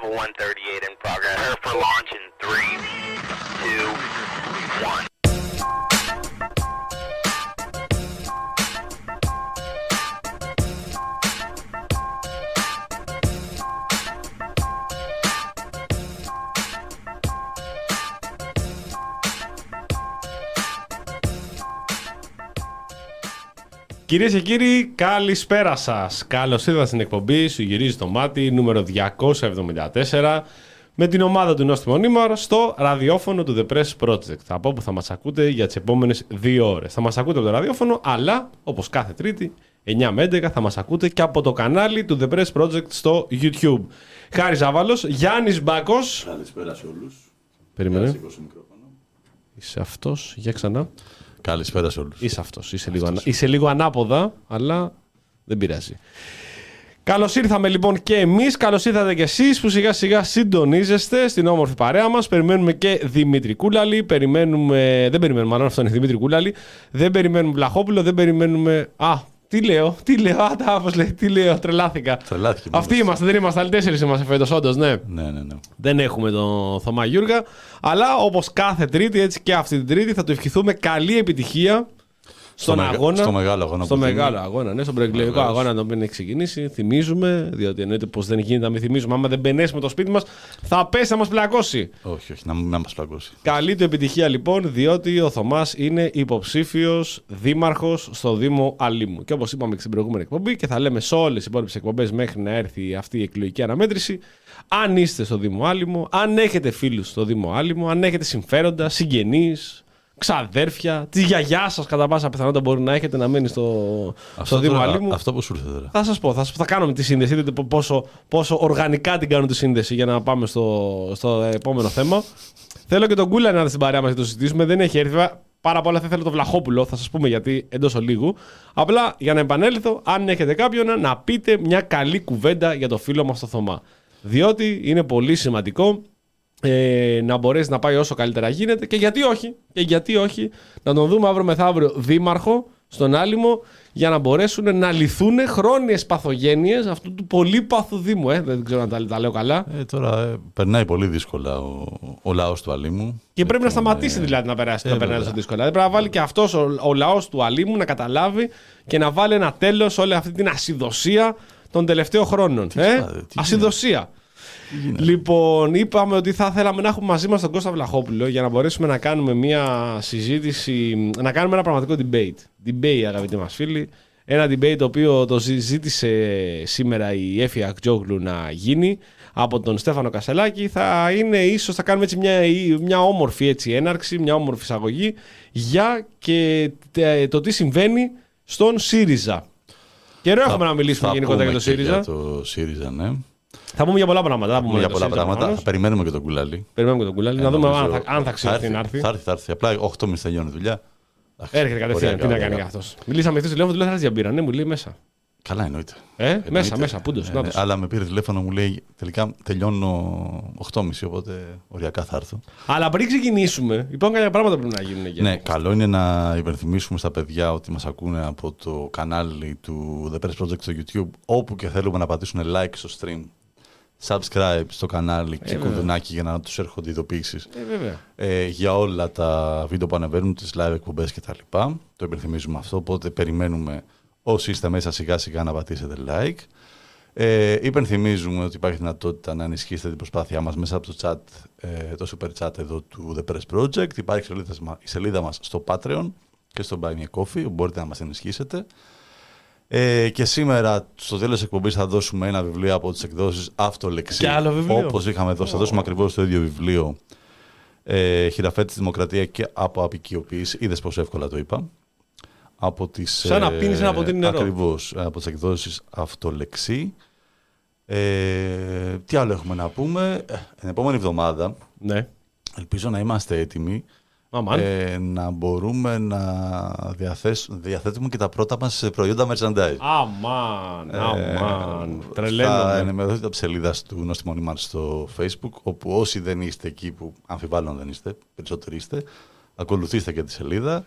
have a 138 in progress. Her for launch in three, two, one. Κυρίες και κύριοι, καλησπέρα σας. Καλώς ήρθατε στην εκπομπή Σου γυρίζει το μάτι νούμερο 274 με την ομάδα του Νόστιμο Νίμαρ στο ραδιόφωνο του The Press Project. Από όπου θα μας ακούτε για τις επόμενες δύο ώρες. Θα μας ακούτε από το ραδιόφωνο, αλλά όπως κάθε Τρίτη, 9 με 11 θα μας ακούτε και από το κανάλι του The Press Project στο YouTube. Χάρης Ζάβαλο, Γιάννης Μπάκος. Καλησπέρα σε όλους. Περίμενε. Είσαι αυτός, για ξανά. Καλησπέρα σε όλους. Είσαι αυτός. Είσαι, λίγο, ανα- είσαι λίγο ανάποδα, αλλά δεν πειράζει. Καλώς ήρθαμε λοιπόν και εμείς. Καλώς ήρθατε και εσείς που σιγά σιγά συντονίζεστε στην όμορφη παρέα μας. Περιμένουμε και Δημήτρη Κούλαλη. Περιμένουμε. Δεν περιμένουμε, μάλλον αυτό είναι Δημήτρη Κούλαλη. Δεν περιμένουμε Βλαχόπουλο. Δεν περιμένουμε. Α, τι λέω, τι λέω, α, τα, πώς λέει, τι λέω, τρελάθηκα. Τρελάθηκε Αυτοί μόνος. είμαστε, δεν είμαστε, άλλοι τέσσερις είμαστε φέτος, όντως, ναι. Ναι, ναι, ναι. Δεν έχουμε τον Θωμά Γιούργα. Αλλά όπως κάθε Τρίτη, έτσι και αυτή την Τρίτη, θα του ευχηθούμε καλή επιτυχία στον μεγα- αγώνα. στο μεγάλο αγώνα Στο που δίνει. μεγάλο αγώνα, ναι, στον προεκλογικό Βεβαίως. αγώνα τον οποίο έχει ξεκινήσει. Θυμίζουμε, διότι εννοείται πως δεν γίνεται να μην θυμίζουμε. Άμα δεν μπενέσουμε το σπίτι μας, θα πέσει να μας πλακώσει. Όχι, όχι, να μην μας πλακώσει. Καλή του επιτυχία λοιπόν, διότι ο Θωμάς είναι υποψήφιος δήμαρχος στο Δήμο Αλήμου. Και όπως είπαμε και στην προηγούμενη εκπομπή, και θα λέμε σε όλες τις υπόλοιπες εκπομπές μέχρι να έρθει αυτή η εκλογική αναμέτρηση, αν είστε στο Δήμο Άλυμο, αν έχετε φίλους στο Δήμο Άλυμο, αν έχετε συμφέροντα, συγγενείς, ξαδέρφια, τη γιαγιά σας κατά πάσα πιθανότητα μπορεί να έχετε να μένει στο, στο Δήμο τώρα- Άλυμου. αυτό που σου ήρθε τώρα. Θα σας πω, θα, σας πω, θα κάνουμε τη σύνδεση. Δείτε πο- πόσο, πόσο οργανικά την κάνω τη σύνδεση για να πάμε στο, στο επόμενο θέμα. Θέλω και τον Κούλα να είναι στην παρέα μας για να το συζητήσουμε. Δεν έχει έρθει. Βέβαια, Πάρα πολλά θα ήθελα το Βλαχόπουλο, θα σας πούμε γιατί εντός ολίγου. Απλά για να επανέλθω, αν έχετε κάποιον, να πείτε μια καλή κουβέντα για το φίλο μας το Θωμά. Διότι είναι πολύ σημαντικό ε, να μπορέσει να πάει όσο καλύτερα γίνεται και γιατί όχι, και γιατί όχι να τον δούμε αύριο μεθαύριο δήμαρχο στον Άλυμο για να μπορέσουν να λυθούν χρόνιες παθογένειες αυτού του πολύπαθου Δήμου. Ε. Δεν ξέρω αν τα, τα λέω καλά. Ε, τώρα ε, περνάει πολύ δύσκολα ο, ο λαός του Αλήμου. Και πρέπει να Λοιπόν, σταματήσει ε, δηλαδή να περάσει ε, να περνάει βέβαια. τόσο δύσκολα. Δηλαδή, πρέπει να βάλει και αυτός ο, ο λαός του Αλήμου να καταλάβει και να βάλει ένα τέλος σε όλη αυτή την ασυδοσία των τελευταίων χρόνων. Ε; σπάτε, τι ασυδοσία. Λοιπόν, είπαμε ότι θα θέλαμε να έχουμε μαζί μας τον Κώστα Βλαχόπουλο για να μπορέσουμε να κάνουμε μια συζήτηση, να κάνουμε ένα πραγματικό debate. Debate, αγαπητοί μας φίλοι. Ένα debate το οποίο το ζήτησε σήμερα η Έφη Ακτζόγλου να γίνει από τον Στέφανο Κασελάκη. Θα είναι ίσως, θα κάνουμε έτσι μια, μια όμορφη έτσι έναρξη, μια όμορφη εισαγωγή για και τε- το τι συμβαίνει στον ΣΥΡΙΖΑ. Καιρό έχουμε να μιλήσουμε θα γενικότερα για πούμε το και ΣΥΡΙΖΑ. Για το ΣΥΡΙΖΑ, ναι. Θα πούμε για πολλά πράγματα. Θα πούμε για το πολλά ΣΥΡΙΖΑ πράγματα. προφανώς. Θα περιμένουμε και τον κουλάλι. Περιμένουμε και τον Κουλάλη. Να Ε, δούμε αν νομίζω- θα, αν θα ξέρει να έρθει. Θα έρθει, θα έρθει. Απλά 8 μισή τελειώνει η δουλειά. Εντάξει, Έρχεται κατευθείαν. οριακά, Τι να κάνει οριακά. αυτός. Μιλήσαμε χθες τηλέφωνο, του λέω θα έρθει για μπύρα. Ναι, μου λέει μέσα. Καλά, εννοείται. Ε, Εννοείται. μέσα, μέσα. Πούντος. Ε, ναι, αλλά με πήρε τηλέφωνο, μου λέει τελικά τελειώνω 8.30, οπότε οριακά θα έρθω. Αλλά πριν ξεκινήσουμε, υπάρχουν κάποια πράγματα που πρέπει να γίνουν εκεί. Ναι, καλό είναι να υπενθυμίσουμε στα παιδιά ότι μας ακούνε από το κανάλι του The Press Project στο YouTube, όπου και θέλουμε να πατήσουν like στο stream, subscribe στο κανάλι και βέβαια. κουδουνάκι για να τους έρχονται ειδοποίησεις Ε, βέβαια. ε, για όλα τα βίντεο που ανεβαίνουν, τις live εκπομπές κτλ. Το υπενθυμίζουμε αυτό, οπότε περιμένουμε όσοι είστε μέσα σιγά σιγά να πατήσετε like. Ε, υπενθυμίζουμε ότι υπάρχει δυνατότητα να ενισχύσετε την προσπάθειά μας μέσα από το chat, ε, το super chat εδώ του The Press Project. Υπάρχει η σελίδα, μα- η σελίδα μας στο Patreon και στο Buy Me a Coffee, όπου μπορείτε να μας ενισχύσετε. Ε, και σήμερα στο τέλος της εκπομπής θα δώσουμε ένα βιβλίο από τις εκδόσεις Αυτολεξή. Και άλλο βιβλίο. Όπως είχαμε δώσει, θα δώσουμε ακριβώς το ίδιο βιβλίο. Ε, Χειραφέτης Δημοκρατία και από απεικιοποίηση. Είδες πόσο εύκολα το είπα. Από τις, Σαν να πίνεις ένα ποτήρι νερό. Ακριβώς, από τις εκδόσεις Αυτολεξή. Ε, τι άλλο έχουμε να πούμε. Ε, Την επόμενη εβδομάδα Ναι. ελπίζω να είμαστε έτοιμοι Αμάν. Ε, να μπορούμε να διαθέσουμε, διαθέτουμε και τα πρώτα μας προϊόντα merchandise. Αμάν. Αμάν. Ε, Θα Τρελαίνομαι. ενημερωθείτε από τη σελίδα του Νόστιμο Νίμαρ στο Facebook, όπου όσοι δεν είστε εκεί που αμφιβάλλουν δεν είστε, περισσότεροι είστε, ακολουθήστε και τη σελίδα,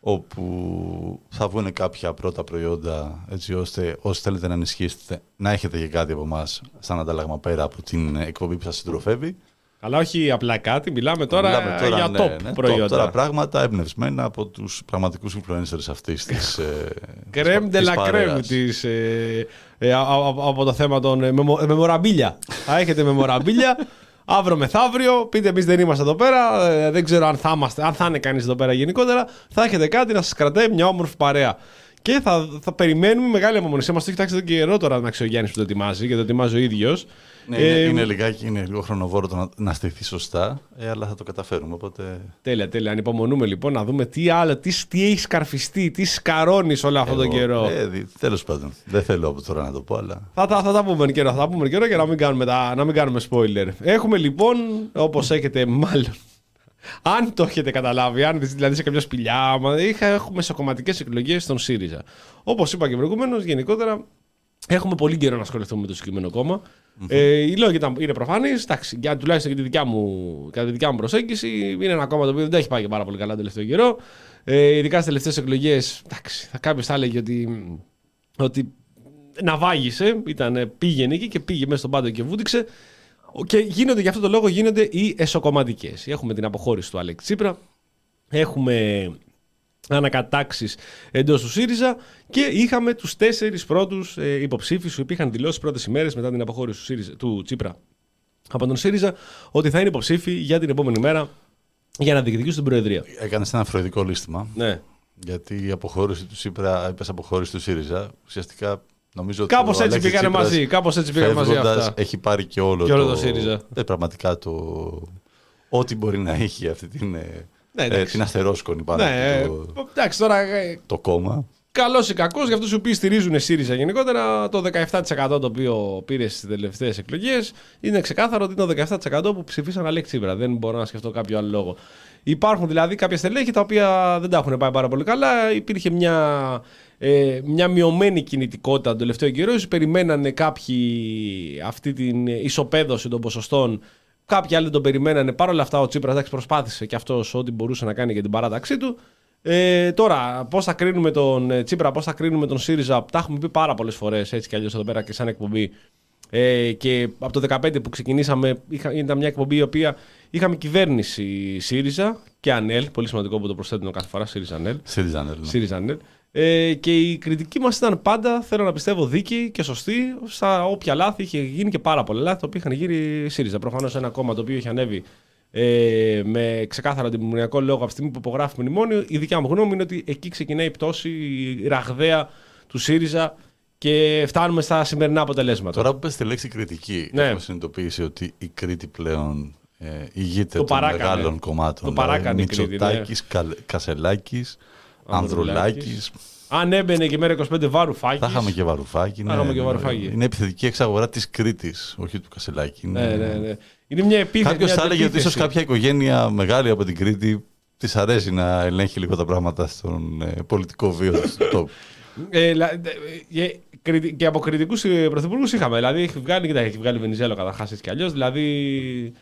όπου θα βγουν κάποια πρώτα προϊόντα έτσι ώστε όσοι θέλετε να ενισχύσετε να έχετε και κάτι από εμάς σαν ανταλλαγμα πέρα από την εκπομπή που σας συντροφεύει. Αλλά όχι απλά κάτι, μιλάμε τώρα, Μιλάμε τώρα, για ναι, top ναι, προϊόντα. top. Τώρα πράγματα εμπνευσμένα από τους πραγματικούς influencers αυτής της ε, Κρέμ της de la crème παρέας. της, ε, ε, α- α- από το θέμα των ε, μεμο- μεμοραμπίλια. Θα έχετε μεμοραμπίλια. Αύριο μεθαύριο, πείτε εμείς δεν είμαστε εδώ πέρα. ε, δεν ξέρω αν θα, είμαστε, αν θα είναι κανείς εδώ πέρα γενικότερα. Θα έχετε κάτι να σας κρατάει μια όμορφη παρέα. Και θα, θα περιμένουμε μεγάλη απομονησία. Μας το έχει τάξει εδώ και καιρό τώρα να ξέρει ο Γιάννης που το ετοιμάζει και το ετοιμάζει ο ίδιος. Ναι, είναι, είναι, λιγάκι, είναι λίγο χρονοβόρο το να, να στηθεί σωστά, ε, αλλά θα το καταφέρουμε. Οπότε Τέλεια, τέλεια. Ανυπομονούμε λοιπόν να δούμε τι άλλο, τι, τι έχει καρφιστεί, τι σκαρώνεις όλο αυτόν τον εγώ- καιρό. Ε, δι- τέλος πάντων. Δεν θέλω από τώρα να το πω, αλλά. Θα, τα- θα τα πούμε εν καιρό, θα τα πούμε εν καιρό για να μην κάνουμε, τα, να μην κάνουμε spoiler. Έχουμε λοιπόν, όπως έχετε μάλλον, αν το έχετε καταλάβει, αν δηλαδή σε κάποια σπηλιά, άμα είχα, έχουμε σε κομματικές εκλογές στον ΣΥΡΙΖΑ. Όπως είπα και προηγουμένως, γενικότερα έχουμε πολύ καιρό να ασχοληθούμε με το συγκεκριμένο κόμμα. Ε, οι λόγοι ήταν, είναι προφανείς. Εντάξει, για τουλάχιστον και τη δικιά μου, κατά τη δικιά μου προσέγγιση, είναι ένα κόμμα το οποίο δεν τα έχει πάει και πάρα πολύ καλά τον τελευταίο καιρό. Ε, ειδικά στις τελευταίες εκλογές, κάποιος θα έλεγε ότι, ότι ναυάγησε, ήταν, πήγαινε εκεί και πήγε μέσα στον πάντο και βούτυξε. Και γίνονται γι' αυτό το λόγο γίνονται οι εσωκομματικές. Έχουμε την αποχώρηση του Αλέξη Τσίπρα, έχουμε ανακατάξεις εντός του ΣΥΡΙΖΑ και είχαμε τους τέσσερις πρώτους ε, υποψήφιους που είχαν δηλώσεις πρώτες ημέρες μετά την αποχώρηση του, ΣΥΡΙΖΑ, του Τσίπρα από τον ΣΥΡΙΖΑ ότι θα είναι υποψήφοι για την επόμενη μέρα για να διεκδικήσουν την Προεδρία. Έκανες ένα φροηδικό λύστημα. Ναι. Γιατί η αποχώρηση του Σύπρα έπεσε αποχώρηση του ΣΥΡΙΖΑ. Ουσιαστικά νομίζω ότι. Κάπως ο έτσι Αλέξης πήγανε Τσίπρας, μαζί. Κάπως έτσι πήγανε μαζί φεύγοντας, αυτά. Έχει πάρει και όλο, Και όλο το ΣΥΡΙΖΑ. Ε, πραγματικά το. Ό,τι μπορεί να έχει αυτή την, ε, Ναι, ε, εντάξει. την αστερόσκονη πάνω Ναι, από το, εντάξει τώρα. ε, το κόμμα. Καλός ή κακός για αυτούς οι οποίοι στηρίζουν ΣΥΡΙΖΑ γενικότερα, το 17% το οποίο πήρε στις τελευταίες εκλογές είναι ξεκάθαρο ότι είναι το 17% που ψηφίσαν Αλέξη Τσίπρα. Δεν μπορώ να σκεφτώ κάποιο άλλο λόγο. Υπάρχουν δηλαδή κάποια στελέχη τα οποία δεν τα έχουν πάει πάρα πολύ καλά. Υπήρχε μια, ε, μια μειωμένη κινητικότητα τον τελευταίο καιρό. Ίσως Περιμένανε κάποιοι αυτή την ισοπαίδωση των ποσοστών. Κάποιοι άλλοι δεν τον περιμένανε. Παρ' όλα αυτά, ο Τσίπρας εντάξει, προσπάθησε και αυτός ό,τι μπορούσε να κάνει για την παράταξή του. Ε, τώρα, πώς θα κρίνουμε τον ε, Τσίπρα, πώς θα κρίνουμε τον ΣΥΡΙΖΑ, τα έχουμε πει πάρα πολλές φορές έτσι κι αλλιώς εδώ πέρα και σαν εκπομπή. Ε, και από το 2015 που ξεκινήσαμε, είχα, ήταν μια εκπομπή η οποία είχαμε κυβέρνηση ΣΥΡΙΖΑ και ΑΝΕΛ. Πολύ σημαντικό που το προσθέτουμε κάθε φορά, ΣΥΡΙΖΑ ΑΝΕΛ. ΣΥΡΙΖΑ, ναι. ΣΥΡΙΖΑ ΑΝΕΛ. Ε, και η κριτική μας ήταν πάντα, θέλω να πιστεύω, δίκαιη και σωστή στα όποια λάθη είχε γίνει και πάρα πολλά λάθη τα οποία είχαν γίνει ΣΥΡΙΖΑ. Προφανώς ένα κόμμα το οποίο είχε ανέβει ε, με ξεκάθαρο αντιμνημονιακό λόγο από τη στιγμή που υπογράφει μνημόνιο. Η δικιά μου γνώμη είναι ότι εκεί ξεκινάει η πτώση η ραγδαία του ΣΥΡΙΖΑ και φτάνουμε στα σημερινά αποτελέσματα. Τώρα που πες τη λέξη κριτική, Ναι. έχω συνειδητοποιήσει ότι η Κρήτη πλέον ε, ηγείται Το των παράκανε. μεγάλων κομμάτων. Το παράκανε η Κρήτη, ναι. Μητσοτάκης, Καλ- Κασελάκης, Ανδρουλάκης. Αν έμπαινε και μέρα 25 Βαρουφάκης. Θα είχαμε και Βαρουφάκη. Θα είχαμε και Βαρουφάκη. Είναι επιθετική εξαγορά της Κρήτης, όχι του Κασελάκη. Ναι, ναι, ναι. Είναι μια επίθεση. Κάποιος μια θα έλεγε ότι αντεπίθεση. ίσως κάποια οικογένεια μεγάλη από την Κρήτη της αρέσει να ελέγχει λίγο τα πράγματα στον ε, πολιτικό βίο του τόπου. Ε, λα- ε, ε, κριτι- και από κριτικούς πρωθυπουργούς είχαμε. Δηλαδή έχει βγάλει, κοίτα, έχει βγάλει Βενιζέλο καταρχάς έτσι κι αλλιώς. Δηλαδή.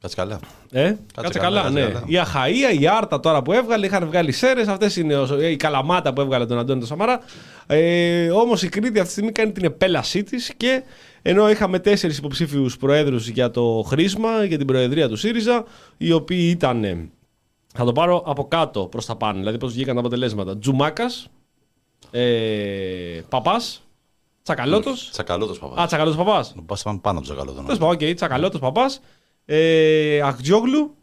Κάτσε καλά. Ε, κάτσε, καλά, καλά, ναι. κάτσε καλά. Η Αχαία, η Άρτα τώρα που έβγαλε, είχαν βγάλει σέρες. Αυτές είναι ο- ε, η Καλαμάτα που έβγαλε τον Αντώνη τον Σαμαρά. Ε, Όμως η Κρήτη αυτή τη στιγμή κάνει την επέλασή της και ενώ είχαμε τέσσερις υποψήφιους προέδρους για το χρίσμα, για την προεδρία του ΣΥΡΙΖΑ, οι οποίοι ήταν. ε, Θα το πάρω από κάτω προς τα πάνω, δηλαδή πώς βγήκαν τα αποτελέσματα. Τζουμάκας, ε, Παππάς, Τσακαλώτος. Τσακαλώτος Παππάς. Α, Τσακαλώτος Παππάς. Πα πάνω από τον Τσακαλώτο. Τέλος πάντων, οκ, Τσακαλώτος Παππάς, ε, Αχτζόγλου.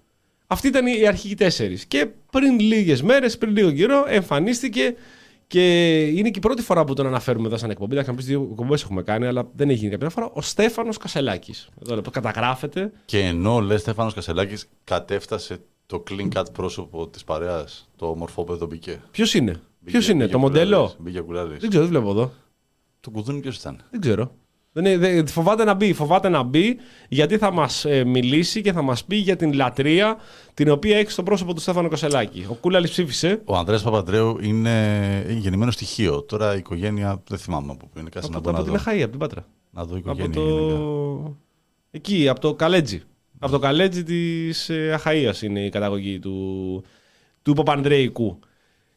Αυτοί ήταν οι αρχικοί τέσσερις. Και πριν λίγες μέρες, πριν λίγο καιρό, εμφανίστηκε και είναι και η πρώτη φορά που τον αναφέρουμε εδώ σαν εκπομπή. Εντάξει, να πεις δύο εκπομπές έχουμε κάνει, αλλά δεν έχει γίνει κάποια φορά. Ο Στέφανος Κασελάκης. Εδώ λοιπόν, καταγράφεται. Και ενώ λες Στέφανος Κασελάκης κατέφτασε το clean cut πρόσωπο της παρέας, το μορφόπεδο μπήκε. Ποιος είναι, Ποιος Μπήκε- είναι, μπήκε το μοντέλο; κουλάρης, Μπήκε κουλάρης. Δεν ξέρω, δεν βλέπω εδώ. Το κουδούνι ποιος ήταν; Δεν ξέρω. Δεν είναι, δεν- φοβάται να μπει, φοβάται να μπει γιατί θα μας ε, μιλήσει και θα μας πει για την λατρεία την οποία έχει στο πρόσωπο του Στέφανο Κασελάκη. Ο Κούλαλης ψήφισε. Ο Ανδρέας Παπαντρέου είναι γεννημένο στοιχείο. Τώρα η οικογένεια δεν θυμάμαι από πού είναι. Κάτσε να Από, πω να από την δω. Αχαΐα, από την Πάτρα. Να δω Από οικογένεια. το... γενικά. Εκεί, από το Καλέτζι. Από το Καλέτζι της ε, Αχαΐας είναι η καταγωγή του, του Παπανδρέικου.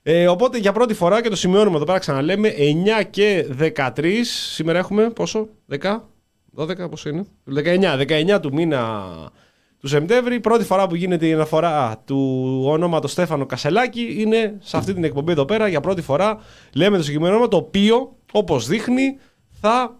Ε, οπότε για πρώτη φορά και το σημειώνουμε εδώ πέρα ξαναλέμε 9 και 13. Σήμερα έχουμε πόσο, 10, 12, πόσο είναι; 19, 19 του μήνα του Σεπτέμβρη. Πρώτη φορά που γίνεται η αναφορά του ονόματος Στέφανο Κασελάκη είναι σε αυτή την εκπομπή εδώ πέρα. Για πρώτη φορά λέμε το συγκεκριμένο όνομα το οποίο όπως δείχνει θα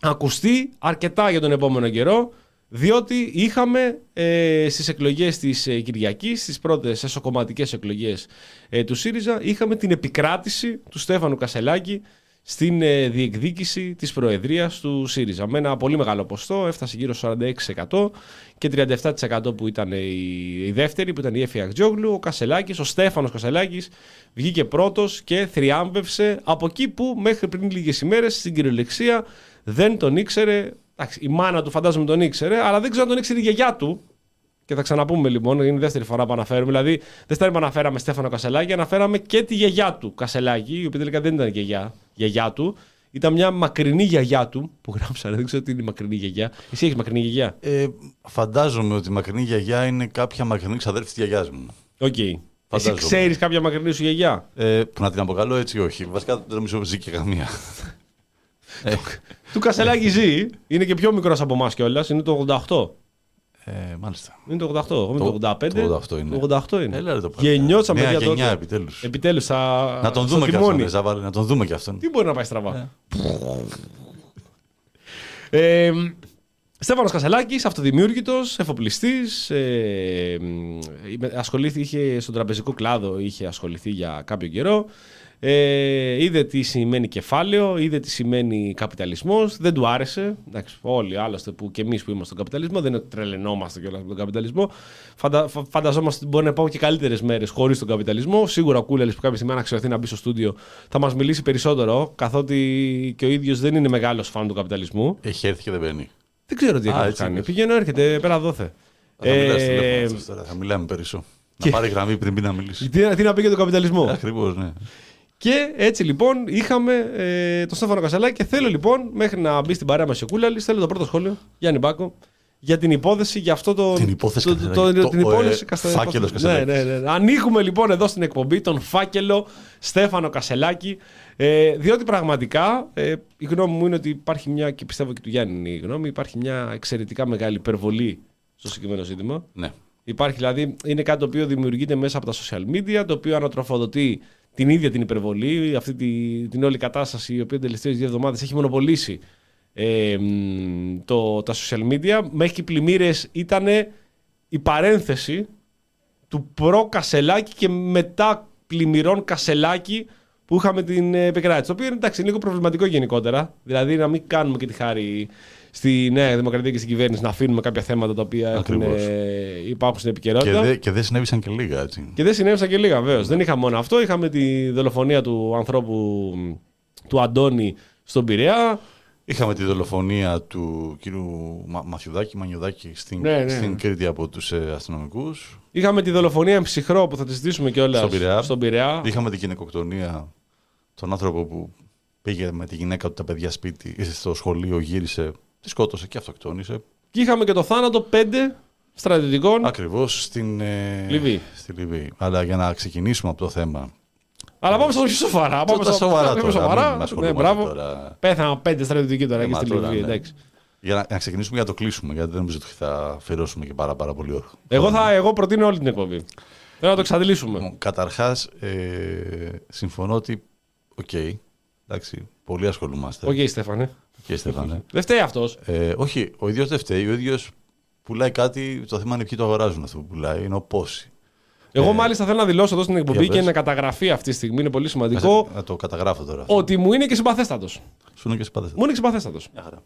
ακουστεί αρκετά για τον επόμενο καιρό. Διότι είχαμε ε, στις εκλογές της ε, Κυριακής, στις πρώτες εσωκομματικές εκλογές ε, του ΣΥΡΙΖΑ, είχαμε την επικράτηση του Στέφανου Κασελάκη στην ε, διεκδίκηση της προεδρίας του ΣΥΡΙΖΑ. Με ένα πολύ μεγάλο ποστό, έφτασε γύρω στο 46% και 37% που ήταν η, η δεύτερη, που ήταν η Έφη Ακτζόγλου. Ο Κασελάκης, ο Στέφανος Κασελάκης, βγήκε πρώτος και θριάμβευσε από εκεί που μέχρι πριν λίγες ημέρες στην κυριολεξία δεν τον ήξερε. Εντάξει, η μάνα του φαντάζομαι τον ήξερε, αλλά δεν ξέρω αν τον ήξερε η γιαγιά του. Και θα ξαναπούμε λοιπόν, είναι η δεύτερη φορά που αναφέρουμε. Δηλαδή, δεύτερη που αναφέραμε Στέφανο Κασελάκη, αναφέραμε και τη γιαγιά του Κασελάκη, η οποία τελικά δεν ήταν γιαγιά, γιαγιά του. Ήταν μια μακρινή γιαγιά του που γράψανε. Δεν ξέρω τι είναι η μακρινή γιαγιά. Εσύ έχεις μακρινή γιαγιά; Ε, φαντάζομαι ότι η μακρινή γιαγιά είναι κάποια μακρινή ξαδέρφη της γιαγιάς μου. OK. Okay. Εσύ Φαντάζομαι. ξέρεις κάποια μακρινή σου γιαγιά; Ε, που να την αποκαλώ έτσι, όχι. Βασικά δεν νομίζω ζήσει και καμία. ε, Του Κασελάκη ζει. Είναι και πιο μικρός από εμάς κιόλας. Είναι το 88. ε, μάλιστα. Είναι το 88. Εγώ είμαι το, Το- 85. το 88 είναι. Το 88 είναι. Έλα, ρε το παλιό. Γεννιώσαμε Νέα παιδιά γενιά, τότε. επιτέλους. Επιτέλους. Θα... Να τον στο δούμε κι τιμόνι. αυτόν. ρε, Ζαβάρη, Να τον δούμε κι αυτόν. Τι μπορεί να πάει στραβά. Ε. Ε, Στέφανος Κασελάκης, αυτοδημιούργητος, εφοπλιστής, ε, μ, ασχολήθηκε είχε στον τραπεζικό κλάδο, είχε ασχοληθεί για κάποιο καιρό. Ε, είδε τι σημαίνει κεφάλαιο, είδε τι σημαίνει καπιταλισμός, δεν του άρεσε. Εντάξει, όλοι άλλωστε που και εμείς που είμαστε στον καπιταλισμό, δεν είναι ότι τρελαινόμαστε κιόλας με τον καπιταλισμό. Φαντα, φα- φανταζόμαστε ότι μπορεί να υπάρχουν και καλύτερες μέρες χωρίς τον καπιταλισμό. Σίγουρα ο Κούλελης που κάποια στιγμή αν αξιωθεί να μπει στο στούντιο θα μας μιλήσει περισσότερο, καθότι και ο ίδιος δεν είναι μεγάλος φαν του καπιταλισμού. Έχει έρθει και δεν μπαίνει. Δεν ξέρω τι Α, έχει έτσι κάνει. είναι. Πηγαίνω, έρχεται πέρα δόθε. Θα μιλάς Ε, τηλέφωνο αυτός τώρα, θα μιλάμε περισσότερο. και- Να πάρει γραμμή πριν μπει να μιλήσει. τι, τι να πει για τον καπιταλισμό; Ακριβώς, ναι. Και έτσι λοιπόν είχαμε ε, τον Στέφανο Κασελάκη και θέλω λοιπόν μέχρι να μπει στην παρέα μας ο Κούλαλη, θέλω το πρώτο σχόλιο, Γιάννη Μπάκο, για την υπόθεση, για αυτό το. Την υπόθεση το, Κασελάκη. το- Το- την ο, υπόθεση ε, Καστα- φάκελος ναι, Κασελάκης. ναι, ναι. Ανοίγουμε λοιπόν εδώ στην εκπομπή τον φάκελο Στέφανο Κασελάκη. Ε, διότι πραγματικά ε, η γνώμη μου είναι ότι υπάρχει μια, και πιστεύω και του Γιάννη είναι η γνώμη, υπάρχει μια εξαιρετικά μεγάλη υπερβολή στο συγκεκριμένο ζήτημα. ναι. Υπάρχει δηλαδή, είναι κάτι το οποίο δημιουργείται μέσα από τα social media, το οποίο ανατροφοδοτεί την ίδια την υπερβολή, αυτή τη, την όλη κατάσταση η οποία τελευταίες δύο εβδομάδες έχει μονοπολίσει ε, μ, το, τα social media. Μέχρι και πλημμύρες ήταν η παρένθεση του προ Κασελάκη και μετά πλημμυρών Κασελάκη που είχαμε την ε, επικράτηση. Το οποίο είναι εντάξει, είναι λίγο προβληματικό γενικότερα. Δηλαδή να μην κάνουμε και τη χάρη στη Νέα Δημοκρατία και στην κυβέρνηση να αφήνουμε κάποια θέματα τα οποία έχουν, Ακριβώς. ε, υπάρχουν στην Και, επικαιρότητα. δε, και δεν συνέβησαν και λίγα, έτσι. Και δεν συνέβησαν και λίγα, βεβαίως. Δεν είχαμε μόνο αυτό. Είχαμε τη δολοφονία του ανθρώπου του Αντώνη στον Πειραιά. Είχαμε τη δολοφονία του κύριου Μα, Μαθιουδάκη, Μανιουδάκη στην, Ναι, ναι. στην Κρήτη από τους ε, αστυνομικούς. Είχαμε τη δολοφονία ψυχρό που θα τη ζητήσουμε κιόλας Στον Πειραιά. στον Πειραιά. Είχαμε την γυναικοκτονία, τον άνθρωπο που πήγε με τη γυναίκα του τα παιδιά σπίτι, ε, στο σχολείο, γύρισε, τη σκότωσε και αυτοκτόνησε. Και είχαμε και το θάνατο πέντε στρατιωτικών. Ακριβώς στην ε, Λιβύη. Στη Λιβύη. Αλλά για να ξεκινήσουμε από το θέμα. Αλλά πάμε στο πιο σοβαρά. Πάμε Τώρα στο σοβαρά πάμε τώρα, σοβαρά. μην Ναι, ασχολούμαστε μπράβο. τώρα. Πέθαναν πέντε στρατιωτικοί τώρα Ε, εκεί μα στη τώρα, Λιβύη. ναι. εντάξει. Για να, να ξεκινήσουμε για να το κλείσουμε, γιατί δεν νομίζω ότι θα αφιερώσουμε και πάρα, πάρα πολύ ώρα. Εγώ, θα, εγώ προτείνω όλη την εκπομπή. Θέλω να το εξαντλήσουμε. Λοιπόν, Καταρχάς, ε, συμφωνώ ότι, οκ, εντάξει, πολύ ασχολούμαστε. Οκ, Στέφανε. Και Στέφανε. Δεν φταίει αυτός. Ε, όχι, ο ίδιος δεν φταίει. Ο ίδιος πουλάει κάτι, το θέμα είναι ποιοι το αγοράζουν αυτό που πουλάει, είναι οι πόσοι. Εγώ μάλιστα θέλω να δηλώσω εδώ στην εκπομπή για και πες. να καταγραφεί αυτή τη στιγμή. Είναι πολύ σημαντικό. Να το καταγράφω τώρα. αυτό. Ότι μου είναι και συμπαθέστατος. Σου είναι και συμπαθές. Μου είναι και συμπαθέστατος. Μια χαρά.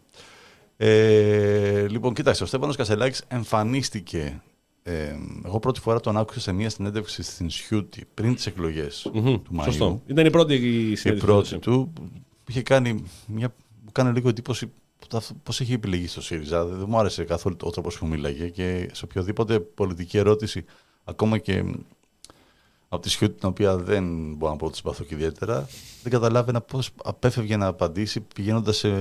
Ε, λοιπόν, κοίταξε, ο Στέφανος Κασελάκης εμφανίστηκε. Ε, εγώ πρώτη φορά τον άκουσα σε μια συνέντευξη στην Σιούτη πριν τις εκλογές του Μαΐου. Σωστό. Ήταν η πρώτη Η συνέντευξη. πρώτη του που είχε κάνει μια. Μου κάνει λίγο εντύπωση πώς έχει επιλεγεί στο ΣΥΡΙΖΑ. Δεν μου άρεσε καθόλου ο τρόπος που μίλαγε και σε οποιοδήποτε πολιτική ερώτηση, ακόμα και από τη Σιούτη, την οποία δεν μπορώ να πω ότι συμπαθώ και ιδιαίτερα, δεν καταλάβαινα πώς απέφευγε να απαντήσει πηγαίνοντας σε,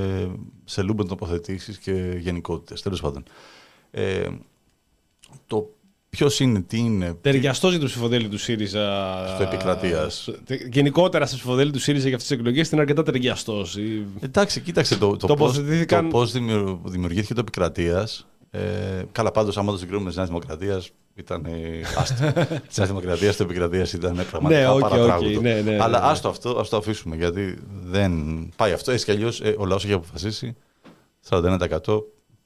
σε λούμπεν τοποθετήσεις και γενικότητες. Τέλος πάντων. Ε, το ποιος είναι, τι είναι. Ταιριαστό για το ψηφοδέλτιο του ΣΥΡΙΖΑ. Στο επικρατείας. Γενικότερα στο ψηφοδέλτιο του ΣΥΡΙΖΑ για αυτές τις εκλογές είναι αρκετά ταιριαστός. Εντάξει, κοίταξε το, το, Τοποθετήθηκαν- πώς, το πώς δημιου- δημιουργήθηκε το επικρατείας. Ε, καλά, πάντως άμα το συγκρίνουμε με τη Νέας Δημοκρατίας, ήταν ε, άστο. της Νέας Δημοκρατίας το επικρατείας ήταν πραγματικά Ναι, OK, OK, παρατράγουδο. ναι, ναι, ναι, Αλλά ναι. άστο αυτό, ας το αφήσουμε γιατί δεν πάει αυτό. Έτσι κι αλλιώς ο λαός έχει αποφασίσει 41%.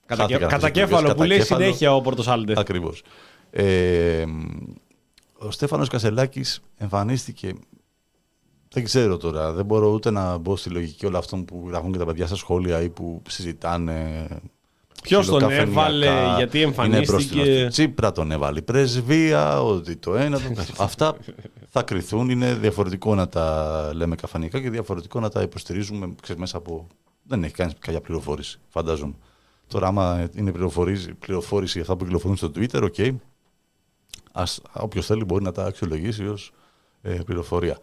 Κατά, κατά κέφαλο που λέει συνέχεια ο Πορτοσάλντε. Ακριβώς. Ε, ο Στέφανος Κασελάκης εμφανίστηκε δεν ξέρω τώρα, δεν μπορώ ούτε να μπω στη λογική όλων αυτών που γράφουν και τα παιδιά στα σχόλια ή που συζητάνε Ποιος τον ψιλοκαφενειακά. έβαλε, γιατί Είναι μπροστινός. εμφανίστηκε. Τσίπρα τον έβαλε η πρεσβεία, ότι το ένα. Το... Αυτά θα κριθούν. Είναι διαφορετικό να τα λέμε καφενειακά και διαφορετικό να τα υποστηρίζουμε ξέρεις, μέσα από. Δεν έχει κάνει κάποια πληροφόρηση, φαντάζομαι. Τώρα, άμα είναι πληροφορήση, πληροφόρηση αυτά που κυκλοφορούν στο Twitter, OK. Ας, όποιος θέλει μπορεί να τα αξιολογήσει ως ε, πληροφορία.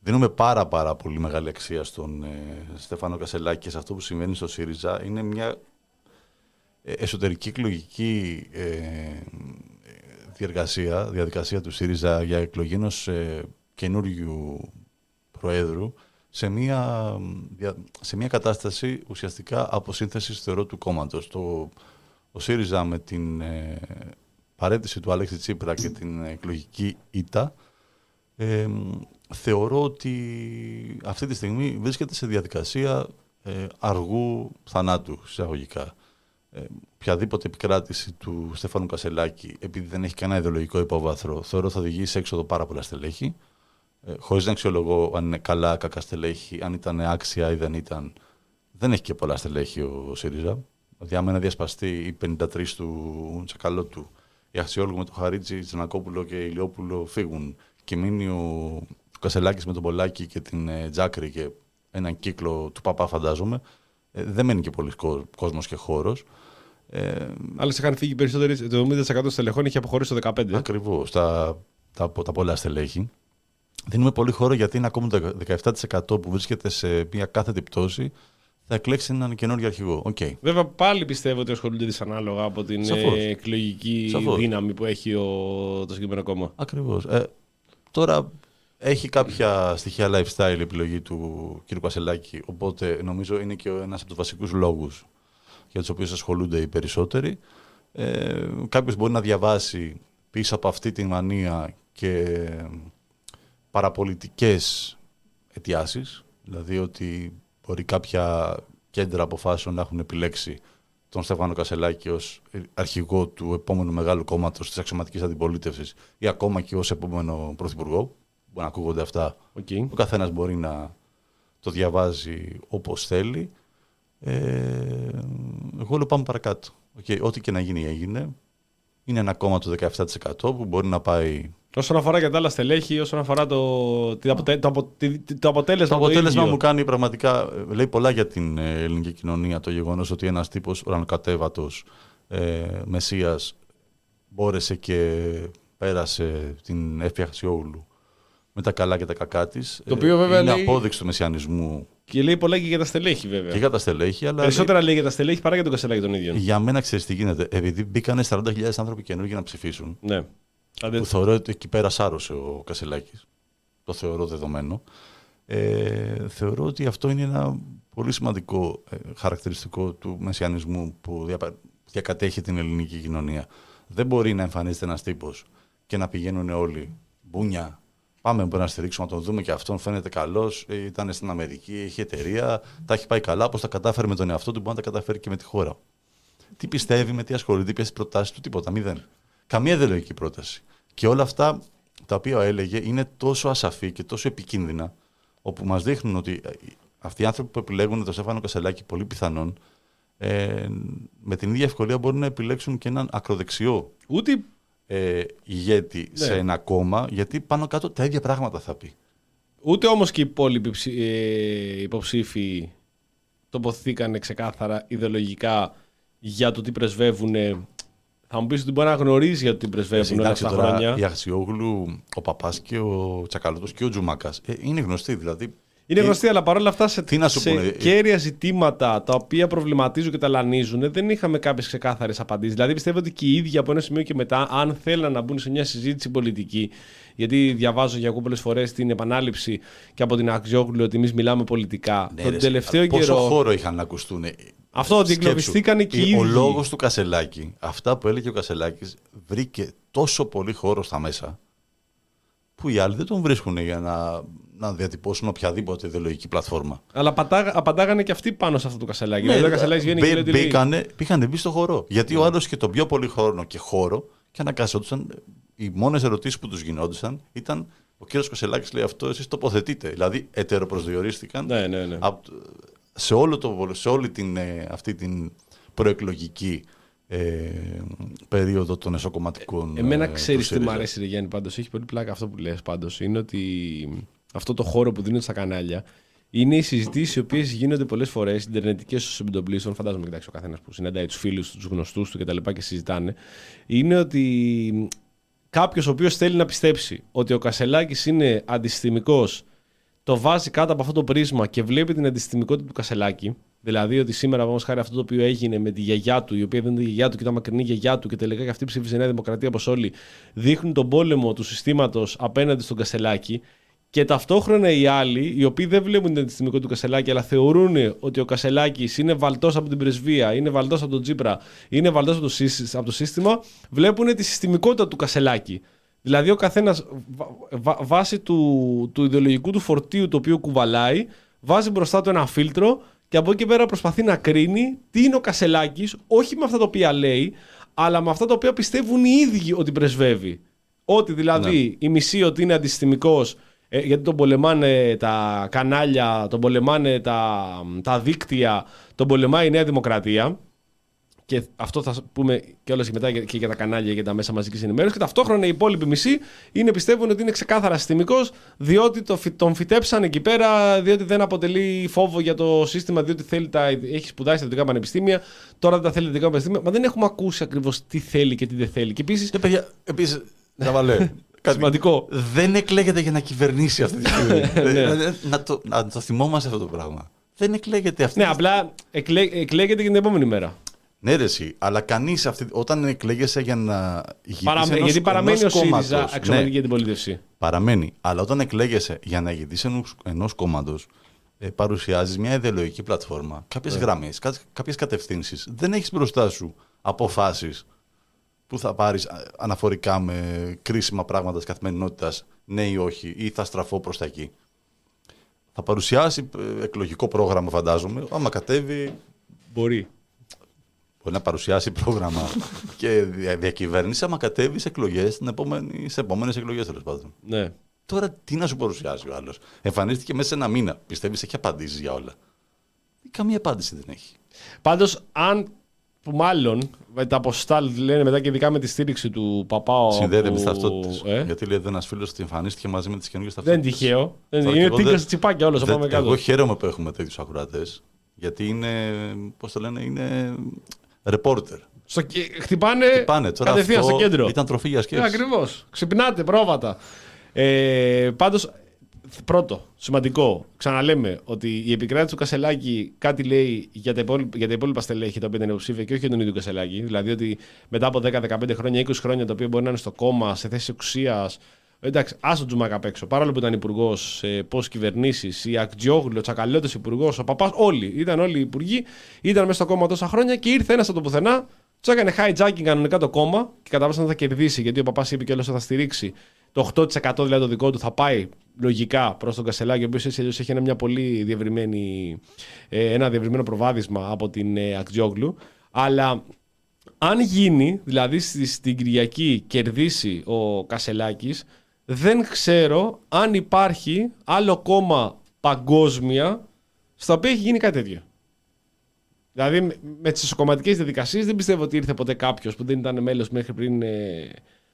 Δίνουμε πάρα πάρα πολύ μεγάλη αξία στον ε, Στέφανο Κασελάκη και σε αυτό που συμβαίνει στο ΣΥΡΙΖΑ. Είναι μια ε, εσωτερική εκλογική ε, ε, διεργασία, διαδικασία του ΣΥΡΙΖΑ για εκλογή ενός ε, καινούριου προέδρου σε μια, δια- σε μια κατάσταση ουσιαστικά αποσύνθεσης θεωρώ του κόμματος. Το, ο ΣΥΡΙΖΑ με την ε, παρέτηση του Αλέξη Τσίπρα και την εκλογική ήττα ε, θεωρώ ότι αυτή τη στιγμή βρίσκεται σε διαδικασία ε, αργού θανάτου, εισαγωγικά. Ε, οποιαδήποτε επικράτηση του Στέφανου Κασελάκη, επειδή δεν έχει κανένα ιδεολογικό υπόβαθρο, θεωρώ θα οδηγήσει σε έξοδο πάρα πολλά στελέχη. Ε, Χωρίς να αξιολογώ αν είναι καλά, κακά στελέχη, αν ήταν άξια ή δεν ήταν. Δεν έχει και πολλά στελέχη ο ΣΥΡΙΖΑ. Δηλαδή, άμα ένα διασπαστεί οι 53 του Τσακαλώτου, η Αξιόλογου με τον Χαρίτζη, Τζανακόπουλο και Ηλιόπουλο φύγουν και μείνει ο Κασελάκης με τον Πολάκη και την ε, Τζάκρη και έναν κύκλο του Παπά, φαντάζομαι, ε, δεν μένει και πολύς κόσμος και χώρος. Ε, Άλλες είχαν φύγει περισσότεροι. Το 70% των στελεχών είχε αποχωρήσει το 15. Ακριβώς. Τα, τα, τα πολλά στελέχη. Δίνουμε πολύ χώρο γιατί είναι ακόμα το 17% που βρίσκεται σε μια κάθετη πτώση θα εκλέξει έναν καινούργιο αρχηγό. Οκ. Βέβαια, πάλι πιστεύω ότι ασχολούνται δυσανάλογα από την Σαφώς. ε, εκλογική Σαφώς. δύναμη που έχει ο, το συγκεκριμένο κόμμα. Ακριβώς. Ε, τώρα έχει κάποια στοιχεία lifestyle η επιλογή του κ. Κασελάκη, οπότε νομίζω είναι και ένας από τους βασικούς λόγους για τους οποίους ασχολούνται οι περισσότεροι. Ε, Κάποιος μπορεί να διαβάσει πίσω από αυτή τη μανία και παραπολιτικές αιτιάσεις, δηλαδή ότι μπορεί κάποια κέντρα αποφάσεων να έχουν επιλέξει τον Στέφανο Κασελάκη ως αρχηγό του επόμενου μεγάλου κόμματος της αξιωματικής αντιπολίτευσης ή ακόμα και ως επόμενο πρωθυπουργό. Μπορεί να ακούγονται αυτά. Okay. Ο καθένας μπορεί να το διαβάζει όπως θέλει. Ε, εγώ λέω πάμε παρακάτω. Okay, ό,τι και να γίνει έγινε. Είναι ένα κόμμα του 17% που μπορεί να πάει Όσον αφορά για τα άλλα στελέχη, όσον αφορά το, το, αποτε- το, απο- τη- τη- το αποτέλεσμα. Το αποτέλεσμα ίδιο. μου κάνει πραγματικά. ε, Λέει πολλά για την ε, ελληνική κοινωνία το γεγονός ότι ένας τύπος ουρανοκατέβατο ε, Μεσίας μπόρεσε και πέρασε την Εύη Αξιόγλου με τα καλά και τα κακά της. Το οποίο βέβαια είναι λέει- απόδειξη του μεσιανισμού Και λέει πολλά και για τα στελέχη, βέβαια. και για τα στελέχη. Αλλά Περισσότερα λέει για τα στελέχη παρά για τον Κασελάκη τον ίδιο. λέει, για μένα ξέρεις τι γίνεται. Επειδή μπήκανε 40.000 άνθρωποι καινούργιοι να ψηφίσουν, Ναι. Δηλαδή, που θεωρώ ότι εκεί πέρα σάρωσε ο Κασελάκης. Το θεωρώ δεδομένο. Ε, θεωρώ ότι αυτό είναι ένα πολύ σημαντικό ε, χαρακτηριστικό του μεσιανισμού που διαπα- διακατέχει την ελληνική κοινωνία. Δεν μπορεί να εμφανίζεται ένας τύπος και να πηγαίνουν όλοι μπούνια. Πάμε να στηρίξουμε, να τον δούμε και αυτόν. Φαίνεται καλός. Ήταν στην Αμερική, έχει εταιρεία. Τα έχει πάει καλά. Πώς τα κατάφερε με τον εαυτό του, μπορεί να τα καταφέρει και με τη χώρα. Τι πιστεύει, με τι ασχολείται, ποιες προτάσεις του, τίποτα. Μηδέν. Καμία ιδεολογική πρόταση. Και όλα αυτά τα οποία έλεγε είναι τόσο ασαφή και τόσο επικίνδυνα, όπου μας δείχνουν ότι ε, αυτοί οι άνθρωποι που επιλέγουν τον Στέφανο Κασελάκη, πολύ πιθανόν, ε, με την ίδια ευκολία μπορούν να επιλέξουν και έναν ακροδεξιό ούτε ε, ηγέτη Ναι. σε ένα κόμμα, γιατί πάνω κάτω τα ίδια πράγματα θα πει. Ούτε όμως και οι υπόλοιποι ψη- ε, υποψήφοι τοποθετήκαν ξεκάθαρα ιδεολογικά για το τι πρεσβεύουν. Θα μου πεις ότι μπορεί να γνωρίζει για το τι πρεσβεύουν όλα Εντάξει, αυτά τα τώρα χρόνια. η Αξιόγλου, ο Παπάς και ο Τσακαλώτος και ο Τζουμάκας είναι γνωστοί. Δηλαδή, Είναι Τι- γνωστή, αλλά παρόλα αυτά σε, Τι να σου σε πούνε, ε, κέρια ζητήματα τα οποία προβληματίζουν και ταλανίζουν δεν είχαμε κάποιες ξεκάθαρες απαντήσεις. Δηλαδή πιστεύω ότι και οι ίδιοι από ένα σημείο και μετά, αν θέλαν να μπουν σε μια συζήτηση πολιτική, γιατί διαβάζω και ακούω πολλές φορές την επανάληψη και από την Αξιόγλου ότι εμείς μιλάμε πολιτικά. Ναι, τον ρε, τελευταίο πόσο καιρό. χώρο είχαν να ακουστούν. Αυτό, ότι Σκέψου, εγκλωβιστήκανε και οι ίδιοι. Ο λόγος του Κασελάκη, αυτά που έλεγε ο Κασελάκης, βρήκε τόσο πολύ χώρο στα μέσα που οι άλλοι δεν τον βρίσκουν για να, να διατυπώσουν οποιαδήποτε ιδεολογική πλατφόρμα. Αλλά πατά, απαντάγανε και αυτοί πάνω σε αυτό το κασελάκι. Ναι, δηλαδή, ο κασελάκι βγαίνει και μπή- λέει ότι λέει, μπήκανε, πήγανε μπει στο χώρο. Γιατί ο άλλος και τον πιο πολύ χρόνο και χώρο και αναγκαζόντουσαν. Οι μόνες ερωτήσεις που τους γινόντουσαν ήταν ο κύριος Κασελάκης λέει αυτό, εσείς τοποθετείτε. Δηλαδή, ετεροπροσδιορίστηκαν Ναι, ναι, ναι. απ' σε, όλο το, σε όλη την, ε, αυτή την προεκλογική ε, περίοδο των εσωκομματικών. Εμένα ε, του ξέρει τι ΣΥΡΙΖΑ. μου αρέσει, Ρε Γιάννη, πάντως. Έχει πολύ πλάκα αυτό που λες πάντως. Είναι ότι αυτό το χώρο που δίνεται στα κανάλια είναι οι συζητήσεις οι οποίες γίνονται πολλές φορές, ιντερνετικές στου επιτοπλίστων. Φαντάζομαι, κοιτάξτε, ο καθένας που συναντάει τους φίλους του, τους γνωστούς του κτλ. Και, και συζητάνε. Είναι ότι κάποιος ο οποίος θέλει να πιστέψει ότι ο Κασελάκης είναι αντισυστημικό, το βάζει κάτω από αυτό το πρίσμα και βλέπει την αντισυστημικότητα του Κασελάκη. Δηλαδή ότι σήμερα, όμως, χάρη αυτό το οποίο έγινε με τη γιαγιά του, η οποία δεν είναι η γιαγιά του και ήταν μακρινή γιαγιά του και τελικά και αυτή ψήφισε Νέα Δημοκρατία όπως όλοι, δείχνουν τον πόλεμο του συστήματος απέναντι στον Κασελάκη. Και ταυτόχρονα οι άλλοι, οι οποίοι δεν βλέπουν την αντιστημικότητα του Κασελάκη, αλλά θεωρούν ότι ο Κασελάκης είναι βαλτός από την πρεσβεία, είναι βαλτός από τον Τζίπρα, είναι βαλτός από, το σύσ- από το σύστημα, βλέπουν τη συστημικότητα του Κασελάκη. Δηλαδή ο καθένας βάσει του, του ιδεολογικού του φορτίου το οποίο κουβαλάει, βάζει μπροστά του ένα φίλτρο και από εκεί και πέρα προσπαθεί να κρίνει τι είναι ο Κασελάκης, όχι με αυτά τα οποία λέει, αλλά με αυτά τα οποία πιστεύουν οι ίδιοι ότι πρεσβεύει. Ότι δηλαδή η μισή ότι είναι αντισυστημικός ε, γιατί τον πολεμάνε τα κανάλια, τον πολεμάνε τα, τα δίκτυα, τον πολεμάει η Νέα Δημοκρατία. Και αυτό θα πούμε και όλα μετά και και για τα κανάλια και τα μέσα μαζικής ενημέρωσης. Και ταυτόχρονα οι υπόλοιποι μισοί είναι, πιστεύουν ότι είναι ξεκάθαρα συστημικός, διότι το, φυ- τον φυτέψαν εκεί πέρα, διότι δεν αποτελεί φόβο για το σύστημα, διότι θέλει τα, έχει σπουδάσει στα δυτικά πανεπιστήμια, τώρα δεν τα θέλει τα δυτικά πανεπιστήμια. Μα δεν έχουμε ακούσει ακριβώς τι θέλει και τι δεν θέλει. Και επίση. Και παιδιά, επίσης, Ζαβαλέ, κάτι- Σημαντικό. δεν εκλέγεται για να κυβερνήσει αυτή τη στιγμή. Ναι. Δηλαδή, να, το, να το θυμόμαστε αυτό το πράγμα. Δεν εκλέγεται αυτή. Ναι, τη- απλά εκλέ, εκλέγεται και την επόμενη μέρα. Ναι, ρε, εσύ, αλλά κανείς όταν εκλέγεσαι για να ηγηθείς Παραμε- ενός- γιατί παραμένει ο ενός ΣΥΡΙΖΑ κόμματος, αξιωματική ναι, αντιπολίτευση. παραμένει. Αλλά όταν εκλέγεσαι για να ηγηθείς ενός κόμματος, ε, παρουσιάζεις μια ιδεολογική πλατφόρμα, κάποιες Ναι. γραμμές, κάποιες κατευθύνσεις. Δεν έχεις μπροστά σου αποφάσεις που θα πάρεις αναφορικά με κρίσιμα πράγματα της καθημερινότητας, ναι ή όχι, ή θα στραφώ προς τα εκεί. Θα παρουσιάσει ε, εκλογικό πρόγραμμα, φαντάζομαι. Άμα κατέβει, Μπορεί. Μπορεί να παρουσιάσει πρόγραμμα και δια- διακυβέρνηση άμα κατέβει σε εκλογές σε επόμενες εκλογές τέλος πάντων. Ναι. Τώρα τι να σου παρουσιάσει ο άλλος; Εμφανίστηκε μέσα σε ένα μήνα. Πιστεύεις έχει απαντήσεις για όλα; Καμία απάντηση δεν έχει. Πάντως, αν που μάλλον με τα ποσοστά λένε μετά και ειδικά με τη στήριξη του Παπάου. Συνδέεται με που- τι ταυτότητες. Ε; Γιατί λέει ένας φίλος ότι εμφανίστηκε μαζί με τις καινούργιες Δεν ταυτότητες. είναι τυχαίο. Δεν Τώρα είναι και εγώ τίγκα δεν- σε τσιπάκια όλος. Θα δεν- πάμε κάτω. Εγώ χαίρομαι που έχουμε τέτοιους ακροατές. Γιατί είναι, πώς το λένε, είναι ρεπόρτερ. Στο... και- Χτυπάνε, Πάνε τώρα. κατευθείαν αυτό στο κέντρο. Ήταν τροφή για σκέψη. Ακριβώς. Ξυπνάτε, πρόβατα. Ε, Πάντως, πρώτο, σημαντικό. Ξαναλέμε ότι η επικράτηση του Κασελάκη κάτι λέει για τα υπόλοιπα, για τα υπόλοιπα στελέχη τα οποία ήταν υποψήφια και όχι για τον ίδιο Κασελάκη. Δηλαδή ότι μετά από 10-15 χρόνια, 20 χρόνια τα οποία μπορεί να είναι στο κόμμα, σε θέση εξουσίας. Εντάξει, άσο τον Τζουμάκα απ' έξω. Παρόλο που ήταν υπουργός σε πώς κυβερνήσεις, η Ακτζιόγλου, ο Τσακαλώτος υπουργός, ο Παπάς, όλοι. Ήταν όλοι οι υπουργοί, ήταν μέσα στο κόμμα τόσα χρόνια και ήρθε ένας από το πουθενά, του έκανε hijacking κανονικά το κόμμα και κατά βάση θα κερδίσει. Γιατί ο Παπάς είπε κιόλα ότι θα στηρίξει το 8% δηλαδή το δικό του θα πάει λογικά προς τον Κασελάκη, ο οποίος έτσι αλλιώς έχει ένα, μια πολύ διευρυμένη, ε, ένα διευρυμένο προβάδισμα από την ε, Ακτζιόγλου. Αλλά αν γίνει, δηλαδή στη- στην Κυριακή κερδίσει ο Κασελάκης, δεν ξέρω αν υπάρχει άλλο κόμμα παγκόσμια στο οποίο έχει γίνει κάτι τέτοιο. Δηλαδή με- με τις εσωκομματικέ διαδικασίες δεν πιστεύω ότι ήρθε ποτέ κάποιος που δεν ήταν μέλος μέχρι πριν ε,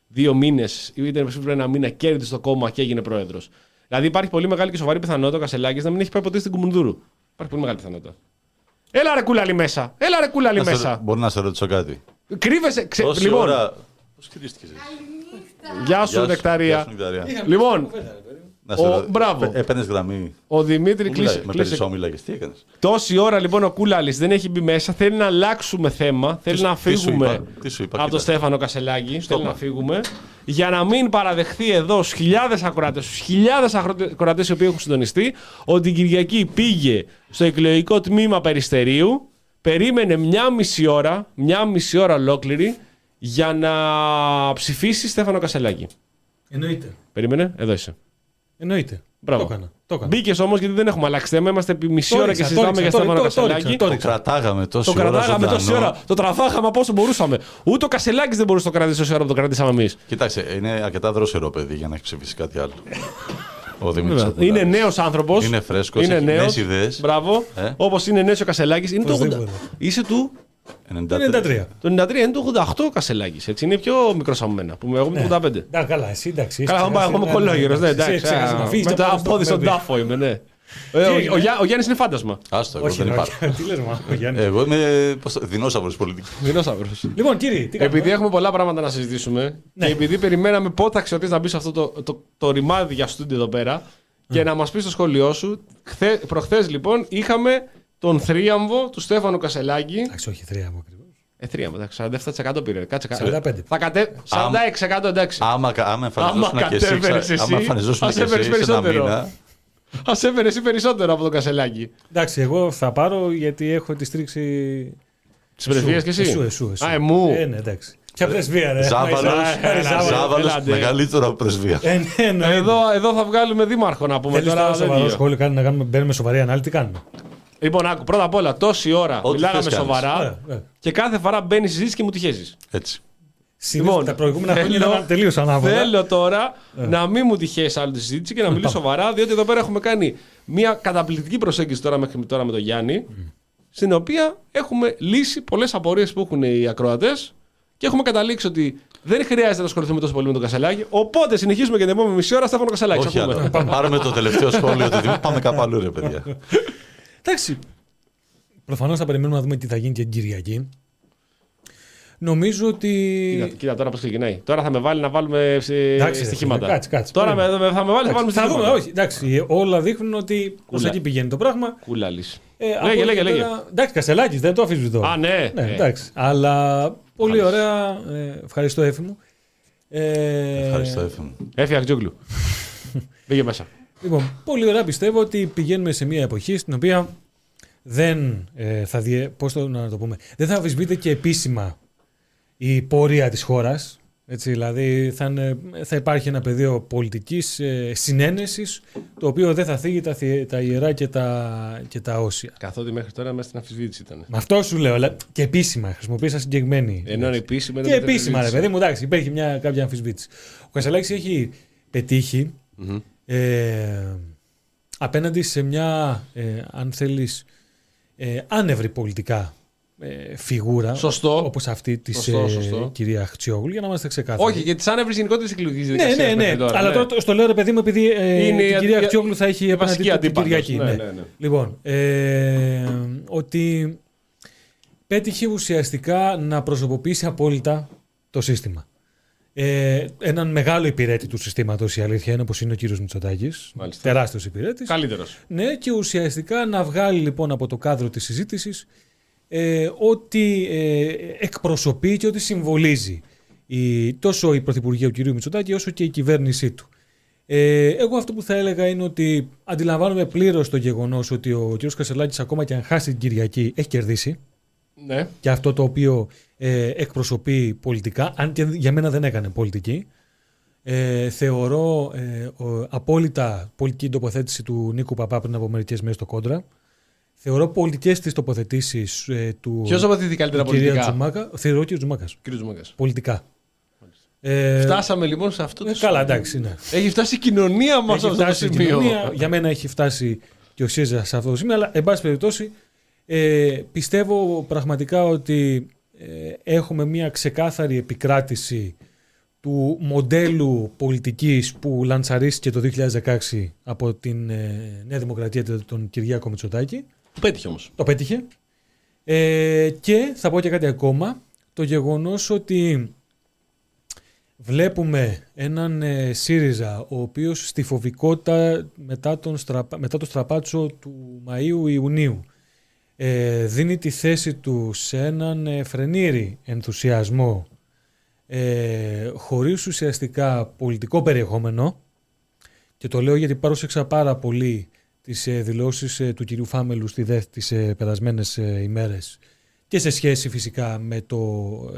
δύο μήνες ή ήταν μέχρι πριν ένα μήνα, κέρδισε το κόμμα και έγινε πρόεδρος. Δηλαδή υπάρχει πολύ μεγάλη και σοβαρή πιθανότητα ο Κασελάκης να μην έχει πάει ποτέ στην Κουμουνδούρου. Υπάρχει πολύ μεγάλη πιθανότητα. Έλα ρε κούλαλι μέσα! Έλα ρε κούλαλι Να σε- μέσα! Μπορεί να σε ρωτήσω κάτι. Κρύβεσαι. Ξε... Τόση Λοιπόν, ώρα. Πώς κρίστηκε. Γεια σου, Νεκταρία. Νεκταρία. Λοιπόν, Να σε Ο- ρωτήσω, μπράβο. ε, Έπαιρνες γραμμή. Ο Δημήτρη Πού κλείσε. μιλάγες, Με κλείσε- περισσό μιλάγες. Τι έκανες; Τόση ώρα λοιπόν ο Κούλαλης δεν έχει μπει μέσα. Θέλει να αλλάξουμε θέμα. Θέλει σου- να τι σου φύγουμε είπα, τι σου είπα, από τον κοίτα. Στέφανο Κασελάκη. Θέλει είπα. να φύγουμε. Για να μην παραδεχθεί εδώ στους χιλιάδες ακροατές, στους χιλιάδες ακροατές οι οποίοι έχουν συντονιστεί, ότι την Κυριακή πήγε στο εκλογικό τμήμα Περιστερίου, περίμενε μια μισή ώρα, μια μισή ώρα ολόκληρη, για να ψηφίσει Στέφανο Κασελάκη. Εννοείται. Περίμενε, εδώ είσαι. Εννοείται. Μπράβο. Το έκανα. Το έκανα. Μπήκες όμως γιατί δεν έχουμε αλλάξει θέμα. Είμαστε επί μισή Το ώρα ρίξα, και το συζητάμε για ρίξα, το Στέφανο ρίξα, το Κασελάκη. ρίξα, το Το ρίξα. κρατάγαμε τόση Το ώρα κρατάγαμε τόση ζωντανό. ώρα. Το τραβάγαμε από όσο μπορούσαμε. Ούτε ο Κασελάκης δεν μπορούσε να το κρατήσει τόση ώρα που το κρατήσαμε εμείς. Κοιτάξτε, είναι αρκετά δρόσερο παιδί για να έχει ψηφίσει κάτι άλλο. Ο Δημήτρης ο Είναι Κουλάρης. νέος άνθρωπος. Είναι φρέσκος, Είναι έχει νέος. νέες ιδέες. Μπράβο. Ε; Όπως είναι νέος ο Κασελάκης. Είναι το 80. Οπωσδήποτε. Είσαι του. 93. Το 93 είναι το 88 ο Κασελάκης. Έτσι είναι πιο μικρό από μένα. Που εγώ είμαι το 85. Να, καλά, εσύ εντάξει. Καλά, έχεις εγώ είμαι ξεχάσει, κολόγερο. Ναι, εσύ εντάξει. έχεις ξεχάσει να α, φύγεις Με και τα πάμε στο πόδι στον παιδί. τάφο είμαι, ναι. Ε, ο- έγινε; ο Γιά- Ο Γιάννης είναι φάντασμα. Άστο, εγώ Όχι, δεν όχι, υπάρχω. Τι λες, μα, ο Γιάννης; Εγώ είμαι πώς το- δεινόσαυρος πολιτική. Δεινόσαυρος. Λοιπόν, κύριε, τι κάνουμε; Επειδή έχουμε πολλά πράγματα να συζητήσουμε Ναι. και επειδή περιμέναμε πότε θα αξιωθείς να μπεις σε αυτό το, το, το ρημάδι για στούντιο εδώ πέρα και να μας πεις το σχόλιο σου. Χθε, προχθές λοιπόν είχαμε τον θρίαμβο του Στέφανου Κασελάκη. Εντάξει, όχι, θρία μου ακριβώς. Ε, θρίαμβο, εντάξει, 47% πήρε. Κάτσε κα- 45. Θα κατέ... 46% εντάξει. Άμα, κα- άμα εμφανιζόσουν Άμα και εσύ, κατέβαινες ξα- εσύ, άμα εμφανιζόσουν ας και εσύ έφερες σε ένα περισσότερο. μήνα, Α έφερε εσύ περισσότερο από τον Κασελάκη. Εντάξει, εγώ θα πάρω γιατί έχω τη στρίξη. Τι πρεσβείε κι εσύ; Εσού, εσού, εσού. Α, εμού. Ε, ναι, εντάξει. Ποια πρεσβεία, ρε. Ζάβαλος, Άμα είσαι- ε, Ζάβαλος. Ζάβαλος. Ζάβαλος, Έλατε. μεγαλύτερο από πρεσβεία. Ε, ναι, εννοείται. Εδώ, εδώ θα βγάλουμε δήμαρχο να πούμε Θέλεις τώρα. τώρα δεν σοβαρό είναι. σχόλιο, κάνει να κάνουμε, μπαίνουμε σοβαρή ανάλυση, τι κάνουμε; Λοιπόν, άκου, πρώτα απ' όλα, τόση ώρα Ό,τι μιλάγαμε θες κάνεις. σοβαρά Ωραία, ωραία. και κάθε φορά μπαίνει συζήτηση και μου τη χέζεις. Έτσι. Συνήθως Λοιπόν, τα προηγούμενα χρόνια θέλω- ήταν τελείως ανάποδα. Θέλω τώρα να μην μου τυχαίνει άλλη τη συζήτηση και να μιλήσω σοβαρά, διότι εδώ πέρα έχουμε κάνει μια καταπληκτική προσέγγιση τώρα μέχρι τώρα με τον Γιάννη, στην οποία έχουμε λύσει πολλές απορίες που έχουν οι ακροατές και έχουμε καταλήξει ότι δεν χρειάζεται να ασχοληθούμε τόσο πολύ με τον Κασελάκη. Οπότε συνεχίζουμε και την επόμενη μισή ώρα Στέφανο Κασελάκη. Όχι Ακούμε. άλλο. Πάρουμε το τελευταίο σχόλιο του Δημήτρη. Πάμε κάπου αλλού, ρε παιδιά. Εντάξει. Προφανώς θα περιμένουμε να δούμε τι θα γίνει και την Κυριακή. Νομίζω ότι. Κοίτα, κοίτα τώρα πώς ξεκινάει. Τώρα θα με βάλει να βάλουμε σε- Εντάξει, ρε στοιχήματα. φίλε, κάτσε, κάτσε. Τώρα με, Περίμενε. με- θα με βάλει να βάλουμε θα στοιχήματα. δούμε, όχι. Εντάξει, όλα δείχνουν ότι προ Κούλα. εκεί πηγαίνει το πράγμα. Κούλαλης. Ε, από λέγε, εκεί λέγε, και λέγε. πέρα- Εντάξει, Κασελάκης, δεν το αφήσω Α, ναι. Ναι, Ε, εντάξει. Αλλά πολύ ωραία. Ε, ευχαριστώ, Έφη μου. Ε, Ευχαριστώ, Εφη μου. Έφυγε Ακτζόγλου. Πήγε μέσα. Λοιπόν, πολύ ωραία πιστεύω ότι πηγαίνουμε σε μια εποχή στην οποία δεν ε, θα διε... πώς το, να το πούμε, δεν θα αμφισβείται και επίσημα η πορεία της χώρας. Έτσι, δηλαδή θα, είναι- θα υπάρχει ένα πεδίο πολιτικής ε, συνένεσης το οποίο δεν θα θίγει τα, θυ- τα ιερά και τα, και τα όσια. Καθότι μέχρι τώρα μέσα στην αμφισβήτηση ήταν. Με αυτό σου λέω, αλλά και επίσημα χρησιμοποίησα συγκεκριμένη. Ενώ είναι επίσημα. και ήταν με επίσημα, ρε αμφισβήτηση. παιδί μου, εντάξει, υπήρχε μια κάποια αμφισβήτηση. Ο Κασελάκης έχει πετύχει Μμμ. Ε, απέναντι σε μια, ε, αν θέλεις, ε, άνευρη πολιτικά ε, φιγούρα. Σωστό. Όπως αυτή της Σωστό, ε, σωστό. κυρία Χτσιόγλου, για να είμαστε ξεκάθαροι. Όχι, γιατί σαν έβρι γενικότερη εκλογική Ναι, διαδικασία. ναι, ναι. μέχρι τώρα, Αλλά ναι. τώρα το- στο λέω ρε παιδί μου, επειδή ε, Είναι η την κυρία αντι- Χτσιόγλου θα έχει η απέναντι βασική του την αντίπαλος. Κυριακή. Ναι, ναι. ναι, ναι. Λοιπόν, ε, ότι πέτυχε ουσιαστικά να προσωποποιήσει απόλυτα το σύστημα. Ε, έναν μεγάλο υπηρέτη του συστήματος, η αλήθεια είναι πω είναι ο κύριος Μητσοτάκης. Μάλιστα. Τεράστιος υπηρέτης. Καλύτερος. Ναι, και ουσιαστικά να βγάλει λοιπόν από το κάδρο της συζήτησης ε, ότι ε, εκπροσωπεί και ότι συμβολίζει η, τόσο η Πρωθυπουργία του κ. Μητσοτάκη όσο και η κυβέρνησή του. Ε, εγώ αυτό που θα έλεγα είναι ότι αντιλαμβάνομαι πλήρως το γεγονός ότι ο κ. Κασελάκης ακόμα και αν χάσει την Κυριακή έχει κερδίσει Ναι. και αυτό το οποίο ε, εκπροσωπεί πολιτικά, αν και για μένα δεν έκανε πολιτική. Ε, θεωρώ ε, ο- απόλυτα πολιτική τοποθέτηση του Νίκου Παπά πριν από μερικές μέρες στο Κόντρα. Θεωρώ πολιτικές τις τοποθετήσεις ε, του Ποιος αποθετεί καλύτερα του κυρία πολιτικά; Τζουμάκα. Θεωρώ ο κ. Τζουμάκας. Κύριος Ζουμάκα. Πολιτικά. Ε, Φτάσαμε λοιπόν σε αυτό το ε, καλά, εντάξει, ναι. Έχει φτάσει η κοινωνία μας σε Έχει αυτό το φτάσει η σημείο. κοινωνία. Για μένα έχει φτάσει και ο ΣΥΡΙΖΑ σε αυτό το σημείο, αλλά εν πάση περιπτώσει ε, πιστεύω πραγματικά ότι ε, έχουμε μια ξεκάθαρη επικράτηση του μοντέλου πολιτικής που λαντσαρίστηκε το 2016 από την ε, Νέα Δημοκρατία τον Κυριάκο Μητσοτάκη. Πέτυχε όμως. Το πέτυχε. Ε, και θα πω και κάτι ακόμα. Το γεγονός ότι Βλέπουμε έναν ε, ΣΥΡΙΖΑ ο οποίος στη φοβικότητα μετά, τον στραπα- μετά το στραπάτσο του Μαΐου-Ιουνίου ε, δίνει τη θέση του σε έναν ε, φρενήρι ενθουσιασμό ε, χωρίς ουσιαστικά πολιτικό περιεχόμενο και το λέω γιατί πρόσεξα πάρα πολύ τις ε, δηλώσεις ε, του κυρίου Φάμελου στη ΔΕΘ τις ε, περασμένες ε, ημέρες και σε σχέση φυσικά με το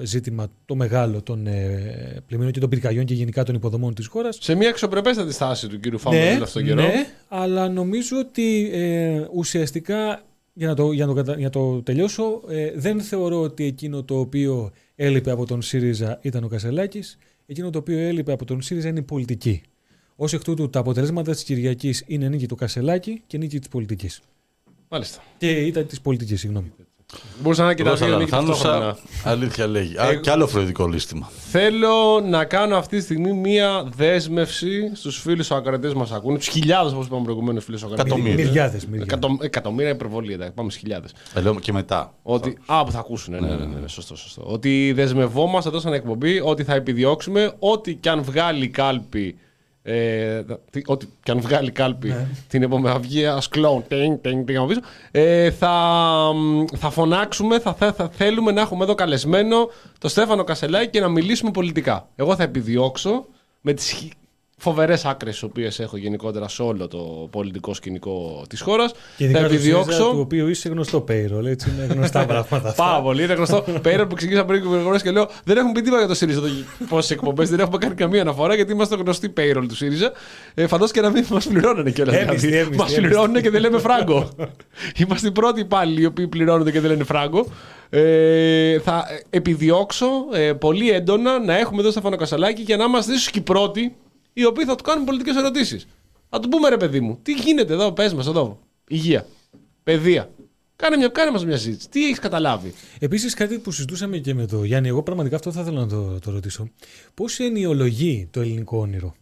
ζήτημα το μεγάλο των ε, πλημμύρων και των πυρκαγιών και γενικά των υποδομών της χώρας. Σε μια αξιοπρεπέστατη στάση του κύριου Φάμελου αυτόν τον καιρό. ναι, αλλά νομίζω ότι ε, ουσιαστικά, για να το, για να το, κατα- για να το τελειώσω, ε, δεν θεωρώ ότι εκείνο το οποίο έλειπε από τον ΣΥΡΙΖΑ ήταν ο Κασελάκης, εκείνο το οποίο έλειπε από τον ΣΥΡΙΖΑ είναι η πολιτική. Ως εκ τούτου, τα αποτελέσματα της Κυριακής είναι νίκη του Κασελάκη και νίκη της πολιτικής. Μάλιστα. Και ήταν της πολιτικής, συγγνώμη. Μπορούσα να κοιτάξω Ρόσα δύο νίκες Λανθάνουσα, ταυτόχρονα. αλήθεια λέγει. Α, Εγώ- και άλλο φροντικό λίστημα. Θέλω να κάνω αυτή τη στιγμή μία δέσμευση στους φίλους ακρατέ μας ακούνε. Τους χιλιάδες, όπως είπαμε προηγουμένως, φίλους ακρατέ. Εκατομμύρια. Μυριάδες, μυριάδες. Εκατο, εκατομμύρια υπερβολή, εντάξει, πάμε στι χιλιάδες. Ε, λέω και μετά. Ότι, α, που θα ακούσουν. Ναι, ναι, ναι, ναι, ναι, σωστό, σωστό. Ότι δεσμευόμαστε εδώ σαν εκπομπή ότι θα επιδιώξουμε ό,τι και αν βγάλει η κάλπη. Ε, τι- ό,τι και αν βγάλει η κάλπη την επόμενη αυγή, ας κλόουν, τέν, τέν, τέν από πίσω, ε, θα, μ, θα φωνάξουμε, θα, θα, θα θέλουμε να έχουμε εδώ καλεσμένο το Στέφανο Κασελάκη και να μιλήσουμε πολιτικά. Εγώ θα επιδιώξω με τις φοβερές άκρες τι οποίες έχω γενικότερα σε όλο το πολιτικό σκηνικό της χώρας. Και ειδικά Θα το ΣΥΡΙΖΑ, επιδιώξω. του οποίου είσαι γνωστό payroll, έτσι είναι γνωστά πράγματα. αυτά. Πάρα πολύ. Είναι γνωστό. Πέρα που ξεκίνησα πριν και φορέ και λέω Δεν έχουμε πει τίποτα για το ΣΥΡΙΖΑ. Πόσε εκπομπές δεν έχουμε κάνει καμία αναφορά γιατί είμαστε γνωστοί payroll του ΣΥΡΙΖΑ. Ε, Φαντάζομαι και να μην μας πληρώνανε κιόλας. Έμισθη, έμισθη, Μας έμισθη. πληρώνουν και δεν λέμε φράγκο. είμαστε οι πρώτοι υπάλληλοι οι οποίοι πληρώνονται και δεν λένε φράγκο. Ε, θα επιδιώξω ε, πολύ έντονα να έχουμε εδώ Στέφανο Κασαλάκη και να είμαστε ίσως και οι πρώτοι οι οποίοι θα του κάνουν πολιτικές ερωτήσεις. Θα του πούμε ρε παιδί μου, τι γίνεται εδώ, πες μας εδώ. Υγεία, παιδεία. Κάνε, μια, κάνε μας μια συζήτηση. Τι έχεις καταλάβει; Επίσης, κάτι που συζητούσαμε και με τον Γιάννη, εγώ πραγματικά αυτό θα ήθελα να το, το ρωτήσω. Πώς εννοιολογεί το ελληνικό όνειρο;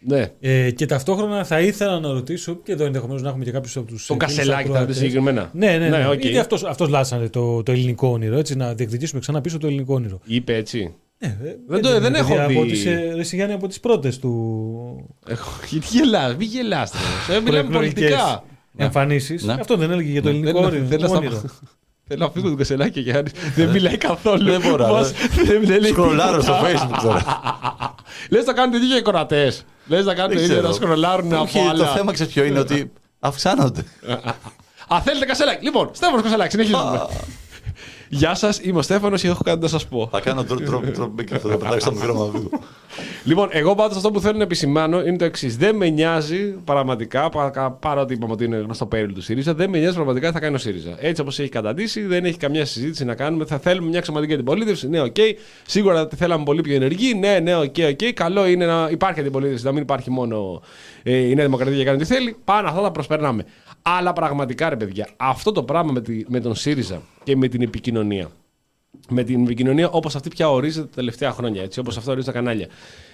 Ναι. Ε, και ταυτόχρονα θα ήθελα να ρωτήσω, και εδώ ενδεχομένως να έχουμε και κάποιους από τους. Τον Κασελάκη θα ρωτήσει συγκεκριμένα. Ναι, ναι, ναι. οκ. Γιατί αυτός, αυτός λάνσαρε το, το ελληνικό όνειρο, έτσι, να διεκδικήσουμε ξανά πίσω το ελληνικό όνειρο. Είπε έτσι. Ναι, ε, Δεν το- είναι, δεν παιδιά, έχω από δει. Τις, ε, ρε συ Γιάννη, από τις πρώτες του Έχω- Γιατί γελάς, μη γελάς. ρε. Ε, μιλάμε προεκλογικές πολιτικά. εμφανίσεις. Ναι. Αυτό δεν έλεγε για το ελληνικό Δεν- όνειρο. δεν να όνειρο. σταμα- Θέλω να φύγω τον Κασελάκη και Γιάννη. Δεν μιλάει καθόλου. Δεν μπορώ, Μας- Δεν δεν λέει Σκρολάρω στο τίποτα. facebook τώρα. Λες να κάνουν το ίδιο και οι κορατές. Λες να κάνουν το Δεν ίδιο ξέρω. να σκρολάρουν Όχι, από το άλλα. θέμα ξέρεις ποιο είναι ότι αυξάνονται. Α, θέλετε Κασελάκη. Λοιπόν, Στέφανος Κασελάκη, συνεχίζουμε. Γεια σας, είμαι ο Στέφανος και έχω κάτι να σας πω. Θα κάνω τρόπο και αυτό θα πετάξω στο μικρό μου βίντεο. Λοιπόν, εγώ πάντως αυτό που θέλω να επισημάνω είναι το εξής. Δεν με νοιάζει πραγματικά, πα- παρότι είπαμε ότι είναι γνωστό πέριλ του ΣΥΡΙΖΑ, δεν με νοιάζει πραγματικά τι θα κάνει ο ΣΥΡΙΖΑ. Έτσι όπως έχει καταντήσει, δεν έχει καμιά συζήτηση να κάνουμε. Θα θέλουμε μια ξεματική αντιπολίτευση. Ναι, οκ. Σίγουρα τη θέλαμε πολύ πιο ενεργή. Ναι, ναι, OK, OK. Καλό είναι να υπάρχει αντιπολίτευση, να μην υπάρχει μόνο ε, η Νέα Δημοκρατία για να κάνει τι θέλει. Πάνω αυτά τα προσπερνάμε. Αλλά πραγματικά, ρε παιδιά, αυτό το πράγμα με, τη- με τον ΣΥΡΙΖΑ και με την επικοινωνία με την επικοινωνία όπως αυτή πια ορίζεται τα τελευταία χρόνια. Έτσι, όπως αυτό ορίζει τα κανάλια.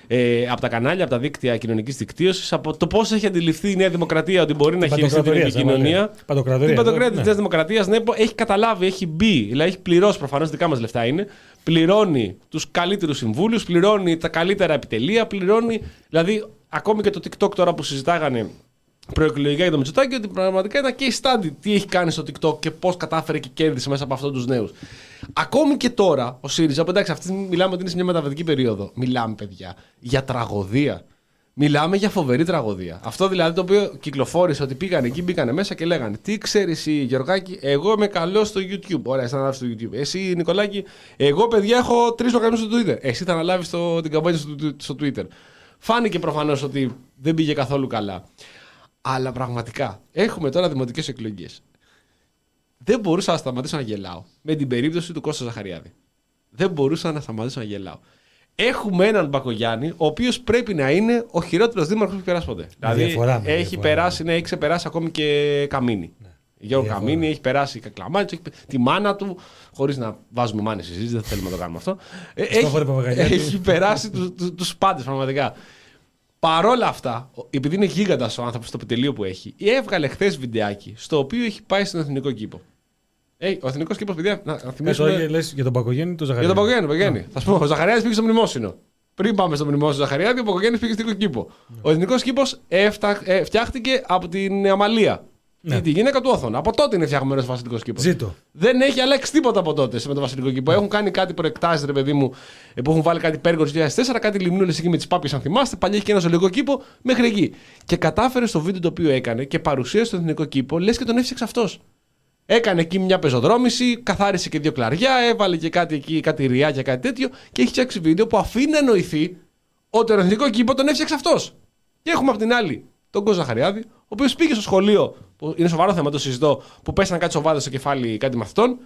Ε, από τα κανάλια, από τα δίκτυα κοινωνικής δικτύωσης, από το πώς έχει αντιληφθεί η Νέα Δημοκρατία ότι μπορεί να χειριστεί την Παντοκρατορία, επικοινωνία. ναι. Παντοκρατορία, Την παντοκρατία ναι. τη Νέας Δημοκρατίας, ναι, έχει καταλάβει, έχει μπει, δηλαδή έχει πληρώσει προφανώς δικά μας λεφτά είναι. Πληρώνει τους καλύτερους συμβούλους, πληρώνει τα καλύτερα επιτελεία, πληρώνει. Δηλαδή, ακόμη και το TikTok τώρα που συζητάγανε προεκλογικά για το Μητσοτάκη, ότι πραγματικά ήταν case study τι έχει κάνει στο TikTok και πώς κατάφερε και κέρδισε μέσα από αυτού τους νέους. Ακόμη και τώρα, ο ΣΥΡΙΖΑ, που εντάξει, αυτή τη στιγμή μιλάμε ότι είναι σε μια μεταβατική περίοδο. Μιλάμε, παιδιά, για τραγωδία. Μιλάμε για φοβερή τραγωδία. Αυτό δηλαδή το οποίο κυκλοφόρησε ότι πήγαν εκεί, μπήκανε μέσα και λέγανε Τι ξέρεις, εσύ, Γεωργάκη, εγώ είμαι καλός στο YouTube. Ωραία, εσύ θα αναλάβεις στο YouTube. Εσύ, Νικολάκη, εγώ, παιδιά, έχω τρεις λογαριασμούς στο Twitter. Εσύ θα αναλάβεις την καμπάνια στο, στο Twitter. Φάνηκε προφανώς ότι δεν πήγε καθόλου καλά. Αλλά πραγματικά έχουμε τώρα δημοτικές εκλογές. Δεν μπορούσα να σταματήσω να γελάω με την περίπτωση του Κώστα Ζαχαριάδη. Δεν μπορούσα να σταματήσω να γελάω. Έχουμε έναν Μπακογιάννη, ο οποίος πρέπει να είναι ο χειρότερος δήμαρχος που έχει περάσει ποτέ. Δηλαδή διαφορά, με έχει διαφορά. περάσει, ναι, έχει ξεπεράσει ακόμη και Καμίνη. Γιώργο Διαφορά. Καμίνη έχει περάσει Κακλαμάνη, έχει πε- τη μάνα του, χωρίς να βάζουμε μάνες στη συζήτηση, δεν θέλουμε να το κάνουμε αυτό. Ε, Στόχο, ρε Παπαγαλιάτη. έχει περάσει τους τους, τους πάντες πραγματικά. Παρόλα αυτά, ο- επειδή είναι γίγαντας ο άνθρωπος στο επιτελείο που έχει, έβγαλε χθες βιντεάκι στο οποίο έχει πάει στον εθνικό κήπο. Ε, ο εθνικός κήπος, παιδιά, να, να Ε, θυμίσουμε. τώρα λες για τον Πακογέννη ή τον Για Ζαχαριάδη. τον Παγκογέννη, Παγκογέννη. Θα σου πω, ο Ζαχαριάδης πήγε στο μνημόσυνο. πριν πάμε στο μνημόσυνο του Ζαχαριάδη, ο Ποκογέννη πήγε στην εθνικό κήπο. Ο εθνικός κήπος ε, φτιάχτηκε από την Αμαλία. Ναι. Τη γυναίκα του Όθωνα. Από τότε είναι φτιαγμένος ο βασιλικός κήπος. Ζήτω. Δεν έχει αλλάξει τίποτα από τότε με το βασιλικό κήπο. Έχουν κάνει κάτι προεκτάσεις, ρε παιδί μου, ε, που έχουν βάλει κάτι πέργο του 2004, κάτι λιμνούλες εκεί με τις πάπιες, αν θυμάστε. Παλιά έχει και ένα ζωολογικό κήπο μέχρι εκεί. Και κατάφερε στο βίντεο το οποίο έκανε και παρουσίασε στο εθνικό κήπο, λες και τον έφτιαξε αυτός. Έκανε εκεί μια πεζοδρόμηση, καθάρισε και δύο κλαριά, έβαλε και κάτι εκεί, κάτι ριά και κάτι τέτοιο και έχει φτιάξει βίντεο που αφήνει να εννοηθεί ότι τον εθνικό κήπο τον έφτιαξε αυτός. Και έχουμε απ' την άλλη τον Κόζα Ζαχαριάδη, ο οποίος πήγε στο σχολείο, που είναι σοβαρό θέμα, το συζητώ, που πέσανε κάτι σοβάδε στο κεφάλι κάτι μαθητών.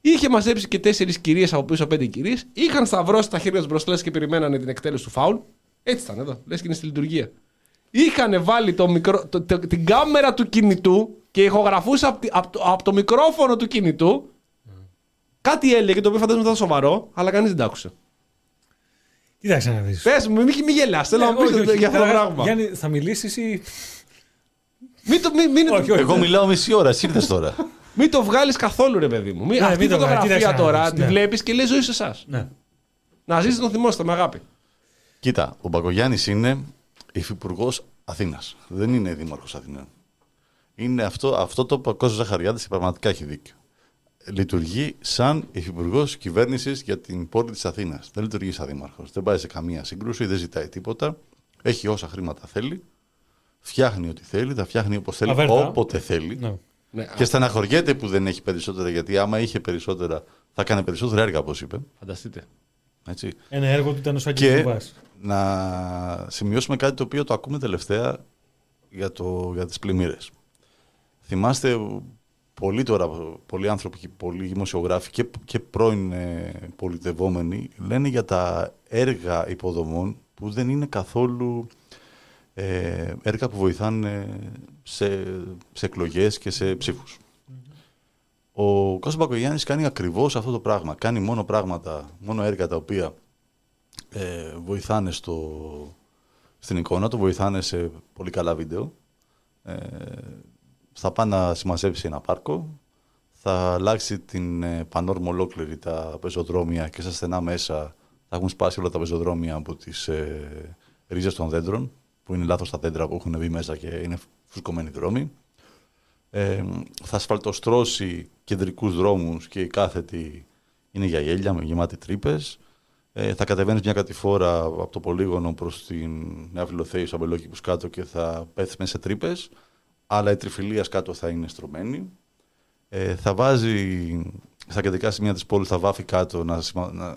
Είχε μαζέψει και τέσσερις κυρίες από πίσω πέντε κυρίες. Είχαν σταυρώσει τα χέρια τους μπροστά και περιμένανε την εκτέλεση του φάουλ. Έτσι ήταν εδώ, λες και είναι στη λειτουργία. Είχαν βάλει το μικρό, το, το- την κάμερα του κινητού και ηχογραφούσε από, το, απ' το μικρόφωνο του κινητού. Κάτι έλεγε το οποίο φαντάζομαι ήταν σοβαρό, αλλά κανείς δεν το άκουσε. Κοίταξε να δεις. Πες μου, μην, μην γελάς. Θέλω να μου πει για αυτό το πράγμα. Γιάννη, θα μιλήσεις ή. Μην το, μην, μην, Όχι, όχι. Εγώ μιλάω μισή ώρα, εσύ ήρθες τώρα. Μην το βγάλεις καθόλου, ρε παιδί μου. Μην, Ναι, αυτή μην η το βγάλεις. φωτογραφία Κοίταξε να τώρα δεις, τη ναι. βλέπεις και λέει ζωή σε εσάς. Ναι. Να ζήσει τον θυμόστε με αγάπη. Κοίτα, ο Μπακογιάννης είναι υφυπουργός Αθήνας. Δεν είναι δήμαρχος Αθηνών. Είναι αυτό, αυτό το που ο Κώστας Ζαχαριάδης πραγματικά έχει δίκιο. Λειτουργεί σαν υφυπουργός κυβέρνησης για την πόλη της Αθήνας. Δεν λειτουργεί σαν δήμαρχος. Δεν πάει σε καμία σύγκρουση, δεν ζητάει τίποτα. Έχει όσα χρήματα θέλει. Φτιάχνει ό,τι θέλει, τα φτιάχνει όπως θέλει, Αβέρτα. όποτε θέλει. Ναι. Ναι, Και στεναχωριέται που δεν έχει περισσότερα, γιατί άμα είχε περισσότερα, θα έκανε περισσότερα έργα, όπως είπε. φανταστείτε. Έτσι. Ένα έργο του ήταν ο Σάκης Και Βουβάς. να σημειώσουμε κάτι το οποίο το ακούμε τελευταία για, το, για τις πλημμύρες. Θυμάστε πολλοί τώρα, πολλοί άνθρωποι και πολλοί δημοσιογράφοι και, και πρώην ε, πολιτευόμενοι λένε για τα έργα υποδομών που δεν είναι καθόλου ε, έργα που βοηθάνε σε, σε εκλογές και σε ψήφους. Ο Κώστας Μπακογιάννης κάνει ακριβώς αυτό το πράγμα. Κάνει μόνο πράγματα, μόνο έργα τα οποία ε, βοηθάνε στο, στην εικόνα του, βοηθάνε σε πολύ καλά βίντεο. Ε, θα πάει να συμμαζέψει ένα πάρκο, θα αλλάξει την ε, πανόρμο ολόκληρη τα πεζοδρόμια και στα στενά μέσα θα έχουν σπάσει όλα τα πεζοδρόμια από τις ε, ρίζες των δέντρων, που είναι λάθος τα δέντρα που έχουν μπει μέσα και είναι φουσκωμένοι δρόμοι. Ε, θα ασφαλτοστρώσει κεντρικούς δρόμους και η κάθετη είναι για γέλια, με γεμάτη τρύπες. Ε, θα κατεβαίνεις μια κατηφόρα από το πολύγωνο προς την Νέα Φιλοθέη, στο Αμπελόκηπους κάτω και θα πέφτει μέσα σε τρύπες. Αλλά η τριφυλίας κάτω θα είναι στρωμένη. Ε, θα βάζει στα κεντρικά σημεία της πόλης, θα βάφει κάτω να, σημα- να,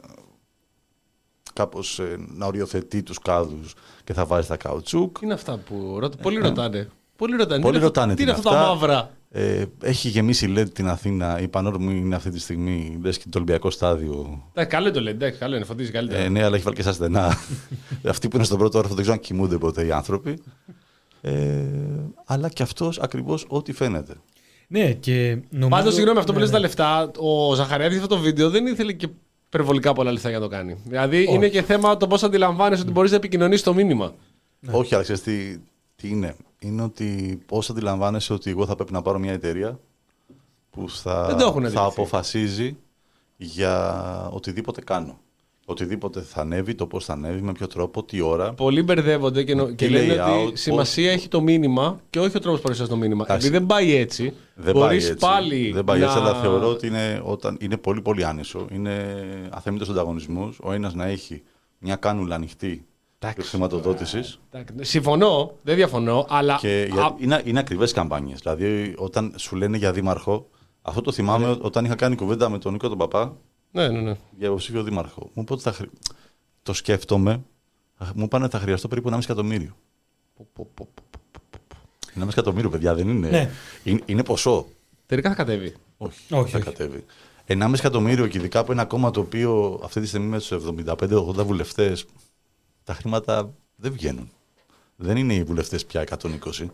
κάπως, ε, να οριοθετεί τους κάδους και θα βάζει τα καουτσούκ. Τι είναι αυτά που ρωτά, πολλοί ρωτάνε. Πολλοί ρωτάνε. Πολλοί τι είναι αυτό- ρωτάνε Τι τι είναι είναι αυτά τα αυτά. μαύρα; Ε, έχει γεμίσει LED την Αθήνα. Η πανόρμη είναι αυτή τη στιγμή, λες και το Ολυμπιακό στάδιο. Εντάξει, καλό είναι το λέει. Εντάξει, καλό είναι, φωτίζεις καλύτερα. Ε, ναι, αλλά έχει βάλει και στα στενά. Αυτοί που είναι στον πρώτο όροφο δεν ξέρω αν κοιμούνται ποτέ οι άνθρωποι. Ε, αλλά και αυτός ακριβώς ό,τι φαίνεται. Ναι, και νομίζω. Πάντως, συγγνώμη, αυτό που ναι, λες τα ναι. λεφτά, ο Ζαχαριάδης αυτό το βίντεο δεν ήθελε και υπερβολικά πολλά λεφτά για να το κάνει. Δηλαδή, Όχι. είναι και θέμα το πώς αντιλαμβάνεσαι ότι μπορείς να επικοινωνήσεις το μήνυμα. Όχι, αλλά ξέρεις τι, τι είναι. Είναι ότι πώς αντιλαμβάνεσαι ότι εγώ θα πρέπει να πάρω μια εταιρεία που θα, Δεν το έχουν θα αντιληφθεί. αποφασίζει για οτιδήποτε κάνω. Οτιδήποτε θα ανέβει, το πώς θα ανέβει, με ποιο τρόπο, τι ώρα. Πολλοί μπερδεύονται και, νο- και Τι λένε layout, ότι σημασία έχει το μήνυμα και όχι ο τρόπος παρουσιάζει το μήνυμα. Εντάξει. Επειδή δεν πάει έτσι, Δεν μπορείς πάει έτσι. πάλι. δεν πάει να... έτσι, αλλά θεωρώ ότι είναι, όταν, είναι πολύ πολύ άνισο. Είναι αθέμητος ανταγωνισμός. Ο ένας να έχει μια κάνουλα ανοιχτή Εντάξει. χρηματοδότησης. Εντάξει, Συμφωνώ, δεν διαφωνώ, αλλά. Και για- α, είναι, είναι ακριβές καμπάνιες. Δηλαδή, όταν σου λένε για δήμαρχο, αυτό το θυμάμαι όταν είχα κάνει κουβέντα με τον Νίκο τον Παπά Ναι, ναι, ναι. για υποψήφιο δήμαρχο. Μου είπε ότι θα χρει- το σκέφτομαι. Μου είπαν ότι θα χρειαστώ περίπου 1,5 εκατομμύριο. 1,5 εκατομμύριο, παιδιά, δεν είναι. Ναι. Είναι, είναι ποσό. Τελικά θα κατέβει. Όχι, Όχι, θα όχι. κατέβει. 1,5 εκατομμύριο και ειδικά από ένα κόμμα το οποίο αυτή τη στιγμή με τους 75-80 βουλευτές τα χρήματα δεν βγαίνουν. Δεν είναι οι βουλευτές πια 120.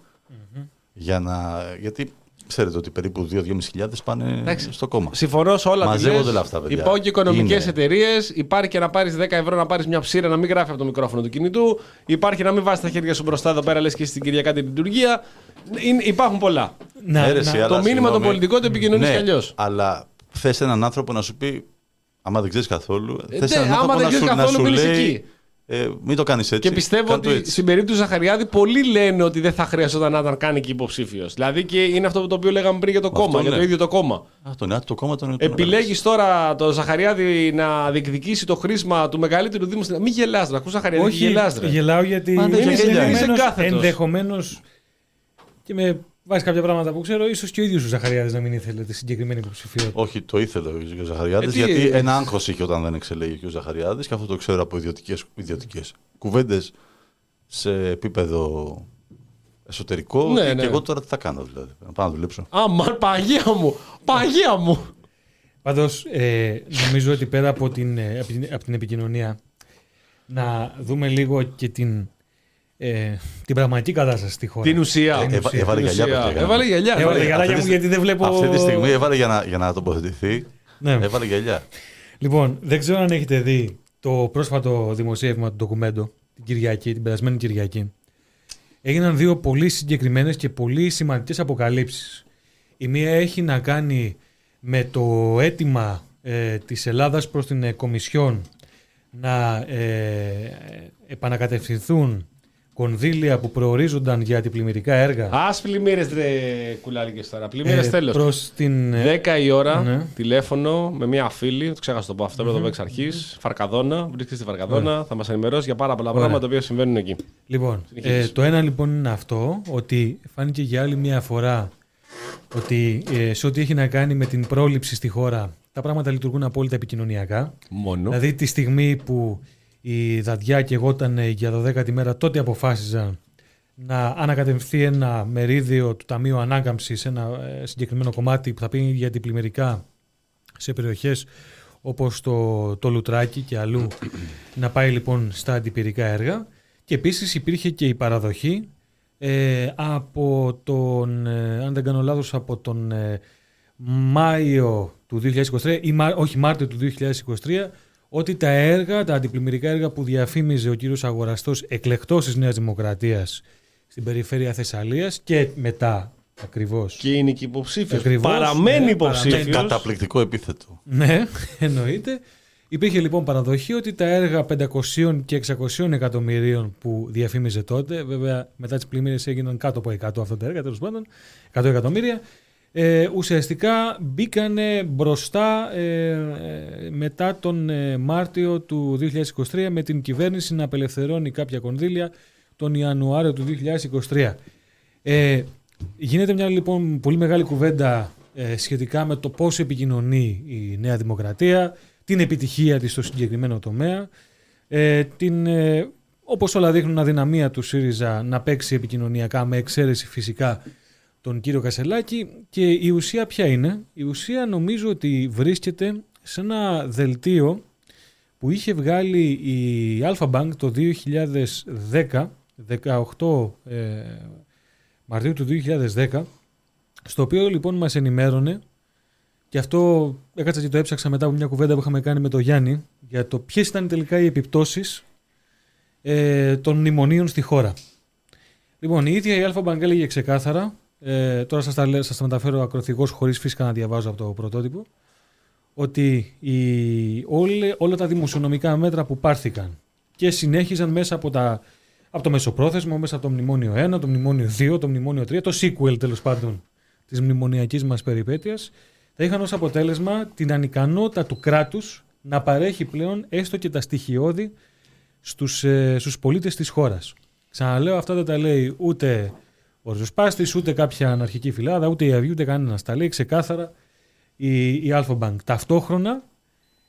Για να, γιατί ξέρετε ότι περίπου 2-2.500 πάνε Εντάξει. στο κόμμα. Συμφωνώ σε όλα Μαζεύονται τι λες. όλα αυτά, παιδιά. Υπάρχουν και οικονομικές Είναι. εταιρείες. Υπάρχει και να πάρεις 10 ευρώ να πάρεις μια ψήρα να μην γράφει από το μικρόφωνο του κινητού. Υπάρχει να μην βάζεις τα χέρια σου μπροστά εδώ πέρα, λες και στην Κυριακά την λειτουργία. Είναι- υπάρχουν πολλά. Να, Αίρεση, να- αλλά το μήνυμα το συγγνώμη. πολιτικό το επικοινωνείς ναι, κι αλλιώς. Αλλά θες έναν άνθρωπο να σου πει, άμα δεν ξέρεις καθόλου, Ε, θες ναι, έναν άμα άνθρωπο δεν να ξέρεις σου, να καθόλου, σου μείνεις λέει εκεί. Ε, μην το κάνεις έτσι. Και πιστεύω Κάνε το ότι έτσι. στην περίπτωση του Ζαχαριάδη πολλοί λένε ότι δεν θα χρειαζόταν να ήταν καν και υποψήφιος. Δηλαδή και είναι αυτό το οποίο λέγαμε πριν για το Αυτό κόμμα, για το ναι. ίδιο το κόμμα. Α, το, ναι, το κόμμα τον τον Επιλέγεις τώρα το Ζαχαριάδη να διεκδικήσει το χρήσμα του μεγαλύτερου Δήμου. στην- Μην γελάς, να ακούς Ζαχαριάδη. Όχι, γελάς, ρε. γελάω γιατί Μα, ναι, είναι γελάει. είσαι κάθετος. ενδεχομένως και με βάζεις κάποια πράγματα που ξέρω, ίσως και ο ίδιος ο Ζαχαριάδης να μην ήθελε τη συγκεκριμένη υποψηφιότητα. Όχι, το ήθελε ο κ. Ζαχαριάδης, Ε, τι- γιατί ένα άγχος είχε όταν δεν εξελέγει ο κ. Ζαχαριάδης και αυτό το ξέρω από ιδιωτικέ κουβέντες σε επίπεδο εσωτερικό. Ναι, και, ναι. και εγώ τώρα τι θα κάνω δηλαδή. Να πάω να δουλέψω. Αμάν, παγία μου! Παγία μου! Πάντως, ε, νομίζω ότι πέρα από την, ε, από την, από την επικοινωνία, να δούμε λίγο και την, ε, την πραγματική κατάσταση στη χώρα. Την ουσία. Ε, έβα- έβαλε Την γυαλιά, ουσία. παιδιά. Έβαλε γυαλιά. Έβαλε έβαλε γυαλιά. Αυτή μου, τη- γιατί δεν βλέπω- Αυτή τη στιγμή έβαλε για να, για να τοποθετηθεί. Ναι. Έβαλε γυαλιά. Λοιπόν, δεν ξέρω αν έχετε δει το πρόσφατο δημοσίευμα του ντοκουμέντο την Κυριακή, την περασμένη Κυριακή. Έγιναν δύο πολύ συγκεκριμένες και πολύ σημαντικές αποκαλύψεις. Η μία έχει να κάνει με το αίτημα ε, της Ελλάδας προς την ε, Κομισιόν να ε, επανακατευθυνθούν κονδύλια που προορίζονταν για αντιπλημμυρικά έργα Α πλημμύρες ρε κουλάρικε τώρα. Πλημμύρες ε, τέλος. προς την... ε, 10 η ώρα, Ναι. τηλέφωνο με μια φίλη, το ξέχασα το πω αυτό, πρέπει να το πω εξ αρχή. Φαρκαδόνα, βρίσκεται στη Φαρκαδόνα, θα μας ενημερώσει για πάρα πολλά Ωραία. πράγματα τα οποία συμβαίνουν εκεί. Λοιπόν, Συνεχίζεις. ε, το ένα λοιπόν είναι αυτό, ότι φάνηκε για άλλη μια φορά ότι ε, σε ό,τι έχει να κάνει με την πρόληψη στη χώρα, τα πράγματα λειτουργούν απόλυτα επικοινωνιακά. Μόνο. Δηλαδή τη στιγμή που η Δαδιά και εγώ ήταν ε, για 12η μέρα, τότε αποφάσιζα να ανακατευθεί ένα μερίδιο του Ταμείου Ανάκαμψης σε ένα ε, συγκεκριμένο κομμάτι που θα πει για αντιπλημμυρικά σε περιοχές όπως το, το Λουτράκι και αλλού να πάει λοιπόν στα αντιπυρικά έργα. Και επίσης υπήρχε και η παραδοχή ε, από τον, ε, αν δεν κάνω λάθος, από τον ε, Μάιο του 2023 ή Μα- όχι Μάρτιο του 2023 ότι τα έργα, τα αντιπλημμυρικά έργα που διαφήμιζε ο κύριος Αγοραστός εκλεκτός της Νέας Δημοκρατίας στην περιφέρεια Θεσσαλίας και μετά ακριβώς Και είναι και υποψήφιος. Ακριβώς, Παραμένει ναι, υποψήφιος. παραμένει. Καταπληκτικό επίθετο. ναι, εννοείται. Υπήρχε λοιπόν παραδοχή ότι τα έργα 500 και 600 εκατομμυρίων που διαφήμιζε τότε, βέβαια μετά τις πλημμύρες έγιναν κάτω από 100 αυτά τα έργα, τέλος πάντων, 100 εκατομμύρια, ε, ουσιαστικά μπήκανε μπροστά ε, ε, μετά τον ε, Μάρτιο του 2023 με την κυβέρνηση να απελευθερώνει κάποια κονδύλια τον Ιανουάριο του 2023. Ε, γίνεται μια λοιπόν πολύ μεγάλη κουβέντα ε, σχετικά με το πώς επικοινωνεί η Νέα Δημοκρατία, την επιτυχία της στο συγκεκριμένο τομέα, ε, την, ε, όπως όλα δείχνουν αδυναμία του ΣΥΡΙΖΑ να παίξει επικοινωνιακά με εξαίρεση φυσικά τον κύριο Κασελάκη και η ουσία ποια είναι; Η ουσία νομίζω ότι βρίσκεται σε ένα δελτίο που είχε βγάλει η Alpha Bank το 2010, 18 ε, Μαρτίου του 2010, στο οποίο λοιπόν μας ενημέρωνε και αυτό έκατσα και το έψαξα μετά από μια κουβέντα που είχαμε κάνει με τον Γιάννη για το ποιες ήταν τελικά οι επιπτώσεις ε, των μνημονίων στη χώρα. Λοιπόν, η ίδια η Alpha Bank έλεγε ξεκάθαρα, ε, τώρα σας τα, λέ- σας τα μεταφέρω ακροθυγώς χωρίς φυσικά να διαβάζω από το πρωτότυπο, ότι η, όλε- όλα τα δημοσιονομικά μέτρα που πάρθηκαν και συνέχιζαν μέσα από, τα, από το μεσοπρόθεσμο, μέσα από το μνημόνιο 1, το μνημόνιο 2, το μνημόνιο 3, το sequel τέλος πάντων της μνημονιακής μας περιπέτειας, θα είχαν ως αποτέλεσμα την ανικανότητα του κράτους να παρέχει πλέον έστω και τα στοιχειώδη στους, ε, στους πολίτες της χώρας. Ξαναλέω, αυτά δεν τα λέει ούτε ο Ριζοσπάστης, ούτε κάποια αναρχική φυλάδα, ούτε η Αυγή, ούτε κανένα. Τα λέει ξεκάθαρα η, η Alpha Bank. Ταυτόχρονα,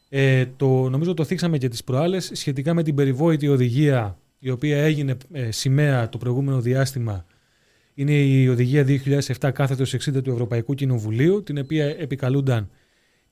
ε, το, νομίζω το θίξαμε και τις προάλλες, σχετικά με την περιβόητη οδηγία η οποία έγινε ε, σημαία το προηγούμενο διάστημα είναι η οδηγία 2007 κάθετος 60 του Ευρωπαϊκού Κοινοβουλίου, την οποία επικαλούνταν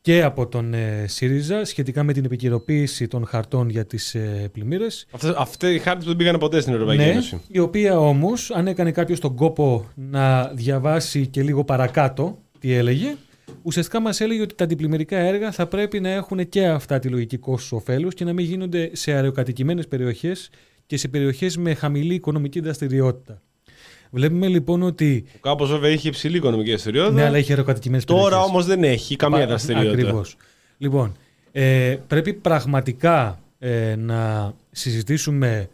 και από τον ε, ΣΥΡΙΖΑ σχετικά με την επικαιροποίηση των χαρτών για τις ε, πλημμύρες. Αυτές αυτοί οι χάρτες που δεν πήγαν ποτέ στην Ευρωπαϊκή Ναι, Ένωση. η οποία όμως, αν έκανε κάποιος τον κόπο να διαβάσει και λίγο παρακάτω τι έλεγε, ουσιαστικά μας έλεγε ότι τα αντιπλημμυρικά έργα θα πρέπει να έχουν και αυτά τη λογική κόστος ωφέλους και να μην γίνονται σε αεροκατοικημένες περιοχές και σε περιοχές με χαμηλή οικονομική δραστηριότητα. Βλέπουμε λοιπόν ότι. Κάπως βέβαια είχε υψηλή οικονομική δραστηριότητα. Ναι, αλλά έχει αεροκατοικημένε περιοχές. Τώρα όμως δεν έχει καμία δραστηριότητα. Ακριβώς. Λοιπόν, ε, πρέπει πραγματικά ε, να συζητήσουμε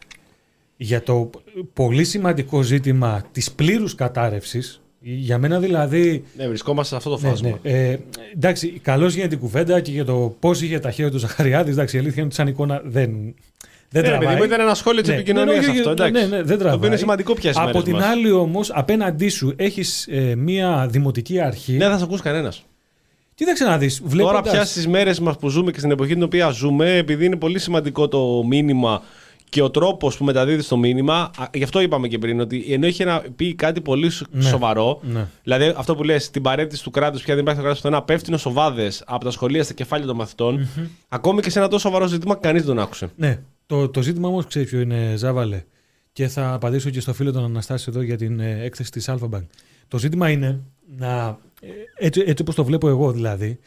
για το πολύ σημαντικό ζήτημα της πλήρους κατάρρευσης. Για μένα δηλαδή Ναι, βρισκόμαστε σε αυτό το ναι, φάσμα. ναι. Ε, εντάξει, καλώς για την κουβέντα και για το πώς είχε τα χέρια του Ζαχαριάδης. Εντάξει, η αλήθεια είναι ότι σαν εικόνα δεν. Δεν Ναι, ρε τραβάει. παιδί μου, ήταν ένα σχόλιο της Ναι, επικοινωνίας ναι, ναι, αυτό. ναι, Εντάξει. ναι, ναι, δεν το οποίο τραβάει. είναι σημαντικό πια στις Από μέρες την μας. άλλη όμως, απέναντί σου έχεις μία δημοτική αρχή. Ναι, δεν θα σε ακούσει κανένας. Κοίταξε να δει. Τώρα πια στις μέρες μας που ζούμε και στην εποχή την οποία ζούμε, επειδή είναι πολύ σημαντικό το μήνυμα και ο τρόπος που μεταδίδεις το μήνυμα, α, γι' αυτό είπαμε και πριν, ότι ενώ είχε να πει κάτι πολύ σ- Ναι. σοβαρό, Ναι. δηλαδή αυτό που λες, την παρέτηση του κράτους, πια δεν υπάρχει το κράτος πουθενά, πέφτουν σοβάδες από τα σχολεία στα κεφάλια των μαθητών, ακόμη και σε ένα τόσο σοβαρό ζήτημα, κανείς δεν τον άκουσε. Ναι. Το, το ζήτημα όμως ξέρει ποιο είναι, Ζάβαλε. Και θα απαντήσω και στο φίλο τον Αναστάση εδώ για την ε, έκθεση της Alphabank. Το ζήτημα είναι να. ε, Έτσι, έτσι όπως το βλέπω εγώ δηλαδή,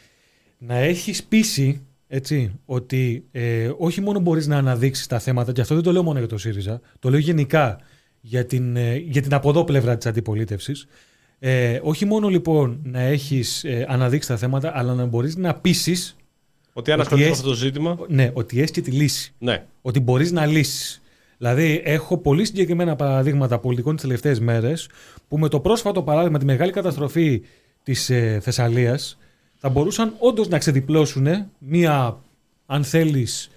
να έχεις πείσει έτσι, ότι ε, όχι μόνο μπορείς να αναδείξεις τα θέματα, και αυτό δεν το λέω μόνο για το ΣΥΡΙΖΑ, το λέω γενικά για την, ε, για την από εδώ πλευρά της αντιπολίτευσης. Ε, όχι μόνο λοιπόν να έχεις ε, αναδείξει τα θέματα, αλλά να μπορείς να πείσεις Ότι αν ασχοληθεί με έχει- αυτό το ζήτημα. ναι, ότι έχει και τη λύση Ναι. ότι μπορείς να λύσεις. Δηλαδή, έχω πολύ συγκεκριμένα παραδείγματα πολιτικών τις τελευταίες μέρες που με το πρόσφατο παράδειγμα, τη μεγάλη καταστροφή της ε, Θεσσαλίας, θα μπορούσαν όντως να ξεδιπλώσουν μία, αν θέλεις,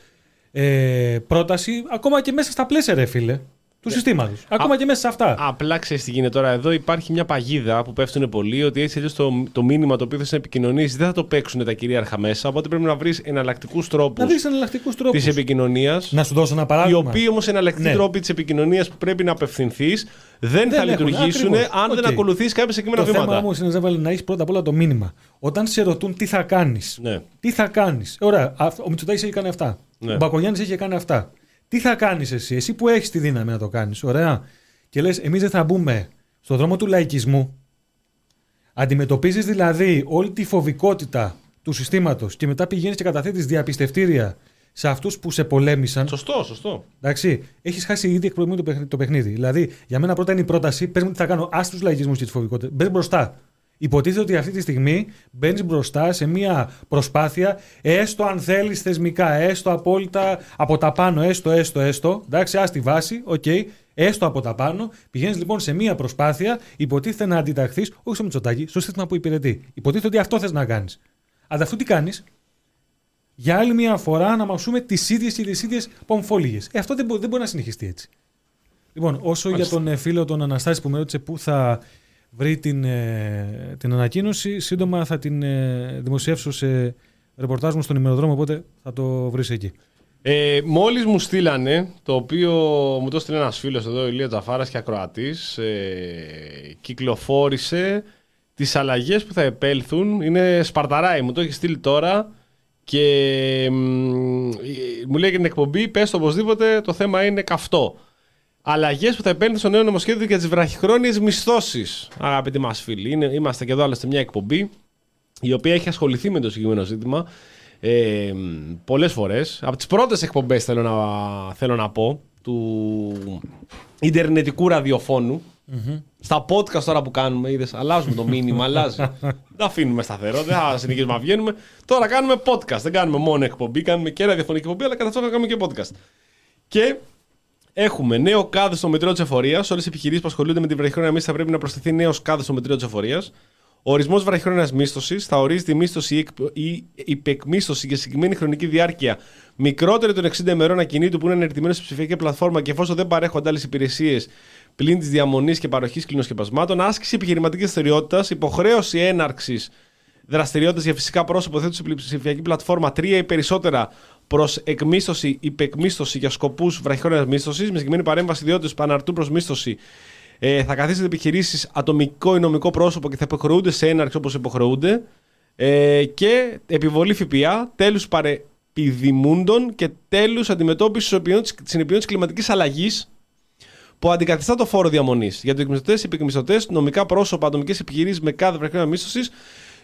ε, πρόταση ακόμα και μέσα στα πλαίσια, ρε φίλε, του συστήματος. Ακόμα και μέσα σε αυτά. Απλά ξέρεις τι γίνεται τώρα. Εδώ υπάρχει μια παγίδα που πέφτουν πολλοί ότι έτσι αλλιώς το, το μήνυμα το οποίο θες να επικοινωνήσεις δεν θα το παίξουν τα κυρίαρχα μέσα. Οπότε πρέπει να βρεις εναλλακτικούς τρόπους να βρεις εναλλακτικούς τρόπους. της επικοινωνίας. Να σου δώσω ένα Οι παράδειγμα. οποίοι όμως εναλλακτικοί Ναι. τρόποι της επικοινωνίας που πρέπει να απευθυνθείς δεν, θα έχουν, λειτουργήσουν ακριβώς. αν δεν Οκ. ακολουθήσει κάποια συγκεκριμένα Το θέμα βήματα. όμως είναι Ζέβαλε, να έχεις πρώτα απ' όλα το μήνυμα. Όταν σε ρωτούν τι θα κάνεις, Ναι. τι θα κάνεις. Ωραία, αυ- ο Μητσοτάκης έχει κάνει αυτά. Ναι. Ο Μπακογιάννης έχει κάνει αυτά. Τι θα κάνεις εσύ, εσύ που έχεις τη δύναμη να το κάνεις. Ωραία. Και λες, εμείς δεν θα μπούμε στον δρόμο του λαϊκισμού. Αντιμετωπίζεις δηλαδή όλη τη φοβικότητα του συστήματος και μετά πηγαίνεις και καταθέτεις διαπιστευτήρια σε αυτούς που σε πολέμησαν. Σωστό, σωστό. Εντάξει, έχεις χάσει ήδη εκ προοιμίου το παιχνίδι, το παιχνίδι. Δηλαδή, για μένα πρώτα είναι η πρόταση, πες μου τι θα κάνω, ας τους λαϊκισμούς και τις φοβικότητες. Μπες μπροστά. Υποτίθεται ότι αυτή τη στιγμή μπαίνεις μπροστά σε μια προσπάθεια, έστω αν θέλεις θεσμικά, έστω απόλυτα από τα πάνω, έστω, έστω, έστω. Εντάξει, ας τη βάση, οκ, έστω από τα πάνω. Πηγαίνεις λοιπόν σε μια προσπάθεια, υποτίθεται να αντιταχθείς, όχι στο Μητσοτάκη, στο σύστημα που υπηρετεί. Υποτίθεται ότι αυτό θες να κάνεις. Ανταυτού τι κάνεις, για άλλη μια φορά αναμασούμε τις ίδιες και τις ίδιες πομφόλιγες. Ε, αυτό δεν, μπο- δεν μπορεί να συνεχιστεί έτσι. Λοιπόν, όσο για τον ε, φίλο τον Αναστάση που με ρώτησε πού θα βρει την, ε, την ανακοίνωση, σύντομα θα την ε, δημοσιεύσω σε ρεπορτάζ μου στον ημεροδρόμο, οπότε θα το βρεις εκεί. Ε, Μόλις μου στείλανε, το οποίο μου το στείλε ένας φίλος εδώ, ο Ηλία Τζαφάρας και ακροατής, ε, κυκλοφόρησε τις αλλαγές που θα επέλθουν. Είναι σπαρταράει, μου το έχει στείλει τώρα. Και μ, ε, μου λέει για την εκπομπή, πες το οπωσδήποτε, το θέμα είναι καυτό. Αλλαγές που θα επέλθουν στο νέο νομοσχέδιο για τις βραχυχρόνιες μισθώσεις. Αγαπητοί μας φίλοι, είναι, είμαστε και εδώ άλλωστε μια εκπομπή η οποία έχει ασχοληθεί με το συγκεκριμένο ζήτημα ε, πολλές φορές. Από τις πρώτες εκπομπές θέλω να, θέλω να πω του ιντερνετικού ραδιοφώνου. Στα podcast τώρα που κάνουμε, είδες, αλλάζουμε το μήνυμα, αλλάζει. δεν αφήνουμε σταθερό, δεν θα συνεχίσουμε να βγαίνουμε. Τώρα κάνουμε podcast, δεν κάνουμε μόνο εκπομπή, κάνουμε και ραδιοφωνική εκπομπή, αλλά κατά αυτό κάνουμε και podcast. Και Έχουμε νέο κάδο στο μετρό της εφορίας. Σε όλες οι επιχειρήσεις που ασχολούνται με την βραχυχρόνια μίσθωση θα πρέπει να προσθεθεί νέος κάδος στο μετρό της εφορίας. Ορισμός βραχυχρόνιας μίσθωσης θα ορίζει τη μίσθωση ή εκπ- ή υπεκμίσθωση για συγκεκριμένη χρονική διάρκεια μικρότερη των 60 ημερών ακινήτου που είναι ενεργητημένο σε ψηφιακή πλατφόρμα και εφόσον δεν παρέχονται άλλες υπηρεσίες πλην της διαμονής και παροχής κλινοσκεπασμάτων. Άσκηση επιχειρηματικής δραστηριότητας, υποχρέωση έναρξης δραστηριότητε για φυσικά πρόσωπο θέτουν σε ψηφιακή πλατφόρμα τρία ή περισσότερα προς εκμίσθωση, υπεκμίσθωση για σκοπούς βραχυχρόνια μίσθωσης, με συγκεκριμένη παρέμβαση ιδιότητες που αναρτούν προς μίσθωση. Ε, θα καθίσετε επιχειρήσεις ατομικό ή νομικό πρόσωπο και θα υποχρεούνται σε έναρξη όπως υποχρεούνται. Ε, και επιβολή ΦΠΑ, τέλους παρεπιδημούντων και τέλους αντιμετώπισης συνεπειών τη κλιματικής αλλαγής που αντικαθιστά το φόρο διαμονής. Για τους εκμισθωτές, επικμισθωτέ, νομικά πρόσωπα, ατομικές επιχειρήσεις με κάθε βραχυχρόνια μίσθωσης,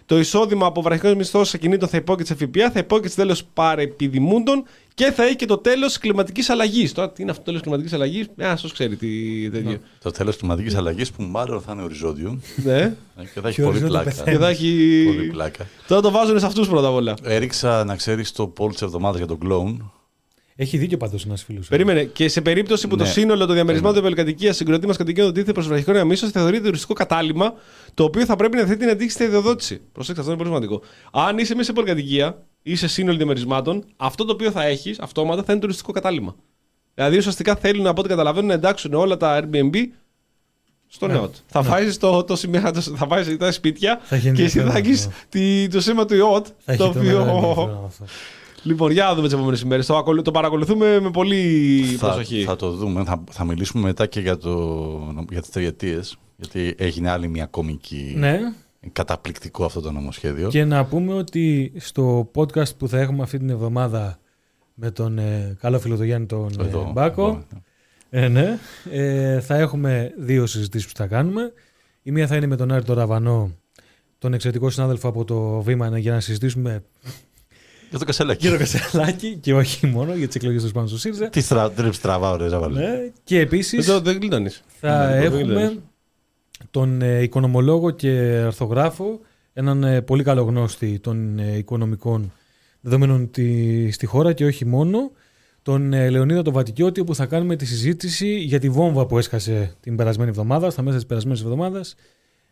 το εισόδημα από βραχυχρόνια μισθώσει ακινήτων θα υπόκειται σε ΦΠΑ, θα υπόκειται τέλος παρεπιδημούντων και θα έχει και το τέλος κλιματικής αλλαγής. Τώρα, τι είναι αυτό το τέλος κλιματικής αλλαγής, ένα σα ξέρει τι τέτοιο. Το τέλος κλιματικής αλλαγής που μάλλον θα είναι οριζόντιο ναι. ε, και θα έχει Και πολύ οριζόντιο πλάκα. πεθαίνει. Και θα έχει. Πολύ πλάκα. Τώρα το βάζουν σε αυτούς πρώτα απ' όλα. Έριξα να ξέρεις το poll τη εβδομάδας για τον κλόουν. Έχει δίκιο πάντω ένας φίλος. Περίμενε. Και σε περίπτωση που το Ναι. σύνολο των διαμερισμάτων επελκατοικία συγκροτή μα κατοικίων το τίθεται προ βραχυχρόνια μίσο, θα θεωρείται τουριστικό κατάλημα, το οποίο θα πρέπει να θέτει την αντίστοιχη ιδιοδότηση. Προσέξτε, αυτό είναι πολύ σημαντικό. Αν είσαι μέσα σε πολυκατοικία ή σε σύνολο διαμερισμάτων, αυτό το οποίο θα έχεις αυτόματα θα είναι τουριστικό κατάλημα. Δηλαδή ουσιαστικά θέλουν από ό,τι καταλαβαίνουν να εντάξουν όλα τα Airbnb στο Ναι. ΝΕΟΤ. Θα βάζει το, το σημείο, το- θα βάζεις τα σπίτια Θα έχει και εσύ θα ενδιαφέρον έχεις αυτό. το σήμα του ΙΟΤ. Θα Το έχει το μεγάλο οποίο. Ενδιαφέρον αυτό. Λοιπόν, για να δούμε τις επόμενες ημέρες. Το, ακολου- το παρακολουθούμε με πολύ θα, προσοχή. θα το δούμε. Θα, θα μιλήσουμε μετά και για, το, για τις τριετίες, γιατί έγινε άλλη μια κομική Ναι, καταπληκτικό αυτό το νομοσχέδιο. και να πούμε ότι στο podcast που θα έχουμε αυτή την εβδομάδα με τον ε, καλό φίλο του Γιάννη τον ε, Εδώ, Μπάκο, εδώ. ε, ναι, ε, θα έχουμε δύο συζητήσεις που θα κάνουμε. Η μία θα είναι με τον Άρη τον Ραβανό, τον εξαιρετικό συνάδελφο από το Βήμα, για να συζητήσουμε Για το κασελάκι. για το Κασελάκι και όχι μόνο για τις εκλογές του πάνω στο ΣΥΡΙΖΑ. Τι στρα, τρέψει τραβάω, ρε Ζαβαλή. Ναι, και επίσης... Δεν, το, δεν γλιτώνεις. Θα Ναι, δεν έχουμε γλιτώνεις. τον ε, οικονομολόγο και αρθογράφο, έναν ε, πολύ καλό γνώστη των ε, οικονομικών δεδομένων τη, στη χώρα και όχι μόνο, τον ε, Λεωνίδα τον Βατικιώτη, όπου θα κάνουμε τη συζήτηση για τη βόμβα που έσκασε την περασμένη εβδομάδα, στα μέσα της περασμένης εβδομάδας,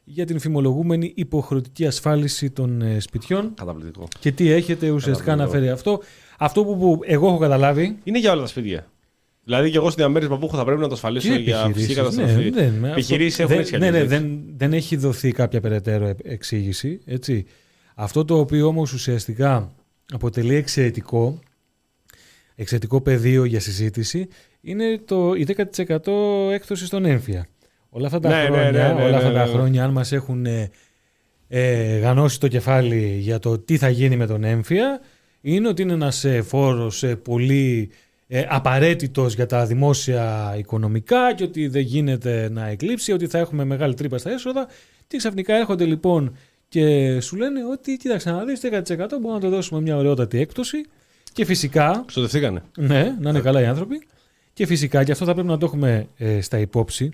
για την φημολογούμενη υποχρεωτική ασφάλιση των ε, σπιτιών Καταπληκτικό. και τι έχετε ουσιαστικά να Καταπληκτικό. φέρει αυτό. Αυτό που, που εγώ έχω καταλάβει Είναι για όλα τα σπίτια. Δηλαδή και εγώ στο διαμέρισμα που έχω θα πρέπει να το ασφαλίσω Και για φυσική επιχειρήσεις, καταστροφή. Ναι, δεν, Επιχειρήσεις αυτό- έχουν δεν- έτσι κι ναι, ναι, αλλιώς, δεν, δεν έχει δοθεί κάποια περαιτέρω ε- εξήγηση. Έτσι. Αυτό το οποίο όμως ουσιαστικά αποτελεί εξαιρετικό, εξαιρετικό πεδίο για συζήτηση είναι το, η 10% έκπτωση στον έμφυα. Όλα αυτά τα Ναι, ναι, χρόνια, ναι, ναι, όλα αυτά ναι, τα ναι. χρόνια αν μας έχουν ε, ε, γανώσει το κεφάλι για το τι θα γίνει με τον έμφυα είναι ότι είναι ένας ε, φόρος ε, πολύ ε, απαραίτητος για τα δημόσια οικονομικά και ότι δεν γίνεται να εκλείψει, ότι θα έχουμε μεγάλη τρύπα στα έσοδα και ξαφνικά έρχονται λοιπόν και σου λένε ότι κοίταξε να δεις 10% μπορούμε να το δώσουμε μια ωραιότατη έκπτωση και φυσικά Ξοδευτήκανε. ναι, να είναι καλά οι άνθρωποι. Και φυσικά, και αυτό θα πρέπει να το έχουμε ε, στα υπόψη,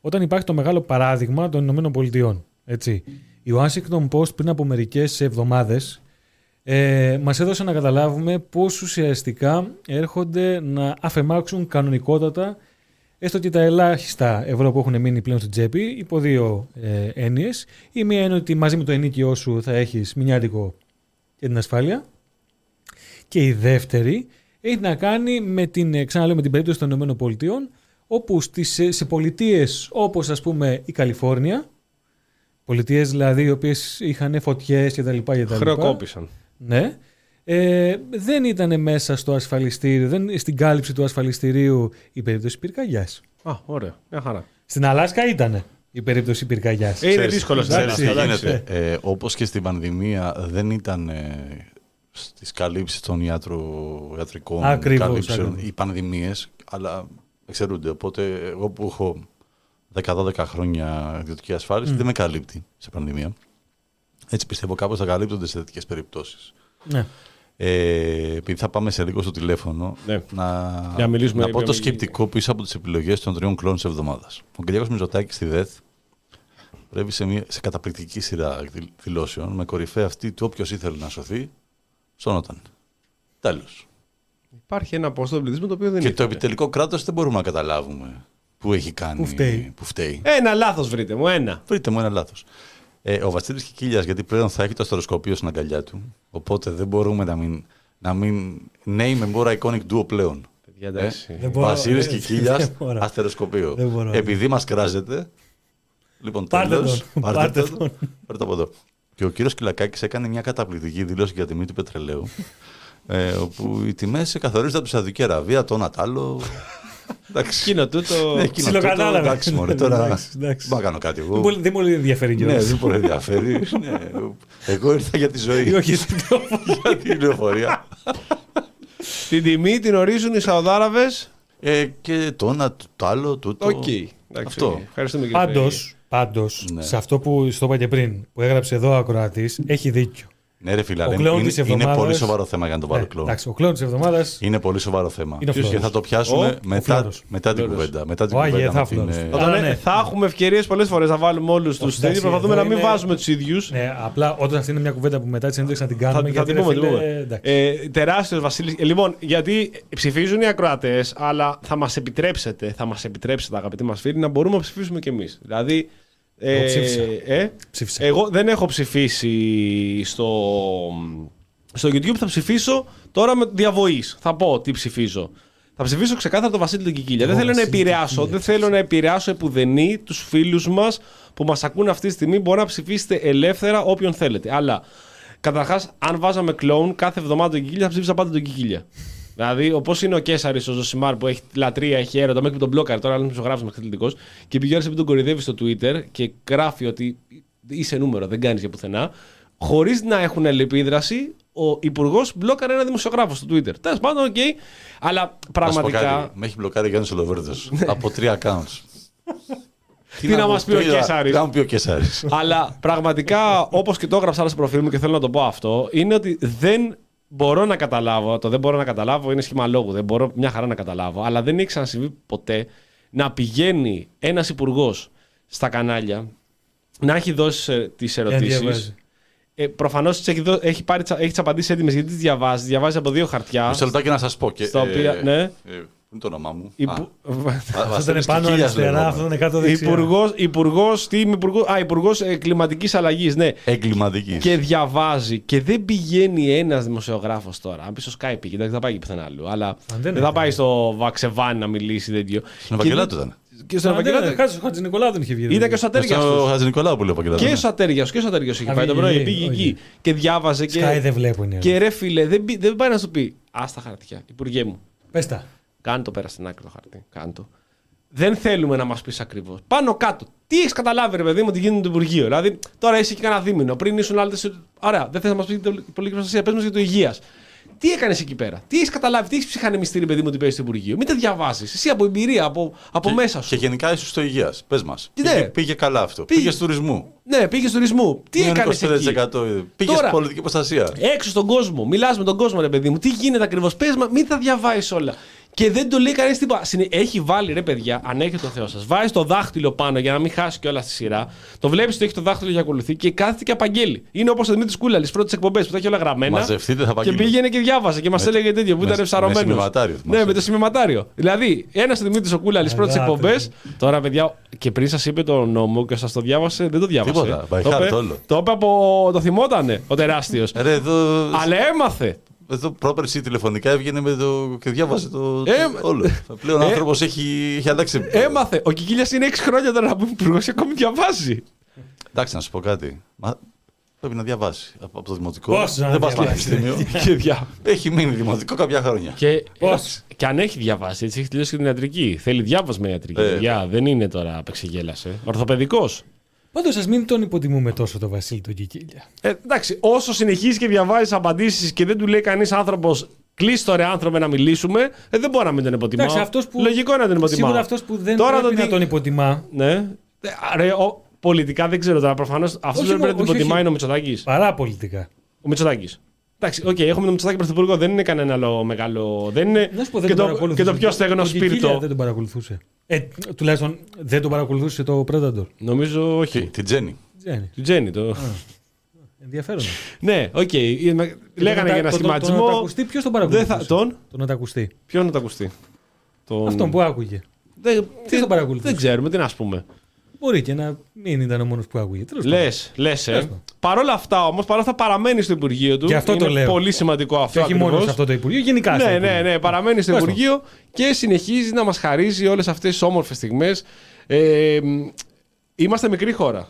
όταν υπάρχει το μεγάλο παράδειγμα των Ηνωμένων Πολιτειών. Έτσι. Η Washington Post πριν από μερικές εβδομάδες ε, μας έδωσε να καταλάβουμε πώς ουσιαστικά έρχονται να αφεμάξουν κανονικότατα έστω και τα ελάχιστα ευρώ που έχουν μείνει πλέον στην τσέπη υπό δύο ε, έννοιες. Η μία είναι ότι μαζί με το ενίκιο σου θα έχεις μηνιάτικο και την ασφάλεια. Και η δεύτερη έχει να κάνει με την, ε, ξαναλέω, με την περίπτωση των ΗΠΑ, όπου στις, σε, σε πολιτείες όπως ας πούμε η Καλιφόρνια, πολιτείες δηλαδή οι οποίες είχαν φωτιές και τα λοιπά και τα λοιπά, Χρεοκόπησαν. ναι, ε, δεν ήταν μέσα στο ασφαλιστήριο, δεν, στην κάλυψη του ασφαλιστηρίου η περίπτωση πυρκαγιάς. Α, ωραία. Μια χαρά. Στην Αλάσκα ήταν η περίπτωση πυρκαγιάς. Ε, είναι Ξέρεις- δύσκολο στην ξέρεις τι Ελλάδα, εντάξει. γίνεται. Ε, όπως και στην πανδημία δεν ήταν ε, στις καλύψεις των ιατρο, ιατρικών Ακριβώς, καλύψεων ακριβώς. οι πανδημίες, αλλά εξαιρούνται. Οπότε εγώ που έχω 10-12 χρόνια ιδιωτική ασφάλιση δεν με καλύπτει σε πανδημία. Έτσι πιστεύω κάπως θα καλύπτονται σε τέτοιες περιπτώσεις. Ναι. Ε, επειδή θα πάμε σε λίγο στο τηλέφωνο, Ναι. να, Για να μιλήσουμε- να πω το για- σκεπτικό πίσω από τις επιλογές των τριών κλόνων της εβδομάδας. Ο Κυριάκος Μητσοτάκης στη ΔΕΘ πρέπει σε, μια, σε καταπληκτική σειρά δηλ- δηλώσεων με κορυφαία αυτή του όποιος ήθελε να σωθεί, σώνονταν. Τέλος. Υπάρχει ένα ποσό του πληθυσμού το οποίο δεν Και το ήθελε. επιτελικό κράτος δεν μπορούμε να καταλάβουμε που έχει κάνει. Που φταίει. Που φταίει. Ένα λάθος βρείτε μου, ένα. Βρείτε μου ένα λάθος. Ε, ο Βασίλης Κικίλιας, γιατί πλέον θα έχει το αστεροσκοπείο στην αγκαλιά του. Οπότε δεν μπορούμε να μην. Να μην name and more iconic duo πλέον. Παιδιά, εντάξει. Δεν μπορώ. Βασίλης Ε, Κικίλιας, δεν μπορώ. αστεροσκοπείο. Δεν μπορώ. Επειδή μας κράζεται. Λοιπόν, Πάρτε τέλος, τον. πάρτε Πάρτε τον. τον. Πάρτε το από εδώ. Και ο κύριος Κυλακάκης έκανε μια καταπληκτική δήλωση για τιμή του πετρελαίου. Ε, όπου οι τιμές καθορίζονται από τη Σαουδική Αραβία, το ένα τ' άλλο. Εντάξει. Εκείνο τούτο. Ναι, εκείνο τούτο, Ψιλοκατάλαβα. Εντάξει, μωρέ, τώρα. Εντάξει, εντάξει. Δεν μπορώ να κάνω κάτι εγώ. Δεν πολύ- Δεν πολύ ενδιαφέρει Ναι, κιόλας. δεν πολύ ενδιαφέρει. ναι. Εγώ ήρθα για τη ζωή. Όχι, για την λεωφορεία. Την τιμή την ορίζουν οι Σαουδάραβες. Ε, και το ένα, το άλλο, τούτο. Οκ. Εντάξει, Αυτό. Ευχαριστούμε κύριε Πάντως, πάντως Ναι. σε αυτό που στο είπα και πριν, που έγραψε εδώ ο ακροατής, έχει δίκιο. Ναι, ρε φίλα, Ο ρε, κλόουν είναι, της είναι εβδομάδας- πολύ σοβαρό θέμα για να το βάλω Ναι, κλόουν. εντάξει, ο κλόουν της εβδομάδα. Είναι πολύ σοβαρό θέμα. Είναι ο και Φλόρος. θα το πιάσουμε Ο- μετά, Φλόρος. μετά την Φλόρος. κουβέντα. Μετά την Ο Άγιε, κουβέντα θα με την, Φλόρος. ε, Αλλά Όταν, ναι. Θα έχουμε ευκαιρίες πολλές φορές να βάλουμε όλους τους εντάξει, τέτοιου. Προσπαθούμε εδώ να μην είναι- βάζουμε τους ίδιους. Ναι, απλά όταν αυτή είναι μια κουβέντα που μετά της συνέντευξη να την κάνουμε. Θα, θα γιατί, την ρε πούμε, την φίλε, πούμε. εντάξει. Ε, Τεράστιος Βασίλη. Ε, λοιπόν, γιατί ψηφίζουν οι ακροατές, αλλά θα μας επιτρέψετε, θα μας επιτρέψετε, αγαπητοί μας φίλοι, να μπορούμε να ψηφίσουμε κι εμείς. Δηλαδή. Εγώ ψήφισα. ε, Ψήφισα. εγώ δεν έχω ψηφίσει στο, στο YouTube, θα ψηφίσω τώρα με διαβοής. Θα πω τι ψηφίζω. Θα ψηφίσω ξεκάθαρα τον Βασίλη τον Κικίλια. Εγώ δεν θέλω να Βασίλη επηρεάσω, Κικίλια δεν θέλω να επηρεάσω επουδενή τους φίλους μας που μας ακούνε αυτή τη στιγμή. Μπορεί να ψηφίσετε ελεύθερα όποιον θέλετε. Αλλά καταρχάς, αν βάζαμε κλόουν κάθε εβδομάδα τον Κικίλια, θα ψήφισα πάντα τον Κικίλια. Δηλαδή, όπω είναι ο Κέσσαρη, ο Ζωσιμάρ που έχει λατρεία, έχει έρωτα, μέχρι που τον μπλόκαρε τώρα, είναι μισογράφο με εξαιρετικό. Και πηγαίνει επειδή τον κορυδεύει στο Twitter και γράφει ότι είσαι νούμερο, δεν κάνεις για πουθενά. Χωρίς να έχουν αλληλεπίδραση, ο υπουργός μπλόκαρε ένα δημοσιογράφο στο Twitter. Τέλος πάντων, οκ. Αλλά να σου πω πραγματικά. κάτι, Με έχει μπλοκάρει ο Γιάννη Ολοβέρδο από τρία accounts. Τι να μας πει ο Κέσσαρης. Τι να μου πει ο Κέσσαρης. Αλλά πραγματικά, όπως και το έγραψα άλλο στο προφίλ μου και θέλω να το πω αυτό, είναι ότι δεν μπορώ να καταλάβω. Το δεν μπορώ να καταλάβω είναι σχήμα λόγου. Δεν μπορώ μια χαρά να καταλάβω. Αλλά δεν έχει ξανασυμβεί ποτέ να πηγαίνει ένας υπουργός στα κανάλια να έχει δώσει τις να ερωτήσεις. διαβάζει. Ε, Προφανώς έχει, δω- έχει, πάρει, τσα- έχει τι απαντήσει έτοιμες γιατί τις διαβάζει. Διαβάζει από δύο χαρτιά. Μισό λεπτάκι να σας πω. Και, Στα οποία- ναι. ε, Πού είναι το όνομά μου; Υπου- Α, Αυτό Βασίλης ήταν πάνω Κικίλιας αριστερά, λεγόταν. αυτό ήταν κάτω δεξιά. Υπουργός, υπουργός, τι είμαι υπουργός, α, υπουργός ε, κλιματικής αλλαγής, ναι. Εγκληματικής. Και διαβάζει και δεν πηγαίνει ένας δημοσιογράφος τώρα. Αν πεις στο Skype πήγε, εντάξει, δεν πάει και πουθενά άλλο. Αλλά δεν δεν, είναι. θα πάει στο Βαξεβάνι να μιλήσει τέτοιο. Στον Ευαγγελάτο ήταν. Και στον Ευαγγελάτο. Κάτσε, ο Χατζη Νικολάου δεν είχε βγει. Ήταν και στο Στο Ατέριαστο. Χατζη Νικολάου που λέει ο Ευαγγελάτο. Και στο Ατέριαστο. Και στο Ατέριαστο είχε Α, πάει το πήγε πρωί. εκεί, Πήγε όχι. εκεί και διάβαζε. Σκάι Και, δεν βλέπω είναι. και ρε φίλε, δεν, πει- δεν πάει να σου πει. Α τα χαρτιά, υπουργέ μου. Πες τα. Κάνε το πέρα στην άκρη το χαρτί. Κάνε το. Δεν θέλουμε να μας πεις ακριβώς. Πάνω κάτω. Τι έχεις καταλάβει, ρε παιδί μου, ότι γίνεται το Υπουργείο. Δηλαδή, τώρα είσαι και κανένα δίμηνο. Πριν ήσουν άλλε. Ωραία, δεν θες να μας πεις την πολιτική προστασία. Πες μας για το υγείας. Τι έκανες εκεί πέρα; Τι έχεις καταλάβει, τι έχεις ψυχανεμιστεί, ρε παιδί μου, ότι παίζεις στο Υπουργείο; Μην τα διαβάζει. Εσύ από εμπειρία, από, από Και- μέσα σου. Και γενικά ίσω στο υγείας. Πες μας. Ναι. Πήγε, πήγε καλά αυτό. Πήγε. Πήγες τουρισμού. Ναι, πήγε στο τουρισμού. Τι Μείον έκανες εκεί; 25%. Πήγες Τώρα- πολιτική προστασία. Έξω στον κόσμο. Μιλάς με τον κόσμο, ρε παιδί μου. Τι γίνεται ακριβώς; Πες μα, μην τα διαβάζει όλα. Και δεν το λέει κανείς τίποτα. Συνε- Έχει βάλει ρε παιδιά, αν έχετε το Θεός σας, βάζει το δάχτυλο πάνω για να μην χάσει κιόλας τη σειρά. Το βλέπεις ότι έχει το δάχτυλο για ακολουθεί και κάθεται και απαγγέλει. Είναι όπως ο Δημήτρης Κούλαλης, πρώτες εκπομπές που τα έχει όλα γραμμένα. Μαζευτείτε, θα Και απαγγείλουμε. πήγαινε και διάβαζε και μας Με- έλεγε τέτοιο που με- ήταν με ψαρωμένος. σημειωματάριο, θυμάσαι. Ναι, με το σημειωματάριο. Δηλαδή, ένας ο Δημήτρης ο Κούλαλη πρώτες Αγάπη. εκπομπές. Τώρα, παιδιά, και πριν σας είπε το νόμο και σας το διάβασε, δεν το διάβασε. Τίποτα, by το, heart είπε- όλο. το είπε από. Το θυμότανε ο τεράστιος. Ρε, εδώ, Αλλά έμαθε. Εδώ πρόπερση τηλεφωνικά έβγαινε με το... και διάβαζε το, το- Ε, όλο. Πλέον ο ε, άνθρωπος έχει, έχει αλλάξει. Έμαθε. Ο Κικίλιας είναι 6 χρόνια τώρα που είναι υπουργό και ακόμη διαβάζει. Εντάξει, να σου πω κάτι. Μα, πρέπει να διαβάσει. Από, από το δημοτικό. Πώς να δεν πας στο διαβάσει; πανεπιστήμιο. και, δια... έχει μείνει δημοτικό κάποια χρόνια. και, Πώς; και αν έχει διαβάσει, έτσι έχει τελειώσει και την ιατρική. Θέλει διάβασμα ιατρική. Ε. παιδιά. δεν είναι τώρα απεξεγέλασε. Ορθοπαιδικός. Πάντως ας μην τον υποτιμούμε τόσο το Βασίλη τον Κικίλια. Ε, εντάξει, όσο συνεχίζεις και διαβάζεις απαντήσεις και δεν του λέει κανείς άνθρωπος, κλείστο ρε άνθρωπε να μιλήσουμε, ε, δεν μπορεί να μην τον υποτιμάω. Εντάξει, αυτός που- Λογικό είναι να τον υποτιμάω. Σίγουρα αυτός που δεν Τώρα πρέπει το να τι- τον υποτιμά. Ναι. Ε, Ρε, ο, πολιτικά δεν ξέρω τώρα. Προφανώς αυτός Όχι, που πρέπει να όχι, τον υποτιμάει όχι. είναι ο Μητσοτάκης. Παρά πολιτικά. Ο Μητσοτάκης. Εντάξει, οκ, έχουμε τον Μητσοτάκη πρωθυπουργό, δεν είναι κανένα άλλο μεγάλο. Δεν είναι Να σου πω, δεν και, τον το, παρακολουθούσε. και το πιο στεγνό Ο Κικίλια σπίρτο. Δεν τον παρακολουθούσε. Ε, τουλάχιστον δεν τον παρακολουθούσε το Predator. Νομίζω Τι, όχι. την Τζέννη. Τζένι. Του Τζένι το. Ενδιαφέρον. ναι, οκ. Λέγανε για ένα Τον σχηματισμό. Ατακουστή ποιος τον Δεν παρακολουθούσε. θα, τον; Τον Ατακουστή. Ποιον να το ακουστεί; Τον... Αυτόν που άκουγε. Δεν, Τι τον παρακολουθούσε; δεν ξέρουμε, τι να πούμε. Μπορεί και να μην ήταν ο μόνος που άκουγε. Τέλος Λε, πάντων. λες. Ε. πάντων. Παρ' όλα αυτά όμως, παρ' όλα αυτά παραμένει στο Υπουργείο του. Γι' αυτό είναι το λέω. πολύ σημαντικό Και αυτό. όχι μόνο ακριβώς. σε αυτό το Υπουργείο, γενικά. στο Ναι, Υπουργείο. ναι, ναι. Παραμένει στο Πες το. Υπουργείο και συνεχίζει να μας χαρίζει όλες αυτές τις όμορφες στιγμές. Ε, μ, είμαστε μικρή χώρα.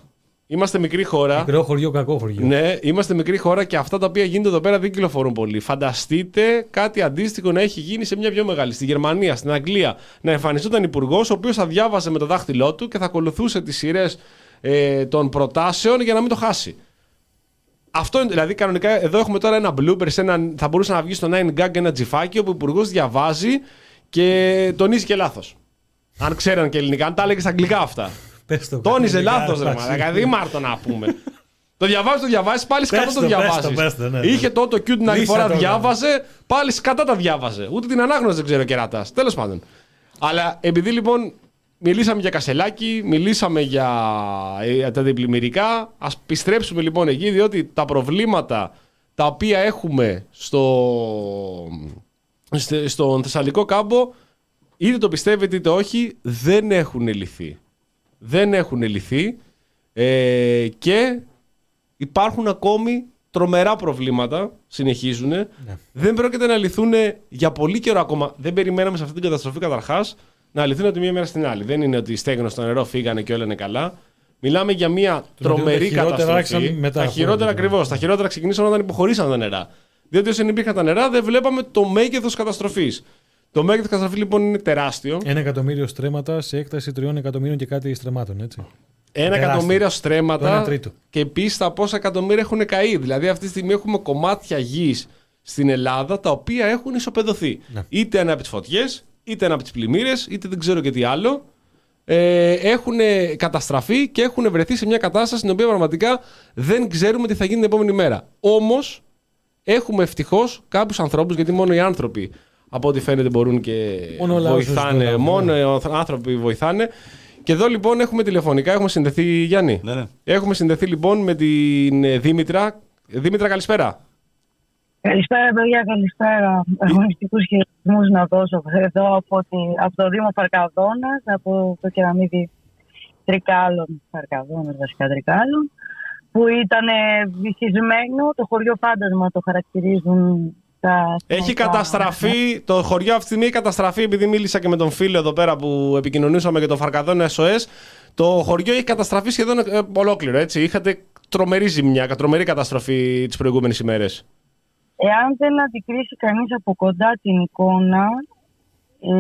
Είμαστε μικρή χώρα. Μικρό χωριό, κακό χωριό. Ναι, είμαστε μικρή χώρα και αυτά τα οποία γίνονται εδώ πέρα δεν κυκλοφορούν πολύ. Φανταστείτε κάτι αντίστοιχο να έχει γίνει σε μια πιο μεγάλη. Στη Γερμανία, στην Αγγλία, να εμφανιζόταν υπουργός, ο οποίος θα διάβαζε με το δάχτυλό του και θα ακολουθούσε τις σειρές ε, των προτάσεων για να μην το χάσει. Αυτό είναι, δηλαδή κανονικά εδώ έχουμε τώρα ένα blooper, σε ένα, θα μπορούσε να βγει στο 9gag ένα τζιφάκι όπου ο υπουργός διαβάζει και τονίζει και λάθος. Αν ξέραν και ελληνικά, αν τα έλεγε στα αγγλικά αυτά. Πες το. Τόνιζε Ελληνικά, λάθος ρε εντάξει. μαλάκα. Δήμαρτο να πούμε. Το διαβάζεις, το διαβάζεις, πάλι σκατά Πες το το, πες διαβάζεις. το, πες το, ναι, ναι. Είχε το auto την άλλη Λύσα φορά το, ναι. διάβαζε, πάλι σκατά τα διάβαζε. Ούτε την ανάγνωση δεν ξέρει ο κερατά. Τέλος πάντων. Αλλά επειδή λοιπόν μιλήσαμε για κασελάκι, μιλήσαμε για ε, τα διπλημμυρικά, ας πιστρέψουμε λοιπόν εκεί, διότι τα προβλήματα τα οποία έχουμε στο, στε- στον Θεσσαλικό κάμπο, είτε το πιστεύετε είτε όχι, δεν έχουν λυθεί. Δεν έχουν λυθεί ε, και υπάρχουν ακόμη τρομερά προβλήματα, συνεχίζουν. Δεν πρόκειται να λυθούν για πολύ καιρό ακόμα. Δεν περιμέναμε σε αυτή την καταστροφή καταρχάς να λυθούν από τη μία μέρα στην άλλη. Δεν είναι ότι στέγνω στο νερό, φύγανε και όλα είναι καλά. Μιλάμε για μια τρομερή τα χειρότερα καταστροφή. άρχισαν μετά τα από χειρότερα όλα. ακριβώς. Τα χειρότερα ξεκινήσαν όταν υποχωρήσαν τα νερά. Διότι όσοι δεν υπήρχαν τα νερά, δεν βλέπαμε το μέγεθος καταστροφής. Το μέγεθος καταστροφή λοιπόν είναι τεράστιο. Ένα εκατομμύριο στρέμματα σε έκταση τριών εκατομμύριων και κάτι στρεμμάτων, έτσι. Ένα Τεράστιο. εκατομμύριο Το ένα στρέμματα τρίτο. και επίσης τα πόσα εκατομμύρια έχουν καεί. Δηλαδή, αυτή τη στιγμή έχουμε κομμάτια γης στην Ελλάδα τα οποία έχουν ισοπεδωθεί. Ναι. Είτε ένα από τις φωτιές, είτε ένα από τις πλημμύρες, είτε δεν ξέρω και τι άλλο. Ε, έχουν καταστραφεί και έχουν βρεθεί σε μια κατάσταση στην οποία πραγματικά δεν ξέρουμε τι θα γίνει την επόμενη μέρα. Όμως, έχουμε ευτυχώς κάποιους ανθρώπους, γιατί μόνο οι άνθρωποι από ό,τι φαίνεται μπορούν και Μόνο ο λαός τους βοηθάνε. προλάβει, Μόνο ναι. οι άνθρωποι βοηθάνε. Και εδώ λοιπόν έχουμε τηλεφωνικά, έχουμε συνδεθεί Γιάννη. Ναι, ναι. Έχουμε συνδεθεί λοιπόν με την ε, Δήμητρα. Δήμητρα, καλησπέρα. Καλησπέρα, παιδιά, καλησπέρα. Αγωνιστικού χαιρετισμού να δώσω εδώ από, τη, από το Δήμο Φαρκαδόνα, από το κεραμίδι Τρικάλων, Φαρκαδόνα, βασικά Τρικάλων, που ήταν ε, βυθισμένο. Το χωριό φάντασμα το χαρακτηρίζουν τα. Έχει τα- καταστραφεί, το χωριό αυτή τη στιγμή έχει καταστραφεί, επειδή μίλησα και με τον φίλο εδώ πέρα που επικοινωνούσαμε για το Φαρκαδόνα SOS. Το χωριό έχει καταστραφεί σχεδόν ε, ολόκληρο, έτσι. Είχατε τρομερή ζημιά, τρομερή καταστροφή τις προηγούμενες ημέρες. Εάν δεν αντικρίσει κανείς από κοντά την εικόνα, ε,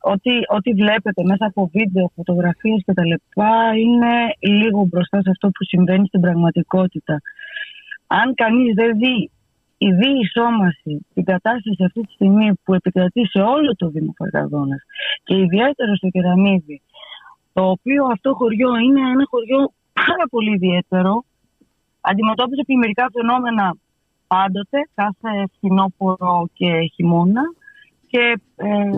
ό,τι, ό,τι βλέπετε μέσα από βίντεο, φωτογραφίες και τα λεπτά είναι λίγο μπροστά σε αυτό που συμβαίνει στην πραγματικότητα. Αν κανείς δεν δει η διεισόμαση, την κατάσταση αυτή τη στιγμή που επικρατεί σε όλο το Δήμο Φαρκαδόνας και ιδιαίτερα στο Κεραμίδι, το οποίο αυτό χωριό είναι ένα χωριό πάρα πολύ ιδιαίτερο, αντιμετώπιζε πλημμυρικά φαινόμενα πάντοτε, κάθε φθινόπωρο και χειμώνα και ε,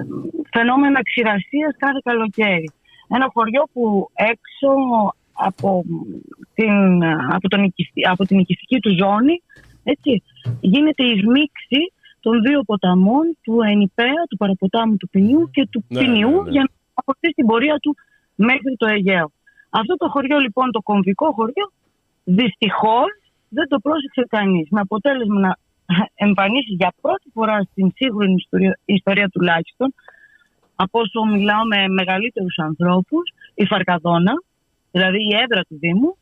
φαινόμενα ξηρασίας κάθε καλοκαίρι. Ένα χωριό που έξω από την, από τον, οικιστη- από την οικιστική του ζώνη έτσι, γίνεται η σμίξη των δύο ποταμών, του Ενιπέα, του παραποτάμου του Ποινιού και του Ναι, Ποινιού ναι, ναι. για να αποκτήσει την πορεία του μέχρι το Αιγαίο. Αυτό το χωριό λοιπόν, το κομβικό χωριό, δυστυχώς δεν το πρόσεξε κανείς. Με αποτέλεσμα να εμφανίσει για πρώτη φορά στην σύγχρονη ιστορία, ιστορία τουλάχιστον, από όσο μιλάω με μεγαλύτερους ανθρώπους, η Φαρκαδόνα, δηλαδή η έδρα του Δήμου,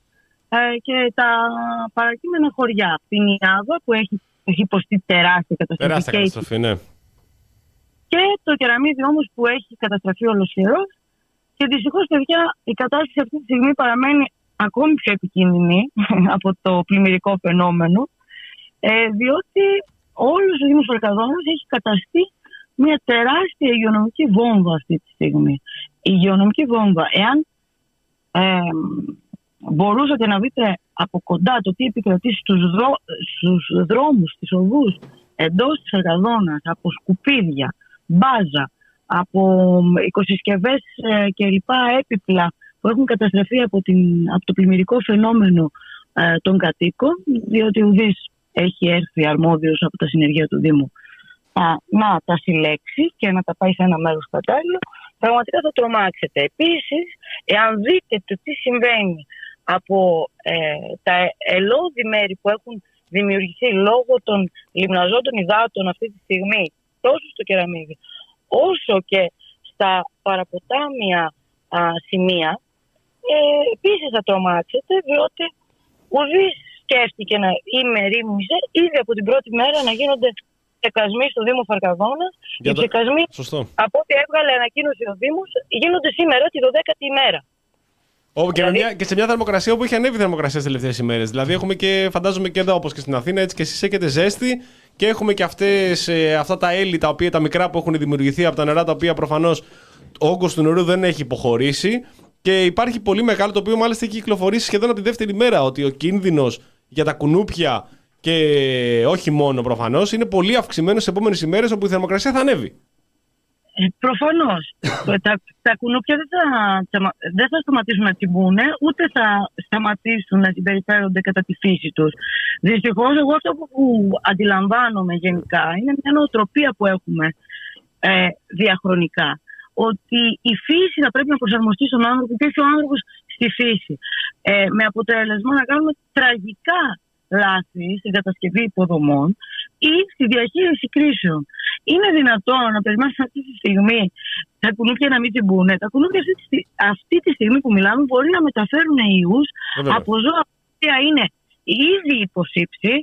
ε, και τα παρακείμενα χωριά. Την Ιάδα που έχει, έχει υποστεί τεράστια καταστροφή Τεράστια και η καταστροφή, ναι. και το κεραμίδι όμως που έχει καταστραφεί ολοσχερός και δυστυχώς παιδιά η κατάσταση αυτή τη στιγμή παραμένει ακόμη πιο επικίνδυνη από το πλημμυρικό φαινόμενο ε, διότι όλος ο Δήμος Βαρκαδόνας έχει καταστεί μια τεράστια υγειονομική βόμβα αυτή τη στιγμή. Η υγειονομική βόμβα, εάν ε, μπορούσατε να δείτε από κοντά το τι επικρατεί στους, δρό, στους δρόμους, στις οδούς εντός της Εργαδόνας, από σκουπίδια, μπάζα, από οικοσυσκευές ε, και λοιπά έπιπλα που έχουν καταστραφεί από, την, από το πλημμυρικό φαινόμενο ε, των κατοίκων, διότι ο Δής έχει έρθει αρμόδιος από τα συνεργεία του Δήμου α, να τα συλλέξει και να τα πάει σε ένα μέρος κατάλληλο, πραγματικά θα τρομάξετε. Επίσης, εάν δείτε το τι συμβαίνει από ε, τα ελώδη μέρη που έχουν δημιουργηθεί λόγω των λιμναζόντων υδάτων αυτή τη στιγμή, τόσο στο κεραμίδι, όσο και στα παραποτάμια α, σημεία, ε, επίσης θα τρομάξετε, διότι ουδής σκέφτηκε να ή μερίμνησε ήδη από την πρώτη μέρα να γίνονται ψεκασμοί στο Δήμο Φαρκαδόνας. Για Οι το- ψεκασμοί, Σωστό. από ό,τι έβγαλε ανακοίνωση ο Δήμος, γίνονται σήμερα τη 12η ημέρα. Όπου και, με Δηλαδή- μια, και σε μια θερμοκρασία όπου έχει ανέβει η θερμοκρασία τι τελευταίες ημέρες. Δηλαδή, έχουμε και φαντάζομαι και εδώ όπως και στην Αθήνα, έτσι και εσείς έχετε ζέστη και έχουμε και αυτές, ε, αυτά τα έλλη τα, οποία, τα μικρά που έχουν δημιουργηθεί από τα νερά, τα οποία προφανώς ο όγκος του νερού δεν έχει υποχωρήσει. Και υπάρχει πολύ μεγάλο, το οποίο μάλιστα έχει κυκλοφορήσει σχεδόν από τη δεύτερη μέρα, ότι ο κίνδυνος για τα κουνούπια και όχι μόνο προφανώς είναι πολύ αυξημένος στι επόμενες ημέρες όπου η θερμοκρασία θα ανέβει. Ε, Προφανώς. τα, τα κουνούπια δεν θα, σταμα- δεν θα σταματήσουν να τσιμπούν, ούτε θα σταματήσουν να συμπεριφέρονται κατά τη φύση τους. Δυστυχώς, εγώ αυτό που, που αντιλαμβάνομαι γενικά είναι μια νοοτροπία που έχουμε ε, διαχρονικά. Ότι η φύση θα πρέπει να προσαρμοστεί στον άνθρωπο και όχι ο άνθρωπος στη φύση. Ε, με αποτέλεσμα να κάνουμε τραγικά λάθη στην κατασκευή υποδομών ή στη διαχείριση κρίσεων. Είναι δυνατόν να περιμένουμε αυτή τη στιγμή τα κουνούπια να μην τσιμπούν. Τα κουνούπια αυτή τη, στι- αυτή τη στιγμή που μιλάμε μπορεί να μεταφέρουν ιούς Βέβαια. από ζώα τα οποία είναι ήδη υποσύψη,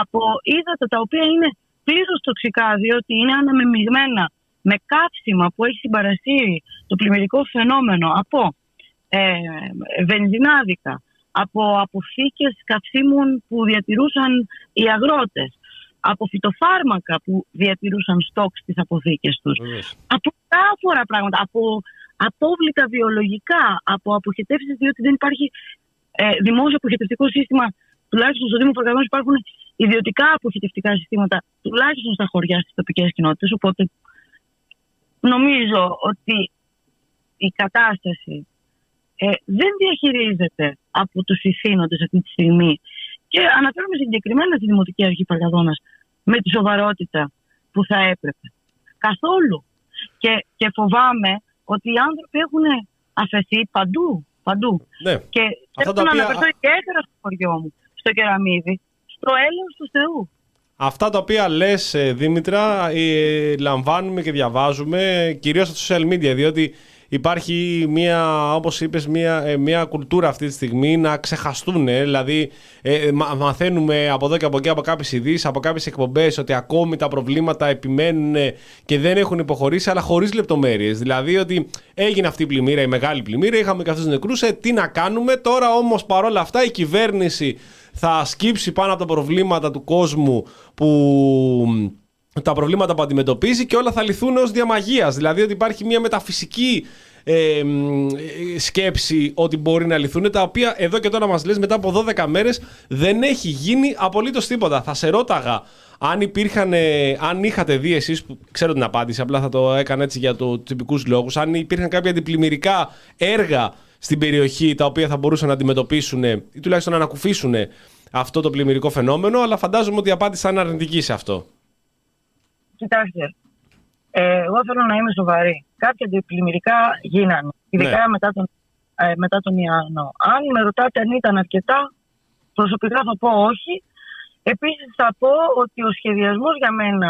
από ύδατα τα οποία είναι πλήρως τοξικά, διότι είναι αναμεμειγμένα με κάψιμα που έχει συμπαρασύρει το πλημμυρικό φαινόμενο από ε, βενζινάδικα, από αποθήκες καυσίμων που διατηρούσαν οι αγρότες, από φυτοφάρμακα που διατηρούσαν στόκ στις αποθήκες τους, από διάφορα πράγματα, από απόβλητα βιολογικά, από αποχετεύσεις διότι δεν υπάρχει ε, δημόσιο αποχετευτικό σύστημα, τουλάχιστον στο Δήμο Φορκαδόνης υπάρχουν ιδιωτικά αποχετευτικά συστήματα, τουλάχιστον στα χωριά στις τοπικές κοινότητες, οπότε νομίζω ότι η κατάσταση ε, δεν διαχειρίζεται από τους ηθήνοντες αυτή τη στιγμή και αναφέρομαι συγκεκριμένα στη Δημοτική Αρχή Παρκαδόνας με τη σοβαρότητα που θα έπρεπε. Καθόλου. Και, και φοβάμαι ότι οι άνθρωποι έχουν αφαιθεί παντού. παντού. Ναι. Και Αυτά θέλω τα να οποία- αναφερθώ ιδιαίτερα στο χωριό μου, στο κεραμίδι, στο έλεος του Θεού. Αυτά τα οποία λες ε, Δήμητρα ε, λαμβάνουμε και διαβάζουμε κυρίως στα social media διότι υπάρχει μια, όπως είπες, μια, ε, μια κουλτούρα αυτή τη στιγμή να ξεχαστούν. ε, δηλαδή ε, μα- μαθαίνουμε από εδώ και από εκεί από κάποιες ειδήσεις, από κάποιες εκπομπές ότι ακόμη τα προβλήματα επιμένουν ε, και δεν έχουν υποχωρήσει αλλά χωρίς λεπτομέρειες. Δηλαδή ότι έγινε αυτή η πλημμύρα, η μεγάλη πλημμύρα, είχαμε και αυτούς τους νεκρούς, ε, τι να κάνουμε. Τώρα όμως παρόλα αυτά η κυβέρνηση θα σκύψει πάνω από τα προβλήματα του κόσμου που τα προβλήματα που αντιμετωπίζει και όλα θα λυθούν ως διαμαγείας. Δηλαδή ότι υπάρχει μια μεταφυσική ε, μ, ε, σκέψη ότι μπορεί να λυθούν, τα οποία εδώ και τώρα μας λες μετά από 12 μέρες δεν έχει γίνει απολύτως τίποτα. Θα σε ρώταγα αν υπήρχαν, ε, αν είχατε δει εσείς, που ξέρω την απάντηση, απλά θα το έκανα έτσι για το τυπικούς λόγους, αν υπήρχαν κάποια αντιπλημμυρικά έργα στην περιοχή τα οποία θα μπορούσαν να αντιμετωπίσουν ή τουλάχιστον να ανακουφίσουν αυτό το πλημμυρικό φαινόμενο, αλλά φαντάζομαι ότι η απάντηση θα είναι αρνητική σε αυτό. Κοιτάξτε, ε, εγώ θέλω να είμαι σοβαρή. Κάποια αντιπλημμυρικά γίνανε, ειδικά Ναι. μετά, τον, ε, μετά τον Ιαννό. Αν με ρωτάτε αν ήταν αρκετά, προσωπικά θα πω όχι. Επίσης θα πω ότι ο σχεδιασμός για μένα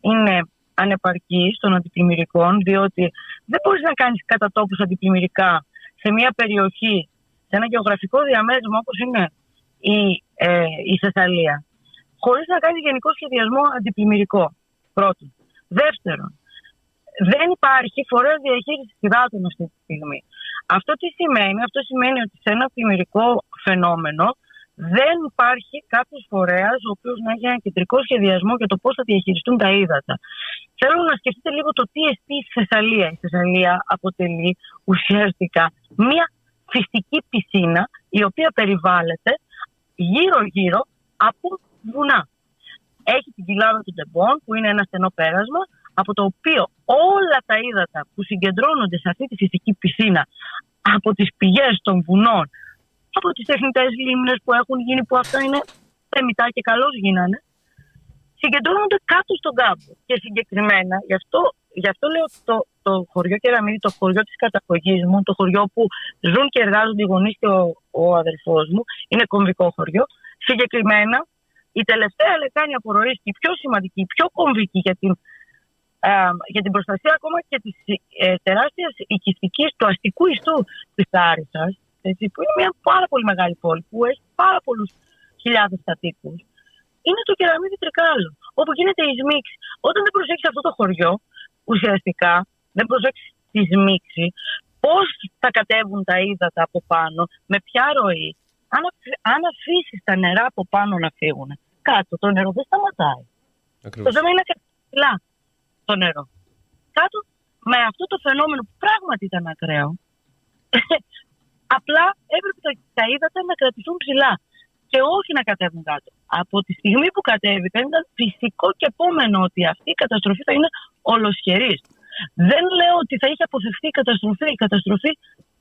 είναι ανεπαρκής των αντιπλημμυρικών, διότι δεν μπορείς να κάνεις κατά τόπους αντιπλημμυρικά σε μια περιοχή, σε ένα γεωγραφικό διαμέρισμα όπως είναι η, ε, η Θεσσαλία, χωρίς να κάνεις γενικό σχεδιασμό αντιπλημμυρικό. Πρώτον. Δεύτερον, δεν υπάρχει φορέα διαχείρισης υδάτων αυτή τη στιγμή. Αυτό τι σημαίνει, αυτό σημαίνει ότι σε ένα πλημμυρικό φαινόμενο δεν υπάρχει κάποιος φορέας ο οποίος να έχει ένα κεντρικό σχεδιασμό για το πώς θα διαχειριστούν τα ύδατα. Θέλω να σκεφτείτε λίγο το τι εστί η Θεσσαλία. Η Θεσσαλία αποτελεί ουσιαστικά μία φυσική πισίνα η οποία περιβάλλεται γύρω-γύρω από βουνά έχει την κοιλάδα του Ντεμπόν, που είναι ένα στενό πέρασμα, από το οποίο όλα τα ύδατα που συγκεντρώνονται σε αυτή τη φυσική πισίνα από τις πηγές των βουνών, από τις τεχνητές λίμνες που έχουν γίνει, που αυτά είναι θεμητά και καλώς γίνανε, συγκεντρώνονται κάτω στον κάμπο. Και συγκεκριμένα, γι' αυτό, γι αυτό λέω το, το χωριό Κεραμίδη, το χωριό της καταγωγής μου, το χωριό που ζουν και εργάζονται οι γονείς και ο, ο αδερφός μου, είναι κομβικό χωριό. Συγκεκριμένα, η τελευταία λεκάνη απορροής και η πιο σημαντική, η πιο κομβική για την, ε, για την προστασία ακόμα και της ε, τεράστιας οικιστικής του αστικού ιστού της Άρισας, έτσι, που είναι μια πάρα πολύ μεγάλη πόλη που έχει πάρα πολλούς χιλιάδες κατοίκους, είναι το κεραμίδι Τρικάλο, όπου γίνεται η σμίξη. Όταν δεν προσέξεις αυτό το χωριό, ουσιαστικά δεν προσέξεις τη σμίξη, πώς θα κατέβουν τα ύδατα από πάνω, με ποια ροή, αν, αφ- αν αφήσεις τα νερά από πάνω να φύγουν, κάτω το νερό δεν σταματάει. Το Ακριβώς. θέμα είναι ψηλά το νερό. Κάτω με αυτό το φαινόμενο που πράγματι ήταν ακραίο, Απλά έπρεπε τα, τα ύδατα να κρατηθούν ψηλά και όχι να κατέβουν κάτω. Από τη στιγμή που κατέβηκαν ήταν φυσικό και επόμενο ότι αυτή η καταστροφή θα είναι ολοσχερής. Δεν λέω ότι θα είχε αποφευθεί η καταστροφή. Η καταστροφή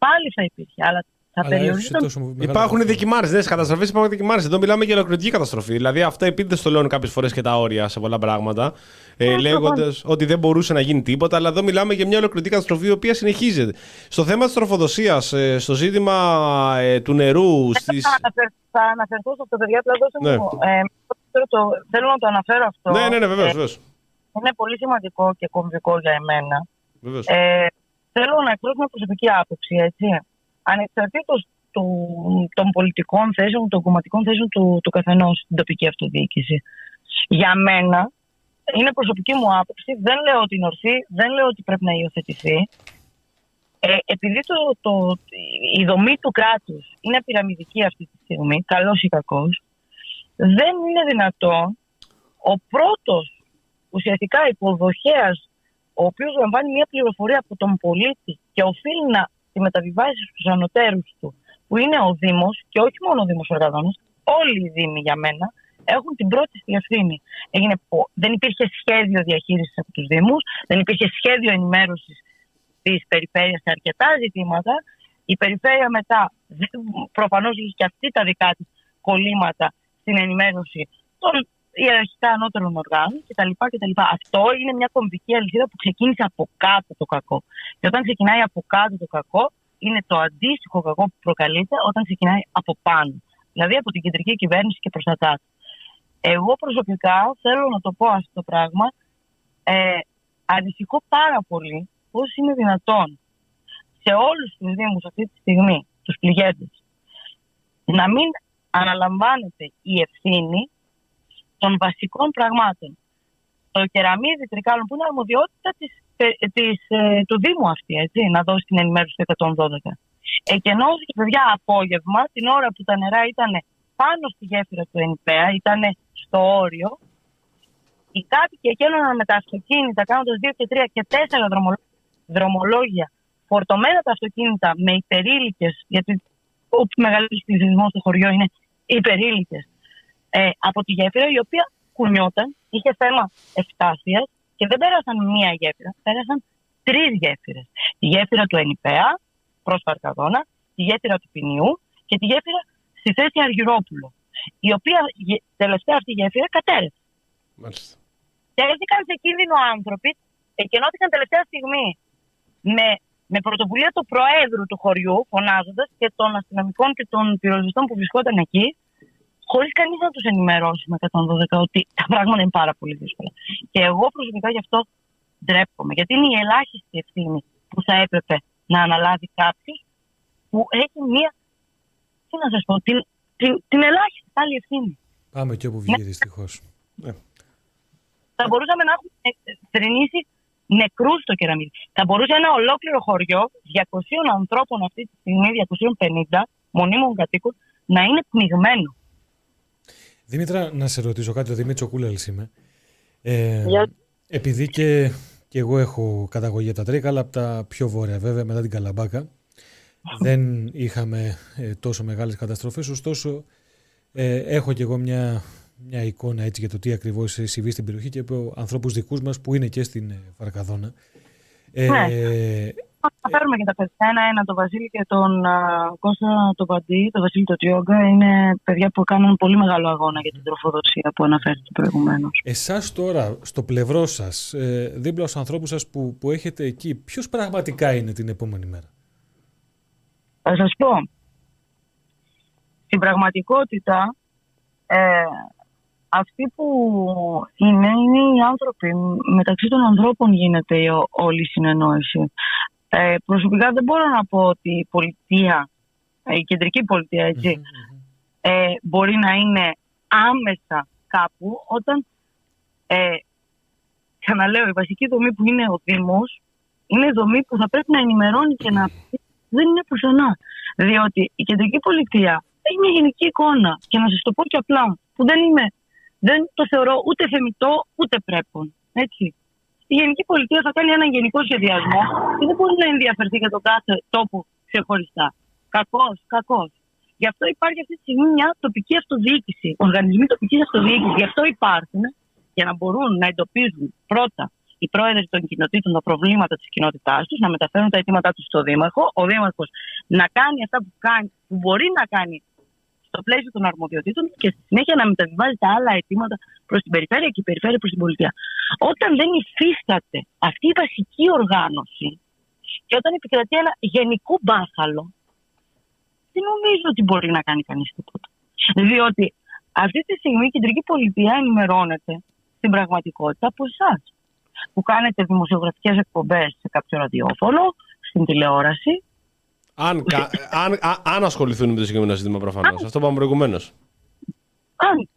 πάλι θα υπήρχε, αλλά θα Αλλά έφυσε περιοριζόταν τόσο μεγάλο Υπάρχουν βαθμό. δοκιμάρε, δεν καταστροφές, υπάρχουν δοκιμάρε. Εδώ μιλάμε για ολοκληρωτική καταστροφή. Δηλαδή, αυτό επίτηδε το λένε κάποιες φορές και τα όρια σε πολλά πράγματα. Ε, Λέγοντας ότι δεν μπορούσε να γίνει τίποτα. Αλλά εδώ μιλάμε για μια ολοκληρωτική καταστροφή η οποία συνεχίζεται. Στο θέμα της τροφοδοσίας, ε, στο ζήτημα ε, του νερού, στις... Θα, αναφερ- θα αναφερθώ σε αυτό, παιδιά. Απλά δώστε Ναι. μου. Ε, θέλω, το, θέλω να το αναφέρω αυτό. Ναι, ναι, ναι, βεβαίως. Ε, Βεβαίως. είναι πολύ σημαντικό και κομβικό για εμένα. Βεβαίως. Ε, θέλω να εκφράσω μια προσωπική άποψη, έτσι. Ανεξαρτήτως του, των πολιτικών θέσεων, των κομματικών θέσεων του, του καθενός στην τοπική αυτοδιοίκηση. Για μένα, είναι προσωπική μου άποψη, δεν λέω ότι είναι ορθή, δεν λέω ότι πρέπει να υιοθετηθεί. Ε, επειδή το, το, η δομή του κράτους είναι πυραμιδική αυτή τη στιγμή, καλός ή κακός, δεν είναι δυνατόν ο πρώτος ουσιαστικά υποδοχέας ο οποίος λαμβάνει μια πληροφορία από τον πολίτη και οφείλει να τη μεταβιβάσεις στους ανωτέρους του, που είναι ο Δήμος και όχι μόνο ο Δήμος Οργαδόνης, όλοι οι Δήμοι για μένα έχουν την πρώτη στη ευθύνη. Έγινε, πο- δεν υπήρχε σχέδιο διαχείρισης από τους Δήμους, δεν υπήρχε σχέδιο ενημέρωσης της περιφέρειας σε αρκετά ζητήματα. Η περιφέρεια μετά προφανώς είχε και αυτή τα δικά της κολλήματα στην ενημέρωση των ιεραρχικά ανώτερων οργάνων κτλ. κτλ. Αυτό είναι μια κομβική αλυσίδα που ξεκίνησε από κάτω το κακό. Και όταν ξεκινάει από κάτω το κακό, είναι το αντίστοιχο κακό που προκαλείται όταν ξεκινάει από πάνω. Δηλαδή από την κεντρική κυβέρνηση και προς τα κάτω. Εγώ προσωπικά θέλω να το πω αυτό το πράγμα. Ε, ανησυχώ πάρα πολύ πώς είναι δυνατόν σε όλους τους Δήμους αυτή τη στιγμή, τους πληγέντες, να μην αναλαμβάνεται η ευθύνη των βασικών πραγμάτων. Το κεραμίδι τρικάλων που είναι αρμοδιότητα της, ε, της, ε, του Δήμου αυτή, έτσι, να δώσει την ενημέρωση του 112. Εκενώθηκε, παιδιά, απόγευμα, την ώρα που τα νερά ήταν πάνω στη γέφυρα του ΕΝΠΕΑ, ήταν στο όριο. Οι κάτοικοι εκένωναν με τα αυτοκίνητα, κάνοντας δύο και τρία και τέσσερα δρομολο- δρομολόγια, φορτωμένα τα αυτοκίνητα με υπερήλικες, γιατί ο μεγαλύτερος πληθυσμός στο χωριό είναι υπερήλικες, ε, από τη γέφυρα, η οποία κουνιόταν, είχε θέμα ευστάθεια και δεν πέρασαν μία γέφυρα, πέρασαν τρεις γέφυρες. Τη γέφυρα του ΕΝΙΠΕΑ προς Παρκαδόνα, τη γέφυρα του Ποινιού και τη γέφυρα στη θέση Αργυρόπουλο. Η οποία γε- τελευταία αυτή γέφυρα κατέρευσε. Μάλιστα. Τέθηκαν σε κίνδυνο άνθρωποι, εκενώθηκαν τελευταία στιγμή με, με πρωτοβουλία του Προέδρου του χωριού, φωνάζοντας και των αστυνομικών και των πυροσβεστών που βρισκόταν εκεί, χωρίς κανείς να τους ενημερώσει με 112 ότι τα πράγματα είναι πάρα πολύ δύσκολα. Και εγώ προσωπικά γι' αυτό ντρέπομαι, γιατί είναι η ελάχιστη ευθύνη που θα έπρεπε να αναλάβει κάποιος που έχει μία. Τι να σας πω, την, την, την ελάχιστη άλλη ευθύνη. Πάμε και όπου βγει δυστυχώς. θα μπορούσαμε να έχουμε θρυνήσει νεκρούς στο κεραμίδι. Θα μπορούσε ένα ολόκληρο χωριό 200 ανθρώπων αυτή τη στιγμή, 250 μονίμων κατοίκων, να είναι πνιγμένο. Δήμητρα, να σε ρωτήσω κάτι, ο Δημήτρη Κούλελς είμαι. Ε, Για- επειδή και, και εγώ έχω καταγωγή από τα Τρίκα, αλλά από τα πιο βόρεια βέβαια, μετά την Καλαμπάκα, δεν είχαμε ε, τόσο μεγάλες καταστροφές, ωστόσο ε, έχω και εγώ μια, μια εικόνα έτσι για το τι ακριβώς ε, συμβεί στην περιοχή και από ανθρώπους δικούς μας που είναι και στην ε, Βαρκαδόνα. Ε, Ναι. Θα φέρουμε και τα παιδιά. Ένα-ένα, τον Βασίλη και τον α, Κώστα τον Παντή, τον Βασίλη τον Τιόγκα. Είναι παιδιά που κάνουν πολύ μεγάλο αγώνα για την τροφοδοσία που αναφέρθηκε προηγουμένως. Εσάς τώρα, στο πλευρό σας, ε, δίπλα στους ανθρώπους σας που, που έχετε εκεί, ποιος πραγματικά είναι την επόμενη μέρα; Θα σας πω, στην πραγματικότητα, ε, αυτοί που είναι, είναι οι άνθρωποι. Μεταξύ των ανθρώπων γίνεται η ο- όλη η συνεννόηση. Ε, προσωπικά δεν μπορώ να πω ότι η πολιτεία, ε, η κεντρική πολιτεία, έτσι, ε, μπορεί να είναι άμεσα κάπου όταν, ε, ξαναλέω, η βασική δομή που είναι ο Δήμος είναι η δομή που θα πρέπει να ενημερώνει και να δεν είναι πουθενά. Διότι η κεντρική πολιτεία έχει μια γενική εικόνα. Και να σας το πω και απλά, που δεν είμαι, δεν το θεωρώ ούτε θεμητό ούτε πρέπον. Έτσι. Η γενική πολιτεία θα κάνει έναν γενικό σχεδιασμό και δεν μπορεί να ενδιαφερθεί για τον κάθε τόπο ξεχωριστά. Κακός, κακός. Γι' αυτό υπάρχει αυτή τη στιγμή μια τοπική αυτοδιοίκηση, οργανισμοί τοπικής αυτοδιοίκησης. Γι' αυτό υπάρχουν, για να μπορούν να εντοπίζουν πρώτα οι πρόεδροι των κοινοτήτων τα προβλήματα της κοινότητάς τους, να μεταφέρουν τα αιτήματά τους στο Δήμαρχο, ο Δήμαρχος να κάνει αυτά που, κάνει, που μπορεί να κάνει στο πλαίσιο των αρμοδιοτήτων και στη συνέχεια να μεταβιβάζει τα άλλα αιτήματα προς την περιφέρεια και η περιφέρεια προς την πολιτεία. Όταν δεν υφίσταται αυτή η βασική οργάνωση και όταν επικρατεί ένα γενικό μπάχαλο, δεν νομίζω ότι μπορεί να κάνει κανείς τίποτα. Διότι αυτή τη στιγμή η κεντρική πολιτεία ενημερώνεται στην πραγματικότητα από εσάς. Που κάνετε δημοσιογραφικές εκπομπές σε κάποιο ραδιόφωνο, στην τηλεόραση. Αν, κα, αν, α, αν ασχοληθούν με το συγκεκριμένο ζήτημα προφανώς. Αυτό είπαμε προηγουμένως. Αν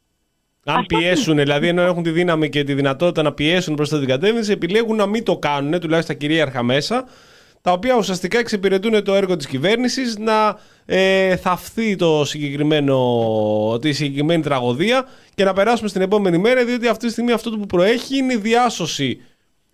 Αν Αυτό πιέσουν, δηλαδή ενώ έχουν τη δύναμη και τη δυνατότητα να πιέσουν προς την κατεύθυνση, επιλέγουν να μην το κάνουν, τουλάχιστον τα κυρίαρχα μέσα, τα οποία ουσιαστικά εξυπηρετούν το έργο της κυβέρνησης να ε, θαυθεί το συγκεκριμένο, τη συγκεκριμένη τραγωδία και να περάσουμε στην επόμενη μέρα, διότι αυτή τη στιγμή αυτό που προέχει είναι η διάσωση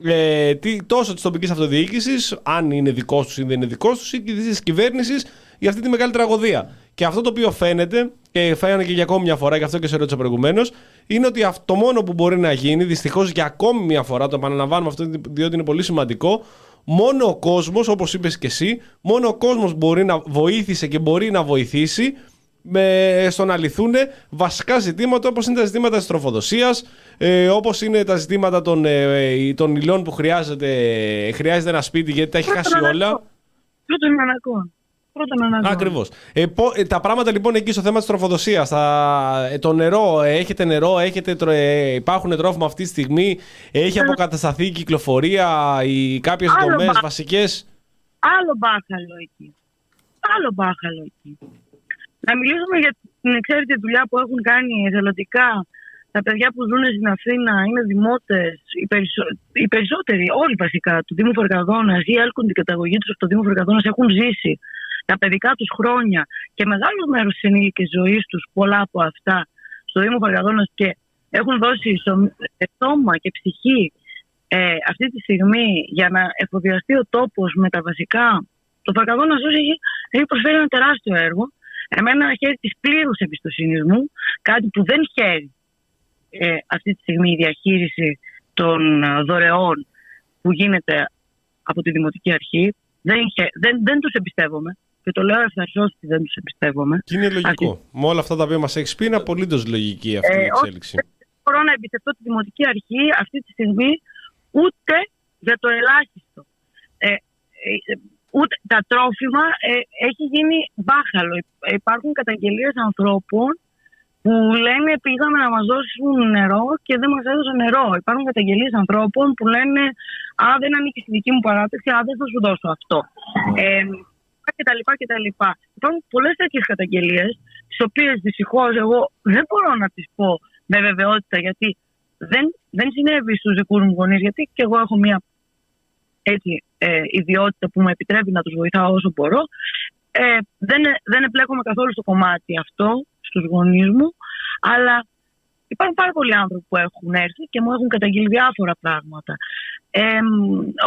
ε, τι- τόσο της τοπικής αυτοδιοίκησης, αν είναι δικός τους ή δεν είναι δικός τους, ή και της κυβέρνησης για αυτή τη μεγάλη τραγωδία. Και αυτό το οποίο φαίνεται, και φαίνεται και για ακόμη μια φορά, και αυτό και σε ρώτησα προηγουμένως, είναι ότι αυτό το μόνο που μπορεί να γίνει, δυστυχώς για ακόμη μια φορά, το επαναλαμβάνουμε αυτό διότι είναι πολύ σημαντικό, μόνο ο κόσμος, όπως είπες και εσύ, μόνο ο κόσμος μπορεί να βοήθησε και μπορεί να βοηθήσει με, στο να λυθούν βασικά ζητήματα όπως είναι τα ζητήματα της τροφοδοσίας, ε, όπως είναι τα ζητήματα των, ε, των υλών που χρειάζεται, χρειάζεται ένα σπίτι γιατί τα έχει χάσει όλα. Πρώτον ανακόν. Πρώτον ανακόν. Ακριβώς. Ε, πο- ε, τα πράγματα λοιπόν εκεί στο θέμα της τροφοδοσίας. Ε, το νερό, ε, έχετε νερό, έχετε, τρο- ε, υπάρχουν τρόφιμα αυτή τη στιγμή, έχει αποκατασταθεί η κυκλοφορία, οι κάποιες Άλλο δομές μπα- βασικές; Άλλο μπάχαλο εκεί. Άλλο μπάχαλο εκεί. Να μιλήσουμε για την εξαίρετη δουλειά που έχουν κάνει εθελοντικά τα παιδιά που ζουν στην Αθήνα, είναι δημότες, οι, περισσο- οι περισσότεροι, όλοι βασικά, του Δήμου Φεργαδόνα ή έλκουν την καταγωγή τους από το Δήμο Φεργαδόνα, έχουν ζήσει τα παιδικά τους χρόνια και μεγάλος μέρος της ενήλικης ζωής τους, πολλά από αυτά, στο Δήμο Φεργαδόνα και έχουν δώσει σω- ε, σώμα και ψυχή ε, αυτή τη στιγμή για να εφοδιαστεί ο τόπος με τα βασικά. Το Φαρκαδόνα έχει, έχει προσφέρει ένα τεράστιο έργο. Εμένα χαίρει της πλήρους εμπιστοσύνης μου, κάτι που δεν χαίρει ε, αυτή τη στιγμή η διαχείριση των ε, δωρεών που γίνεται από τη Δημοτική Αρχή. Δεν, χαι- δεν, δεν τους εμπιστεύομαι και το λέω ευθαρσώς ότι δεν τους εμπιστεύομαι. Και είναι λογικό. Με όλα αυτά τα οποία μας έχεις πει, είναι απολύτως λογική αυτή η Ε, εξέλιξη. Δεν μπορώ να εμπιστευτώ τη Δημοτική Αρχή αυτή τη στιγμή ούτε για το ελάχιστο. Ε, ε, ε, ούτε τα τρόφιμα ε, έχει γίνει μπάχαλο. Ε, Υπάρχουν καταγγελίες ανθρώπων που λένε πήγαμε να μας δώσουν νερό και δεν μας έδωσαν νερό. Υπάρχουν καταγγελίες ανθρώπων που λένε α δεν ανήκει στη δική μου παράταξη, α δεν θα σου δώσω αυτό. Ε, και τα λοιπά και τα λοιπά. Υπάρχουν πολλές τέτοιες καταγγελίες, τις οποίες δυστυχώς εγώ δεν μπορώ να τις πω με βεβαιότητα γιατί δεν, δεν συνέβη στους δικούς μου γονείς γιατί και εγώ έχω μια έτσι, ε, ιδιότητα που με επιτρέπει να τους βοηθάω όσο μπορώ. Ε, δεν, δεν επλέκομαι καθόλου στο κομμάτι αυτό, στους γονείς μου, αλλά υπάρχουν πάρα πολλοί άνθρωποι που έχουν έρθει και μου έχουν καταγγείλει διάφορα πράγματα. Ε,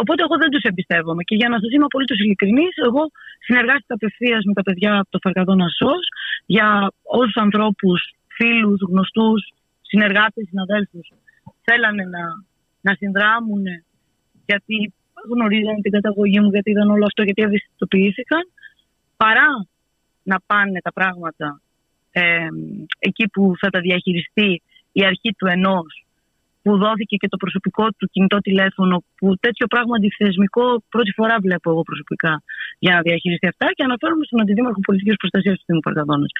οπότε εγώ δεν τους εμπιστεύομαι και για να σας είμαι απολύτως ειλικρινής, εγώ συνεργάστηκα απευθείας με τα παιδιά από το Φαρκαδόνα ΣΟΣ για όσους ανθρώπους, φίλους, γνωστούς, συνεργάτες, συναδέλφους θέλανε να, να συνδράμουν γιατί γνωρίζανε την καταγωγή μου, γιατί είδαν όλο αυτό, γιατί ευαισθητοποιήθηκαν, παρά να πάνε τα πράγματα ε, εκεί που θα τα διαχειριστεί η αρχή του ενός, που δόθηκε και το προσωπικό του κινητό τηλέφωνο, που τέτοιο πράγμα αντιθεσμικό πρώτη φορά βλέπω εγώ προσωπικά για να διαχειριστεί αυτά και αναφέρομαι στον Αντιδήμαρχο Πολιτικής Προστασίας του Δήμου Παρκαδόνας.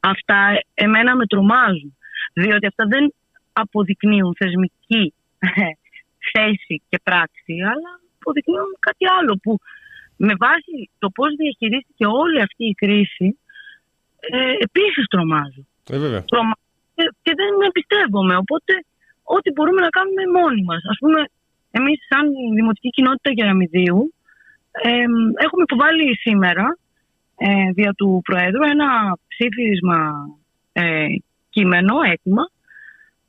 Αυτά εμένα με τρομάζουν, διότι αυτά δεν αποδεικνύουν θεσμική θέση και πράξη, αλλά αποδεικνύουν κάτι άλλο που με βάση το πώς διαχειρίστηκε όλη αυτή η κρίση ε, επίσης τρομάζω. Ε, βέβαια. Τρομάζω και, και δεν εμπιστεύομαι. Οπότε ό,τι μπορούμε να κάνουμε μόνοι μας. Ας πούμε, εμείς σαν Δημοτική Κοινότητα Γεραμιδίου ε, έχουμε υποβάλει σήμερα ε, δια του Προέδρου ένα ψήφισμα ε, κείμενο, έτοιμα,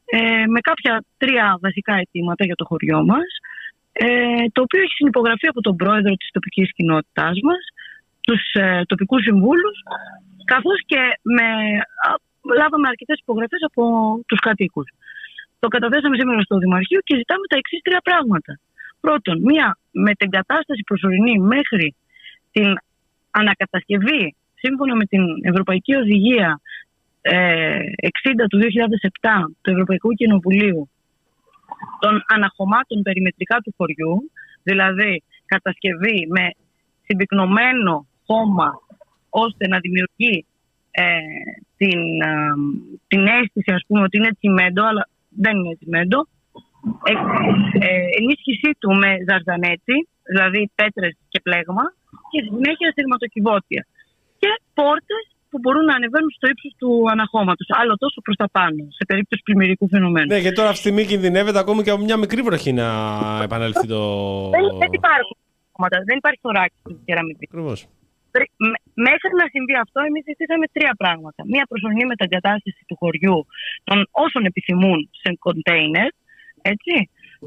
ε, με κάποια τρία βασικά αιτήματα για το χωριό μας, ε, το οποίο έχει συνυπογραφεί από τον πρόεδρο της τοπικής κοινότητάς μας, στους ε, τοπικούς συμβούλους καθώς και με, α, λάβαμε αρκετές υπογραφές από τους κατοίκους. Το καταθέσαμε σήμερα στο Δημαρχείο και ζητάμε τα εξής τρία πράγματα. Πρώτον, μία μετεγκατάσταση προσωρινή μέχρι την ανακατασκευή σύμφωνα με την Ευρωπαϊκή Οδηγία ε, 60 του 2007 του Ευρωπαϊκού Κοινοβουλίου των αναχωμάτων περιμετρικά του χωριού, δηλαδή κατασκευή με συμπυκνωμένο χώμα ώστε να δημιουργεί ε, την, ε, την αίσθηση ας πούμε ότι είναι τσιμέντο, αλλά δεν είναι τσιμέντο. Ε, ε, ενίσχυσή του με ζαρζανέτσι, δηλαδή πέτρες και πλέγμα και συνέχεια σειρματοκιβώτια. Και πόρτες που μπορούν να ανεβαίνουν στο ύψος του αναχώματος. Άλλο τόσο προς τα πάνω, σε περίπτωση πλημμυρικού φαινομένου. Ναι, γιατί τώρα αυτή τη στιγμή κινδυνεύεται ακόμη και από μια μικρή βροχή να επανέλθει το. Δεν, δεν υπάρχουν δεν υπάρχει θωράκι στην κεραμιδί. Ακριβώς. Μέχρι να συμβεί αυτό, εμείς ζητήσαμε τρία πράγματα. Μία προσωρινή μεταγκατάσταση του χωριού των όσων επιθυμούν σε κοντέινερ, έτσι.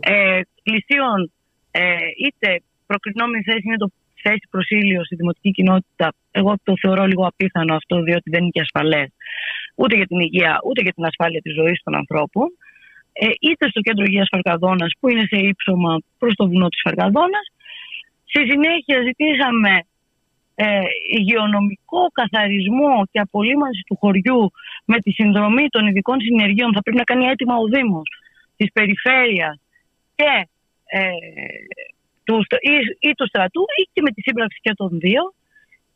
Ε, πλησίων ε, είτε προκρινόμενη θέση είναι το θέση προσήλιο στη δημοτική κοινότητα, εγώ το θεωρώ λίγο απίθανο αυτό, διότι δεν είναι και ασφαλές ούτε για την υγεία, ούτε για την ασφάλεια της ζωής των ανθρώπων. Ε, είτε στο κέντρο υγείας Φαρκαδόνα, που είναι σε ύψωμα προς το βουνό της Φαρκαδόνα. Στη συνέχεια ζητήσαμε ε, υγειονομικό καθαρισμό και απολύμανση του χωριού με τη συνδρομή των ειδικών συνεργείων. Θα πρέπει να κάνει έτοιμα ο Δήμος της περιφέρειας και ε, του, ή, ή του στρατού ή και με τη σύμπραξη και των δύο.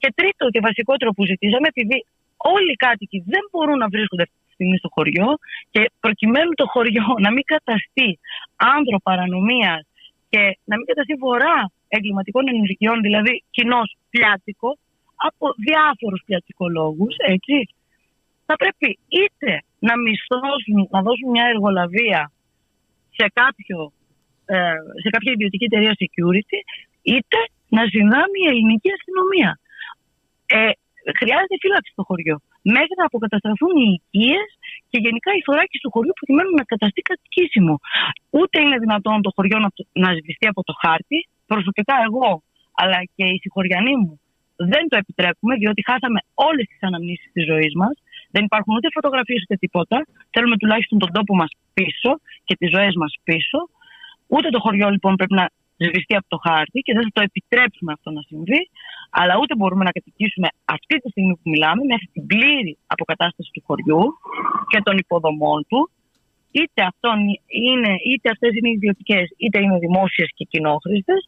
Και τρίτο και βασικότερο που ζητήσαμε, επειδή όλοι οι κάτοικοι δεν μπορούν να βρίσκονται αυτή τη στιγμή στο χωριό και προκειμένου το χωριό να μην καταστεί άνδρο παρανομίας και να μην καταστεί βορρά εγκληματικών ενεργειών, δηλαδή κοινός πιάτικο, από διάφορους πιατικολόγους, έτσι, θα πρέπει είτε να μισθώσουν, να δώσουν μια εργολαβία σε κάποιο ε, σε κάποια ιδιωτική εταιρεία security, είτε να συνδράμει η ελληνική αστυνομία. Ε, χρειάζεται φύλαξη στο χωριό. Μέχρι να αποκατασταθούν οι οικίες και γενικά οι θωράκε του χωριού προκειμένου να καταστεί κατοικήσιμο. Ούτε είναι δυνατόν το χωριό να, να σβηστεί από το χάρτη. Προσωπικά εγώ, αλλά και οι συγχωριανοί μου, δεν το επιτρέπουμε, διότι χάσαμε όλες τις αναμνήσεις της ζωής μας. Δεν υπάρχουν ούτε φωτογραφίες ούτε τίποτα. Θέλουμε τουλάχιστον τον τόπο μας πίσω και τις ζωές μας πίσω. Ούτε το χωριό λοιπόν πρέπει να σβηστεί από το χάρτη και δεν θα το επιτρέψουμε αυτό να συμβεί, αλλά ούτε μπορούμε να κατοικήσουμε αυτή τη στιγμή που μιλάμε μέχρι την πλήρη αποκατάσταση του χωριού και των υποδομών του. Είτε, αυτόν είναι, είτε αυτές είναι ιδιωτικές, είτε είναι δημόσιες και κοινόχρηστες,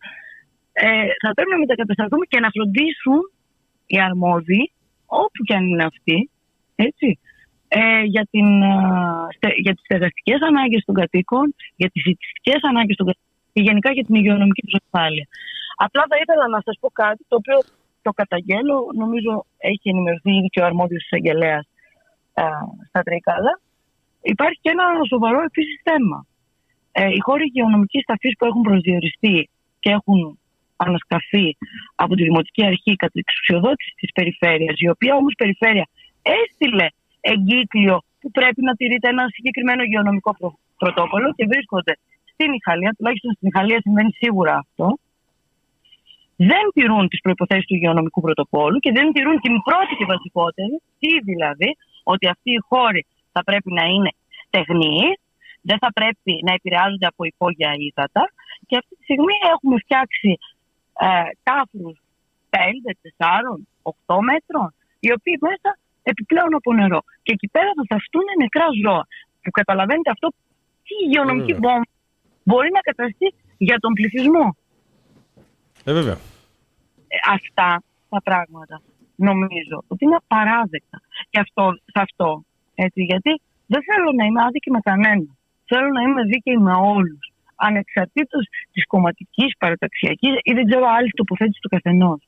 ε, θα πρέπει να μετακατασταθούμε και να φροντίσουν οι αρμόδιοι, όπου και αν είναι αυτοί, έτσι, ε, για, την, ε, για τις στεγαστικές ανάγκες των κατοίκων, για τις φοιτητικές ανάγκες των κατοίκων και γενικά για την υγειονομική τους ασφάλεια. Απλά θα ήθελα να σας πω κάτι το οποίο το καταγγέλω, νομίζω έχει ενημερωθεί ήδη και ο αρμόδιος εισαγγελέας ε, στα Τρίκαλα. Υπάρχει και ένα σοβαρό επίσης θέμα. Ε, οι χώροι υγειονομικής ταφής που έχουν προσδιοριστεί και έχουν ανασκαφεί από τη Δημοτική Αρχή κατά εξουσιοδότηση της περιφέρειας, η οποία όμως περιφέρεια έστειλε εγκύκλιο που πρέπει να τηρείται ένα συγκεκριμένο υγειονομικό προ... πρωτόκολλο και βρίσκονται στην Ιχαλία, τουλάχιστον στην Ιχαλία συμβαίνει σίγουρα αυτό, δεν τηρούν τις προποθέσει του υγειονομικού πρωτοκόλλου και δεν τηρούν την πρώτη και βασικότερη, τι δηλαδή, ότι αυτοί οι χώροι θα πρέπει να είναι στεγνοί, δεν θα πρέπει να επηρεάζονται από υπόγεια ύδατα και αυτή τη στιγμή έχουμε φτιάξει ε, κάφρους 5, 4, 8 μέτρων, οι οποίοι μέσα επιπλέον από νερό. Και εκεί πέρα θα θαυτούν νεκρά ζώα. Που καταλαβαίνετε αυτό τι υγειονομική mm. βόμβα μπορεί να καταστεί για τον πληθυσμό. Ε, βέβαια. Ε, αυτά τα πράγματα νομίζω ότι είναι απαράδεκτα. Και αυτό, σε αυτό. Έτσι, γιατί δεν θέλω να είμαι άδικη με κανένα. Θέλω να είμαι δίκαιη με όλους. Ανεξαρτήτως της κομματικής, παραταξιακής ή δεν ξέρω άλλη τοποθέτηση του καθενός.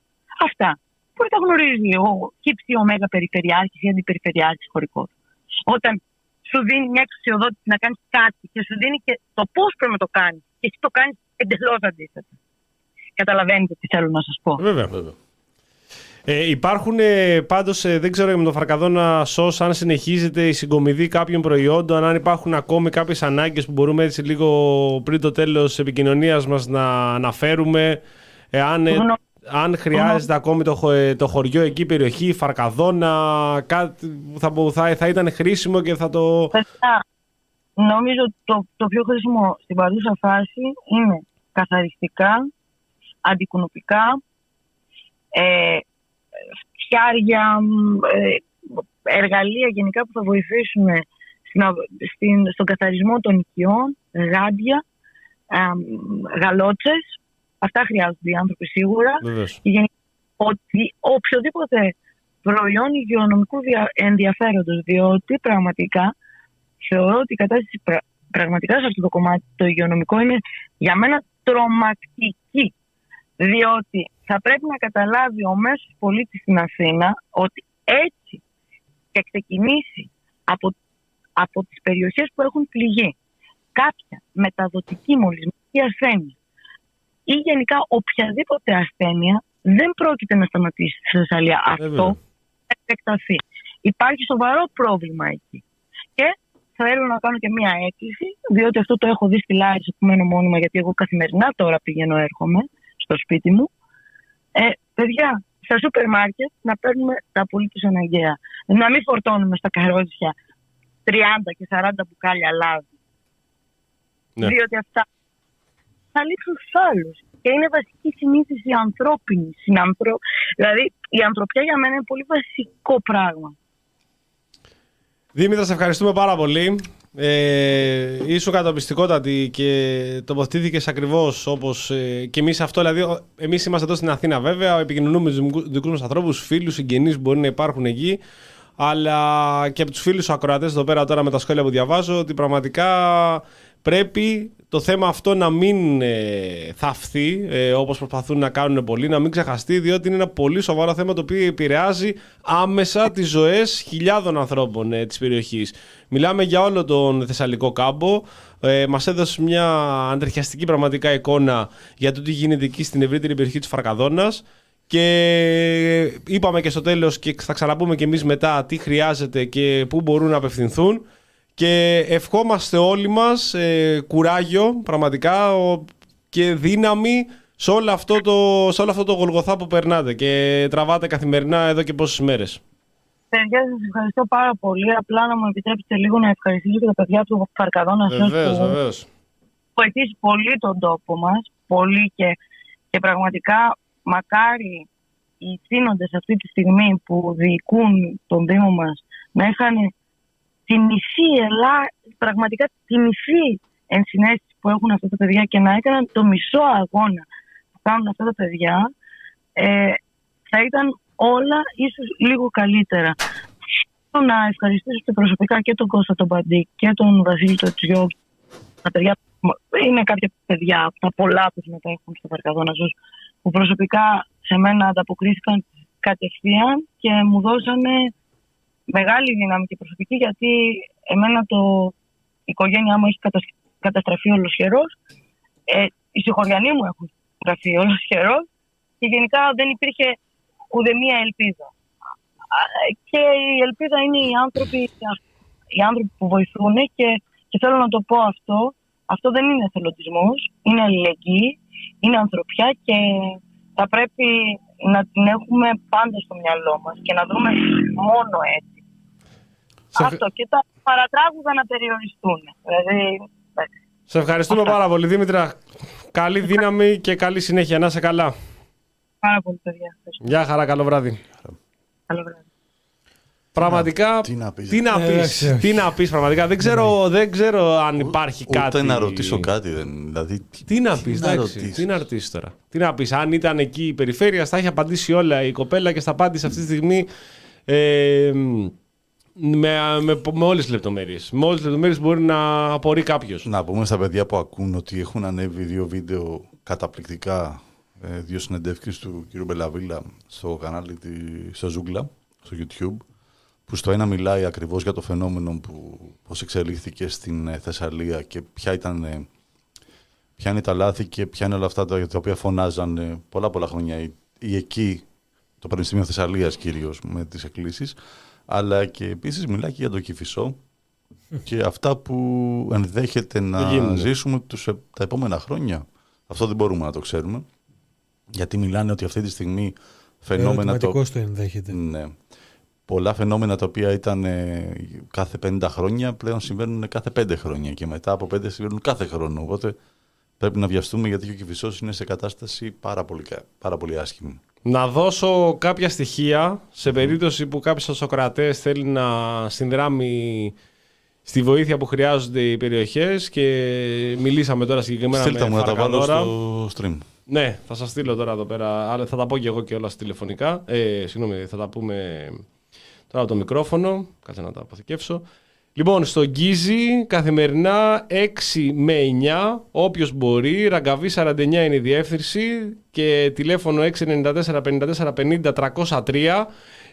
Αυτά που τα γνωρίζεις ο κύψη ωμέγα περιφερειάρχη ή αντιπεριφερειάρχη χωρικός; Όταν σου δίνει μια εξουσιοδότηση να κάνεις κάτι και σου δίνει και το πώς πρέπει να το κάνεις. Και εσύ το κάνεις εντελώς αντίθετα. Καταλαβαίνετε τι θέλω να σας πω. Βέβαια. Βέβαια. Ε, υπάρχουν ε, πάντως, ε, δεν ξέρω με το φαρκαδόνα σως, αν συνεχίζεται η συγκομιδή κάποιων προϊόντων, αν υπάρχουν ακόμη κάποιες ανάγκες που μπορούμε έτσι λίγο πριν το τέλος της επικοινωνίας μας να αναφέρουμε. Εάν, ε, αν χρειάζεται ακόμη το, χω- ε, το χωριό εκεί, περιοχή, Φαρκαδόνα, κάτι που θα, μπο- θα, θα ήταν χρήσιμο και θα το... Παιδιά, νομίζω ότι το, το πιο χρήσιμο στην παρούσα φάση είναι καθαριστικά, αντικουνοπικά, ε, φτιάρια, μ, ε, εργαλεία γενικά που θα βοηθήσουν στην, α- στην, στον καθαρισμό των οικειών, γάντια, ε, μ, γαλότσες. Αυτά χρειάζονται οι άνθρωποι σίγουρα. Βεβαίως. Και γενικά ότι οποιοδήποτε προϊόν υγειονομικού δια- ενδιαφέροντος, διότι πραγματικά θεωρώ ότι η κατάσταση πρα- πραγματικά σε αυτό το κομμάτι το υγειονομικό είναι για μένα τρομακτική. Διότι θα πρέπει να καταλάβει ο μέσος πολίτης στην Αθήνα ότι έτσι και ξεκινήσει από, από τις περιοχές που έχουν πληγεί κάποια μεταδοτική μολυσματική ασθένεια ή γενικά οποιαδήποτε ασθένεια δεν πρόκειται να σταματήσει στη Θεσσαλία. Ε, Αυτό βέβαια. θα επεκταθεί. Υπάρχει σοβαρό πρόβλημα εκεί. Και θέλω να κάνω και μία έκκληση, διότι αυτό το έχω δει στη Λάρισα που μένω μόνιμα, γιατί εγώ καθημερινά τώρα πηγαίνω έρχομαι στο σπίτι μου. Ε, παιδιά, στα σούπερ μάρκετ να παίρνουμε τα απολύτω αναγκαία. Να μην φορτώνουμε στα καρότσια 30 και 40 μπουκάλια λάδι. Ναι. Διότι αυτά θα λείψουν στους άλλους. Και είναι βασική συνήθιση ανθρώπινη. Συνανθρο... Δηλαδή, η ανθρωπιά για μένα είναι πολύ βασικό πράγμα. Δήμητρα, σε ευχαριστούμε πάρα πολύ. Ε, ήσουν καταπιστικότατη και τοποθετήθηκες ακριβώς όπως ε, και εμείς αυτό. Δηλαδή, εμείς είμαστε εδώ στην Αθήνα, βέβαια. Επικοινωνούμε με τους δικούς μας ανθρώπους, φίλους, συγγενείς που μπορεί να υπάρχουν εκεί. Αλλά και από τους φίλους ακροατές εδώ πέρα τώρα με τα σχόλια που διαβάζω ότι πραγματικά πρέπει το θέμα αυτό να μην ε, θαυθεί ε, όπως προσπαθούν να κάνουν πολλοί, να μην ξεχαστεί διότι είναι ένα πολύ σοβαρό θέμα το οποίο επηρεάζει άμεσα τις ζωές χιλιάδων ανθρώπων ε, της περιοχής. Μιλάμε για όλο τον Θεσσαλικό κάμπο. Ε, μας έδωσε μια αντριχιαστική πραγματικά εικόνα για το τι γίνεται εκεί στην ευρύτερη περιοχή της Φαρκαδόνας. Και είπαμε και στο τέλος και θα ξαναπούμε και εμείς μετά τι χρειάζεται και πού μπορούν να απευθυνθούν. Και ευχόμαστε όλοι μας ε, κουράγιο πραγματικά ο- και δύναμη σε όλο, αυτό το, σε όλο αυτό το γολγοθά που περνάτε και τραβάτε καθημερινά εδώ και πόσες μέρες. Παιδιά, σας ευχαριστώ πάρα πολύ. Απλά να μου επιτρέψετε λίγο να ευχαριστήσω και τα παιδιά του Φαρκαδόνα Βεβαίως, που βεβαίως. βοηθήσει πολύ τον τόπο μας. Πολύ και, και πραγματικά μακάρι οι θύνοντες αυτή τη στιγμή που διοικούν τον Δήμο μας να είχαν τη μισή ελά, πραγματικά τη μισή ενσυναίσθηση που έχουν αυτά τα παιδιά και να έκαναν το μισό αγώνα που κάνουν αυτά τα παιδιά, ε, θα ήταν όλα ίσως λίγο καλύτερα. Θέλω να ευχαριστήσω και προσωπικά και τον Κώστα τον Παντή και τον Βασίλη τον Τζιό. Τα παιδιά, είναι κάποια παιδιά από τα πολλά που συμμετέχουν στο Παρκαδόνα Ζως, που προσωπικά σε μένα ανταποκρίθηκαν κατευθείαν και μου δώσανε μεγάλη δύναμη και προσωπική γιατί εμένα το, η οικογένειά μου έχει κατασ- καταστραφεί ολοσχερός. Ε, οι συγχωριανοί μου έχουν καταστραφεί ολοσχερός και γενικά δεν υπήρχε ούτε μία ελπίδα. Α, Και η ελπίδα είναι οι άνθρωποι, οι άνθρωποι που βοηθούν και, και θέλω να το πω αυτό. Αυτό δεν είναι εθελοντισμός, είναι αλληλεγγύη, είναι ανθρωπιά και θα πρέπει να την έχουμε πάντα στο μυαλό μας και να δούμε μόνο έτσι. Σε, Αυτό και τα παρατράγουδα να περιοριστούν. Δηλαδή, εντάξει. σε ευχαριστούμε πάρα πολύ Δήμητρα. Καλή δύναμη και καλή συνέχεια. Να είσαι καλά. πάρα πολύ παιδιά. Ευχαριστώ. Γεια χαρά, καλό βράδυ. Καλό βράδυ. Πραγματικά, τι να πεις; τι να Ε, πεις, εντάξει, όχι. τι να πεις πραγματικά; Δεν ξέρω, δεν ξέρω αν υπάρχει Ούτε κάτι. να ρωτήσω κάτι. Δεν, δηλαδή, Τι να πεις, να εντάξει. ρωτήσεις; Τι να ρωτήσεις τώρα; Τι να πεις, αν ήταν εκεί η περιφέρεια, θα έχει απαντήσει όλα η κοπέλα και στα απάντησε αυτή τη στιγμή ε, με, με, με όλες τις λεπτομέρειες. Με όλες τις λεπτομέρειες μπορεί να απορεί κάποιος. Να πούμε στα παιδιά που ακούν ότι έχουν ανέβει δύο βίντεο καταπληκτικά, ε, δύο συνεντεύξεις του κ. Μπελαβίλα στο κανάλι τη, στο Ζούγκλα, στο YouTube, που στο ένα μιλάει ακριβώς για το φαινόμενο που πώς εξελίχθηκε στην ε, Θεσσαλία και ποια ήταν ε, ποια είναι τα λάθη και ποια είναι όλα αυτά τα, τα οποία φωνάζαν ε, πολλά πολλά χρόνια οι, οι εκεί, το Πανεπιστήμιο Θεσσαλίας κυρίως με τις εκκλήσεις, αλλά και επίσης μιλάει και για το Κηφισό και αυτά που ενδέχεται Δεν να γίνονται. ζήσουμε τους, ε- τα επόμενα χρόνια. Αυτό δεν μπορούμε να το ξέρουμε. Γιατί μιλάνε ότι αυτή τη στιγμή φαινόμενα. Το... Ερωτηματικός το ενδέχεται. Ναι. Πολλά φαινόμενα τα οποία ήταν ε, κάθε 50 χρόνια πλέον συμβαίνουν κάθε 5 χρόνια και μετά από 5 συμβαίνουν κάθε χρόνο. Οπότε πρέπει να βιαστούμε γιατί και ο Κυφισός είναι σε κατάσταση πάρα πολύ, κα- πάρα πολύ άσχημη. Να δώσω κάποια στοιχεία σε περίπτωση που κάποιος από τους Σοκρατές θέλει να συνδράμει στη βοήθεια που χρειάζονται οι περιοχές και μιλήσαμε τώρα συγκεκριμένα Στείλτε με μου να τα βάλω Φαρκαδόρα. στο stream. Ναι, θα σας στείλω τώρα εδώ πέρα, αλλά θα τα πω και εγώ και όλα τηλεφωνικά. Ε, συγγνώμη, θα τα πούμε τώρα από το μικρόφωνο, κάτσε να τα αποθηκεύσω. Λοιπόν, στο Γκίζι καθημερινά 6 με 9, όποιος μπορεί, ραγκαβή 49 είναι η διεύθυνση και τηλέφωνο 694 54 50 303.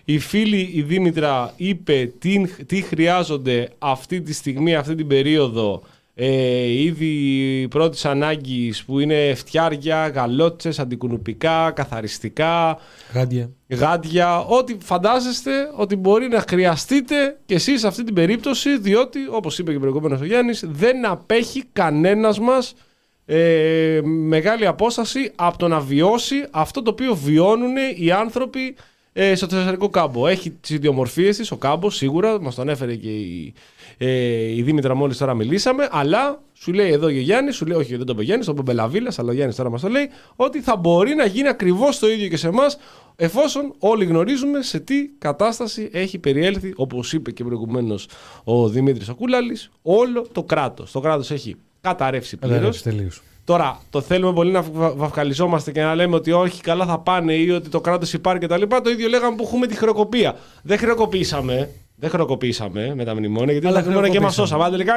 Η φίλη η Δήμητρα είπε τι, τι χρειάζονται αυτή τη στιγμή, αυτή την περίοδο ε, είδη πρώτης ανάγκης που είναι φτιάρια, γαλότσες, αντικουνουπικά, καθαριστικά, Γάντια. γάντια, ό,τι φαντάζεστε ότι μπορεί να χρειαστείτε και εσείς σε αυτή την περίπτωση, διότι, όπως είπε και προηγουμένως ο Γιάννης, δεν απέχει κανένας μας ε, μεγάλη απόσταση από το να βιώσει αυτό το οποίο βιώνουν οι άνθρωποι ε, στο Θεσσαλικό κάμπο. Έχει τις ιδιομορφίες της ο κάμπος, σίγουρα, μας τον έφερε και η, ε, η Δήμητρα μόλις τώρα μιλήσαμε, αλλά σου λέει εδώ και ο Γιάννης, σου λέει, όχι δεν το είπε ο Γιάννης, το είπε ο Μπελαβίλας, αλλά ο Γιάννης τώρα μας το λέει, ότι θα μπορεί να γίνει ακριβώς το ίδιο και σε εμάς, εφόσον όλοι γνωρίζουμε σε τι κατάσταση έχει περιέλθει, όπως είπε και προηγουμένως ο Δημήτρης Ακούλαλης, όλο το κράτος. Το κράτος έχει καταρρεύσει πλήρως. Καταρρεύσει τελείως. Τώρα, το θέλουμε πολύ να βα- βαφκαλιζόμαστε και να λέμε ότι όχι, καλά θα πάνε ή ότι το κράτος υπάρχει κτλ. Το ίδιο λέγαμε που έχουμε τη χρεοκοπία. Δεν χρεοκοπήσαμε. Δεν χρεοκοπήσαμε με τα μνημόνια, γιατί Αλλά τα μνημόνια και μας χρεοκοπήσαμε. σώσαμε. Αλλά τελικά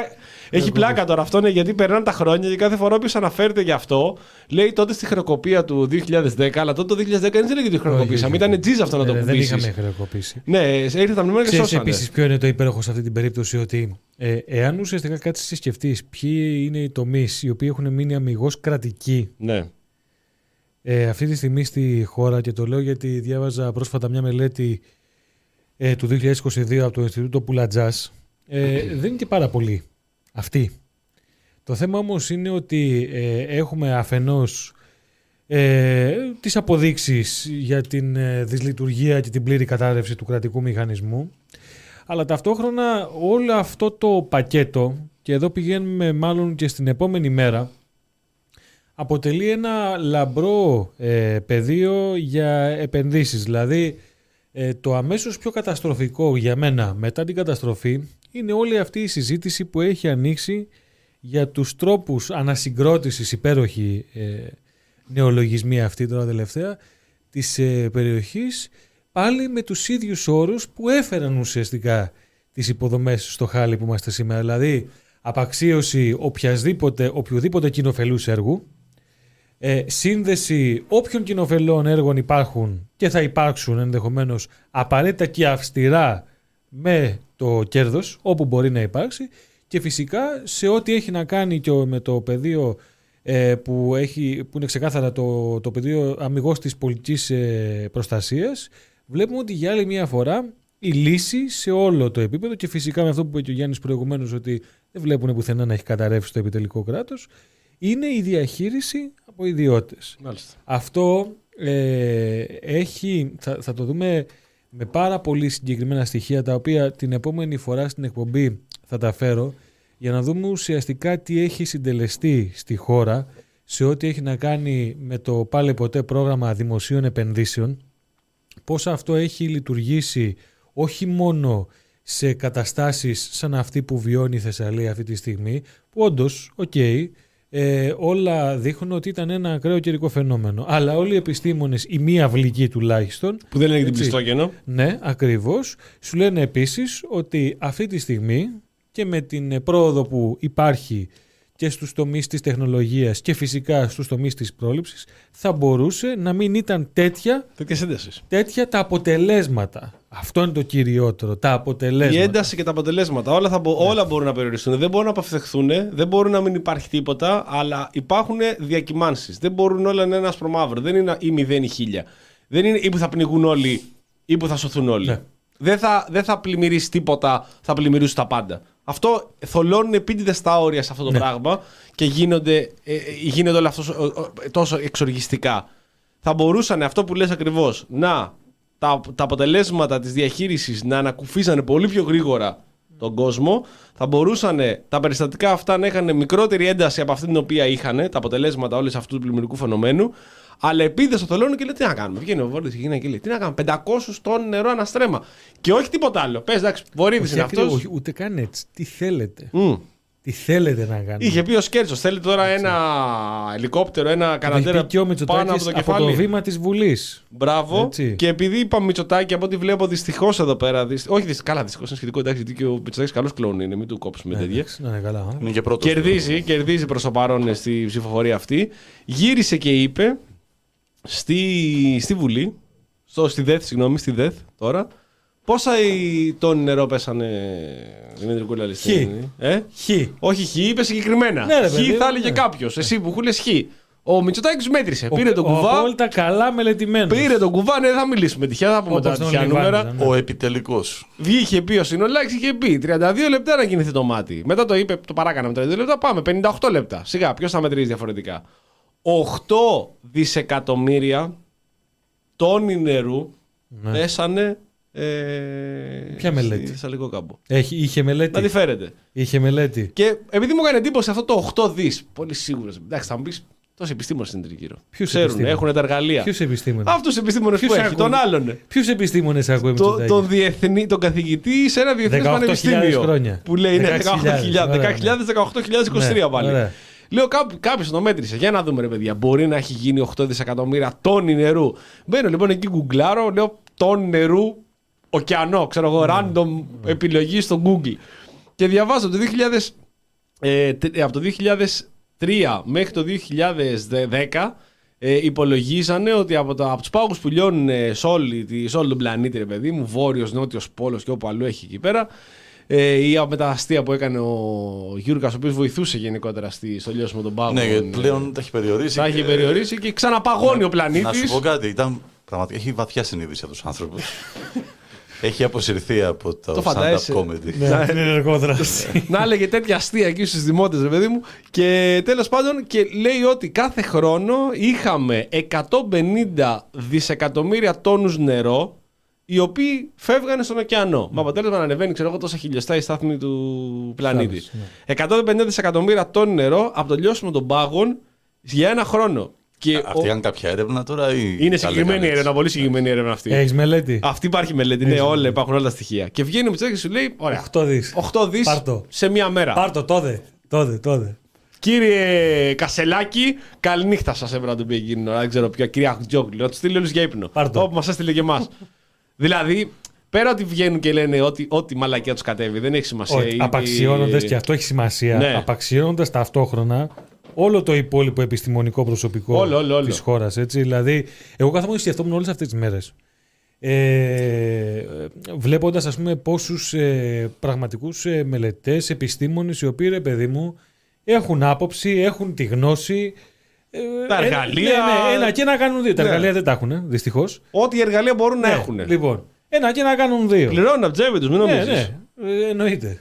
έχει πλάκα τώρα αυτό, είναι γιατί περνάνε τα χρόνια και κάθε φορά όποιος αναφέρεται γι' αυτό λέει τότε στη χρεοκοπία του 2010, αλλά τότε το 2010 δεν έλεγε ότι χρεοκοπήσαμε. Όχι, όχι. Ήταν τζιζ αυτό να το Ε, Δεν πουλήσει. είχαμε χρεοκοπήσει. Ναι, ήρθε τα μνημόνια και Ξέρεις σώσανε. επίσης ποιο είναι το υπέροχο σε αυτή την περίπτωση ότι ε, εάν ουσιαστικά κάτσεις και σκεφτείς ποιοι είναι οι τομείς οι οποίοι έχουν μείνει αμυγός κρατικοί; Ναι. ε, αυτή τη στιγμή στη χώρα και το λέω γιατί διάβαζα πρόσφατα μια μελέτη ε, του 2022 από το Ινστιτούτο Πουλατζάς ε, δεν είναι και πάρα πολύ αυτή. Το θέμα όμως είναι ότι ε, έχουμε αφενός ε, τις αποδείξεις για την ε, δυσλειτουργία και την πλήρη κατάρρευση του κρατικού μηχανισμού αλλά ταυτόχρονα όλο αυτό το πακέτο και εδώ πηγαίνουμε μάλλον και στην επόμενη μέρα αποτελεί ένα λαμπρό ε, πεδίο για επενδύσεις. Δηλαδή ε, το αμέσως πιο καταστροφικό για μένα μετά την καταστροφή είναι όλη αυτή η συζήτηση που έχει ανοίξει για τους τρόπους ανασυγκρότησης υπέροχη ε, νεολογισμοί αυτή τώρα τελευταία της ε, περιοχής πάλι με τους ίδιους όρους που έφεραν ουσιαστικά τις υποδομές στο χάλι που είμαστε σήμερα. Δηλαδή απαξίωση οποιασδήποτε, οποιοδήποτε κοινοφελούς έργου ε, σύνδεση όποιων κοινοφελών έργων υπάρχουν και θα υπάρξουν ενδεχομένως απαραίτητα και αυστηρά με το κέρδος όπου μπορεί να υπάρξει. Και φυσικά σε ό,τι έχει να κάνει και με το πεδίο ε, που, έχει, που είναι ξεκάθαρα το, το πεδίο αμυγός της πολιτικής ε, προστασίας βλέπουμε ότι για άλλη μια φορά η λύση σε όλο το επίπεδο και φυσικά με αυτό που είπε και ο Γιάννης προηγουμένως ότι δεν βλέπουν πουθενά να έχει καταρρεύσει το επιτελικό κράτος είναι η διαχείριση από ιδιώτες. Μάλιστα. Αυτό ε, έχει, θα, θα το δούμε με πάρα πολύ συγκεκριμένα στοιχεία τα οποία την επόμενη φορά στην εκπομπή θα τα φέρω για να δούμε ουσιαστικά τι έχει συντελεστεί στη χώρα σε ό,τι έχει να κάνει με το πάλι ποτέ πρόγραμμα δημοσίων επενδύσεων πώς αυτό έχει λειτουργήσει όχι μόνο σε καταστάσεις σαν αυτή που βιώνει η Θεσσαλία αυτή τη στιγμή που όντως, οκ, ε, όλα δείχνουν ότι ήταν ένα ακραίο καιρικό φαινόμενο. Αλλά όλοι οι επιστήμονες, οι μη αυλικοί τουλάχιστον, Που δεν έλεγε την Έτσι. πιστόγενο. ναι, ακριβώς, σου λένε επίσης ότι αυτή τη στιγμή και με την ε, πρόοδο που υπάρχει και στους τομείς της τεχνολογίας και φυσικά στους τομείς της πρόληψης θα μπορούσε να μην ήταν τέτοια, Τέτοια ένταση. τέτοια τα αποτελέσματα. Αυτό είναι το κυριότερο, τα αποτελέσματα. Η ένταση και τα αποτελέσματα. Όλα, θα, μπο- όλα μπορούν να περιοριστούν. Δεν μπορούν να αποφευχθούν, δεν μπορούν να μην υπάρχει τίποτα, αλλά υπάρχουν διακυμάνσεις. Δεν μπορούν όλα να είναι άσπρο μαύρο. Δεν είναι ή μηδέν ή χίλια. Δεν είναι ή που θα πνιγούν όλοι ή που θα σωθούν όλοι. Ναι. Δεν, θα, δεν θα πλημμυρίσει τίποτα, θα πλημμυρίσουν τα πάντα. Αυτό θολώνουν επίτηδες τα όρια σε αυτό το Ναι. πράγμα και γίνονται, ε, ε, γίνονται όλα αυτός τόσο εξοργιστικά. θα μπορούσαν αυτό που λες ακριβώς να τα, τα αποτελέσματα της διαχείρισης να ανακουφίζανε πολύ πιο γρήγορα τον κόσμο, θα μπορούσαν τα περιστατικά αυτά να είχαν μικρότερη ένταση από αυτή την οποία είχαν, τα αποτελέσματα όλες αυτού του πλημμυρικού φαινομένου, αλλά επίδε στο θολώνει και λέει τι να κάνουμε. Βγαίνει ο Βόρειο και και λέει τι να κάνουμε. 500 τόνου νερό αναστρέμα. Και όχι τίποτα άλλο. Πες εντάξει, Βορύδης Όχι είναι ακριβώς, αυτός. όχι, ούτε καν έτσι. Τι θέλετε. Τι θέλετε να κάνετε. Είχε πει ο Σκέρτσος, θέλει τώρα ένα ελικόπτερο, ένα Το έχει καναντέρα πει και ο πάνω από Μητσοτάκης το από το κεφάλι. βήμα της Βουλής. Μπράβο. Έτσι. Και επειδή είπα Μητσοτάκη, από ό,τι βλέπω δυστυχώς εδώ πέρα. δυσ- Όχι, δυσ... καλά, δυστυχώς είναι σχετικό εντάξει, γιατί και ο Μητσοτάκης καλό κλόν είναι, μην του κόψουμε τέτοια. Να είναι καλά. α. Είναι και πρώτος. Κερδίζει, κερδίζει προς το παρόν στη ψηφοφορία αυτή. Γύρισε και είπε στη, στη Βουλή, στο, στη ΔΕΘ, συγγνώμη, στη ΔΕΘ τώρα, πόσα η τόνοι νερό πέσανε Δημήτρη Κούλαλη. Χ. Ε; Χ. Όχι χ, είπε συγκεκριμένα. Ναι, ρε, χ παιδί θα μου, έλεγε ναι. κάποιος. Εσύ που χούλες χ. Ο Μητσοτάκης μέτρησε. πήρε τον ο, κουβά. Ο απόλυτα καλά μελετημένος. Πήρε τον κουβά, ναι, δεν θα μιλήσουμε τυχαία, θα πούμε Όπως τα τον τυχαία Λιβάνι, νούμερα. ναι. Ο επιτελικός. Βγήκε πει ο Συνολάκης, είχε πει 32 λεπτά να κινηθεί το μάτι. Μετά το είπε, το παράκαναμε 32 λεπτά, πάμε 58 λεπτά. Σιγά, ποιος θα μετρήσει διαφορετικά. 8 δισεκατομμύρια τόνοι νερού Ναι. πέσανε. Ε, Ποια μελέτη; Στη Θεσσαλικό κάμπο. Έχει, είχε μελέτη. Να τη φέρετε. Είχε μελέτη. Και επειδή μου έκανε εντύπωση αυτό το 8 δις, πολύ σίγουρος. Εντάξει, θα μου πεις, τόσοι επιστήμονες είναι τριγύρω. Ποιους Ξέρουν, επιστήμονες; έχουν τα εργαλεία. Ποιους επιστήμονες; Αυτούς τους επιστήμονες που Ποιους έχει, ακούνε; τον άλλον. Ποιους επιστήμονες ακούει Το, Μητσοτάκη. τον, διεθνή, τον καθηγητή σε ένα διεθνές 18.000 πανεπιστήμιο. χρόνια. Που λέει ναι, 16.000, 18.000, ωραία, 18.000, 18.023 Ναι, πάλι. ωραία. Λέω κάποιος το μέτρησε. Για να δούμε, ρε παιδιά. Μπορεί να έχει γίνει 8 δισεκατομμύρια τόνοι νερού. Μπαίνω λοιπόν εκεί, γκουγκλάρω, λέω τόνοι νερού, ωκεανό, ξέρω εγώ, Ναι. random επιλογή στο Google. Και διαβάζω το 2000, ε, τε- από το 2003 μέχρι το 2010 ε, υπολογίζανε ότι από, τα, από τους πάγους που λιώνουν ε, σε, όλη, τη- σε όλο τον πλανήτη, ρε παιδί μου, βόρειος, νότιος πόλος και όπου αλλού έχει εκεί πέρα, ε, ή με τα αστεία που έκανε ο Γιούργας, ο οποίος βοηθούσε γενικότερα στη, στο λιώσιμο των πάγων. Ναι, γιατί ε, πλέον τα έχει περιορίσει. τα και- έχει περιορίσει και ξαναπαγώνει ο πλανήτης. Να σου πω κάτι, ήταν, πραγματικά έχει βαθιά συνείδηση από του άνθρωπου. έχει αποσυρθεί από το, Το stand-up φαντάζεσαι. comedy. Ναι, την ενεργόδραση. να έλεγε τέτοια αστεία εκεί στους δημότες, ρε παιδί μου. Και τέλος πάντων, και λέει ότι κάθε χρόνο είχαμε 150 δισεκατομμύρια τόνους νερό οι οποίοι φεύγανε στον ωκεανό. Με αποτέλεσμα να ανεβαίνει, ξέρω εγώ, τόσα χιλιοστά η στάθμη του πλανήτη. Θάλασσα, 150 δισεκατομμύρια τόνοι νερό από το λιώσιμο των πάγων για ένα χρόνο. Και Αυτή ο- ήταν κάποια έρευνα τώρα ή. Είναι τα συγκεκριμένη λέγανε έτσι; έρευνα, πολύ συγκεκριμένη έρευνα αυτή. Έχεις μελέτη; Αυτή υπάρχει μελέτη, ναι, όλα, υπάρχουν όλα τα στοιχεία. Και βγαίνει ο Μητσάκης και σου λέει: Ωραία, 8 δις. 8 δις Πάρ' το. σε μία μέρα. Πάρτο τότε. Τότε, τότε. Κύριε Κασελάκη, καληνύχτα σας έπρεπε να του πει εκείνη την ώρα. Δεν ξέρω ποια. Κυρία Τζόγκλη, να τους στείλει όλους για ύπνο. Πάρ' το. Όπου μας έστειλε και εμάς. Δηλαδή, πέρα ότι βγαίνουν και λένε ότι ό,τι μαλακία τους κατέβει, δεν έχει σημασία. Όχι, Είναι- απαξιώνοντας και αυτό έχει σημασία. Ναι. Απαξιώνοντας ταυτόχρονα όλο το υπόλοιπο επιστημονικό προσωπικό Όλο, όλο, όλο. της χώρας. Δηλαδή, εγώ καθόμουν και σκεφτόμουν όλες αυτές τις μέρες. Ε, Βλέποντας, ας πούμε, πόσους ε, πραγματικούς ε, μελετέ, επιστήμονες, οι οποίοι, ρε παιδί μου, έχουν άποψη, έχουν τη γνώση. Ε, Τα ένα- εργαλεία- Ναι, ναι, ένα και να κάνουν δύο. Τα Ναι. εργαλεία δεν τα έχουν, δυστυχώς. Ό,τι εργαλεία μπορούν να έχουν. Λοιπόν, ένα και να κάνουν δύο. Πληρώνουν από τσέπη τους, μην Ναι, νομίζεις. ναι. Ε, εννοείται.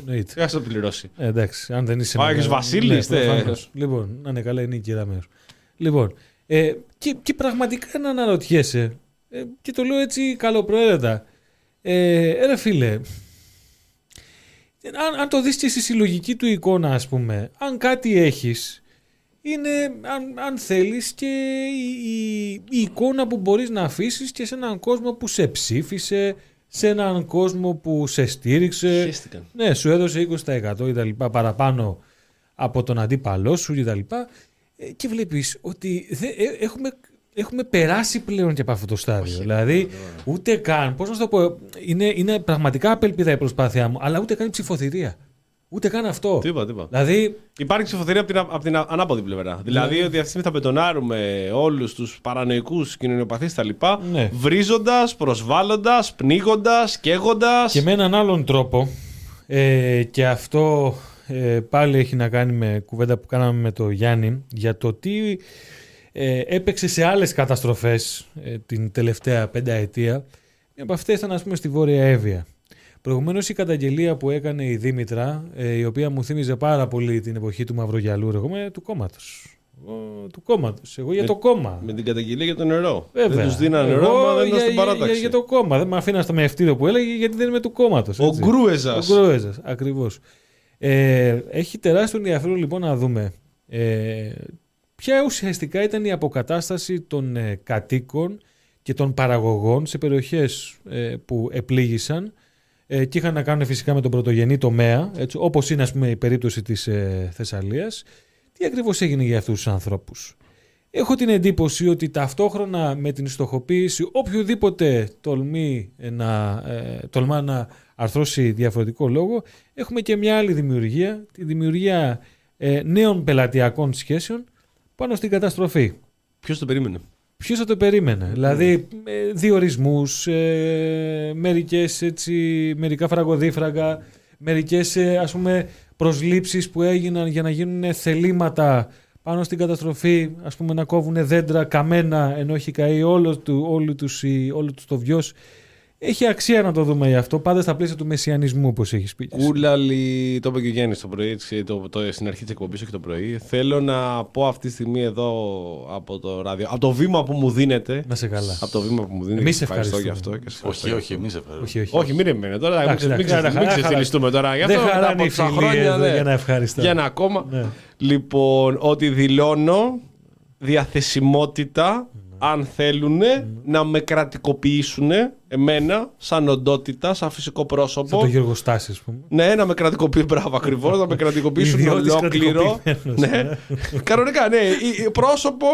εννοείται. Τι το πληρώσει; Ε, εντάξει, αν δεν είσαι. Ο Άγιος μεγάλο- Βασίλης, ναι, τε. προφανώς. Λοιπόν, να είναι καλά, είναι η κυρία Μέος. Λοιπόν, ε, και, και πραγματικά να αναρωτιέσαι, ε, και το λέω έτσι καλοπροαίρετα, ε, ρε φίλε, αν, αν το δεις και στη συλλογική του εικόνα, ας πούμε, αν κάτι έχεις, είναι, αν, αν θέλεις, και η, η, η εικόνα που μπορείς να αφήσεις και σε έναν κόσμο που σε ψήφισε, σε έναν κόσμο που σε στήριξε, Χαίστηκαν. ναι, σου έδωσε 20% ή τα λοιπά παραπάνω από τον αντίπαλό σου ή τα λοιπά. Ε, Και βλέπεις ότι δε- ε, έχουμε, έχουμε περάσει πλέον και από αυτό το στάδιο. δηλαδή, ούτε καν, πώς να σου το πω, είναι, είναι πραγματικά απελπίδα η προσπάθειά μου, αλλά ούτε καν η ψηφοθυρία. Ούτε καν αυτό. Τίποτα, τίποτα. Δηλαδή, Υπάρχει ψηφοθερία από την, από την ανάποδη πλευρά. Δηλαδή ότι αυτή τη στιγμή θα πετονάρουμε όλους τους παρανοϊκούς κοινωνιοπαθείς κτλ. Ναι. Βρίζοντας, προσβάλλοντας, πνίγοντας, καίγοντας. Και με έναν άλλον τρόπο, ε, και αυτό ε, πάλι έχει να κάνει με κουβέντα που κάναμε με το Γιάννη, για το τι ε, έπαιξε σε άλλες καταστροφές ε, την τελευταία πενταετία. Μια από αυτές ήταν ας πούμε στη Βόρεια Εύβοια. Προηγουμένως η καταγγελία που έκανε η Δήμητρα, ε, η οποία μου θύμιζε πάρα πολύ την εποχή του Μαυρογιαλού, εγώ είμαι του κόμματος. Εγώ του κόμματος. Εγώ για το κόμμα. Με την καταγγελία για το νερό. Βέβαια. Δεν τους δίνανε Εγώ νερό, μα δεν ήταν για, στην για- παράταξη. Για, για το κόμμα. Δεν με αφήνα στο μευτήριο που έλεγε γιατί δεν είμαι του κόμματος. Ο Γκρούεζας. Ο Γκρούεζας, ακριβώς. Ε, έχει τεράστιο ενδιαφέρον λοιπόν να δούμε ε, ποια ουσιαστικά ήταν η αποκατάσταση των ε, κατοίκων και των παραγωγών σε περιοχές ε, που επλήγησαν ε, και είχαν να κάνουν φυσικά με τον πρωτογενή τομέα, έτσι, όπως είναι ας πούμε η περίπτωση της ε, Θεσσαλίας. Τι ακριβώς έγινε για αυτούς τους ανθρώπους; Έχω την εντύπωση ότι ταυτόχρονα με την στοχοποίηση οποιοδήποτε τολμεί να, ε, τολμά να αρθρώσει διαφορετικό λόγο, έχουμε και μια άλλη δημιουργία, τη δημιουργία ε, νέων πελατειακών σχέσεων πάνω στην καταστροφή. Ποιος το περίμενε; Ποιος θα το περίμενε, δηλαδή ε, διορισμούς, ε, μερικές έτσι, μερικά φραγκοδίφραγκα, μερικές ε, ας πούμε προσλήψεις που έγιναν για να γίνουν θελήματα πάνω στην καταστροφή, ας πούμε να κόβουν δέντρα καμένα ενώ έχει καεί όλο, του, όλο, τους, η- όλο τους το βιός. Έχει αξία να το δούμε γι' αυτό, πάντα στα πλαίσια του μεσιανισμού όπως έχεις πει. και εσύ. Κούλαλη, το είπε και ο Γιάννης το πρωί, έτσι, το, το, στην αρχή της εκπομπής, όχι το πρωί. Θέλω να πω αυτή τη στιγμή εδώ από το ράδιο, από το βήμα που μου δίνετε. Να σε καλά. Από το βήμα που μου δίνετε. Εμείς και ευχαριστώ ευχαριστούμε. για αυτό. Και σε ευχαριστώ Όχι, για όχι, αυτό. εμείς ευχαριστούμε. Όχι, όχι. Όχι, μην εμένα τώρα. Μην Εντάξει, ξε- μην εντάξει, ξε- χαρά, μην χαρά. ξεφτυλιστούμε τώρα. Γι' Δεν αυτό μετά χαράνε από οι τόσα φιλίες χρόνια. εδώ ναι. για να ευχαριστώ. Για ένα ακόμα. Ναι. Λοιπόν, ότι δηλώνω διαθεσιμότητα αν θέλουν να με κρατικοποιήσουν εμένα σαν οντότητα, σαν φυσικό Σαν πρόσωπο. το Γιώργο Στάση, ας πούμε. Ναι, να με κρατικοποιήσουν, μπράβο ακριβώς, να με κρατικοποιήσουν Ιδιώτης ολόκληρο. κρατικοποιημένος, ναι. Κανονικά, ναι. Η- η- πρόσωπο,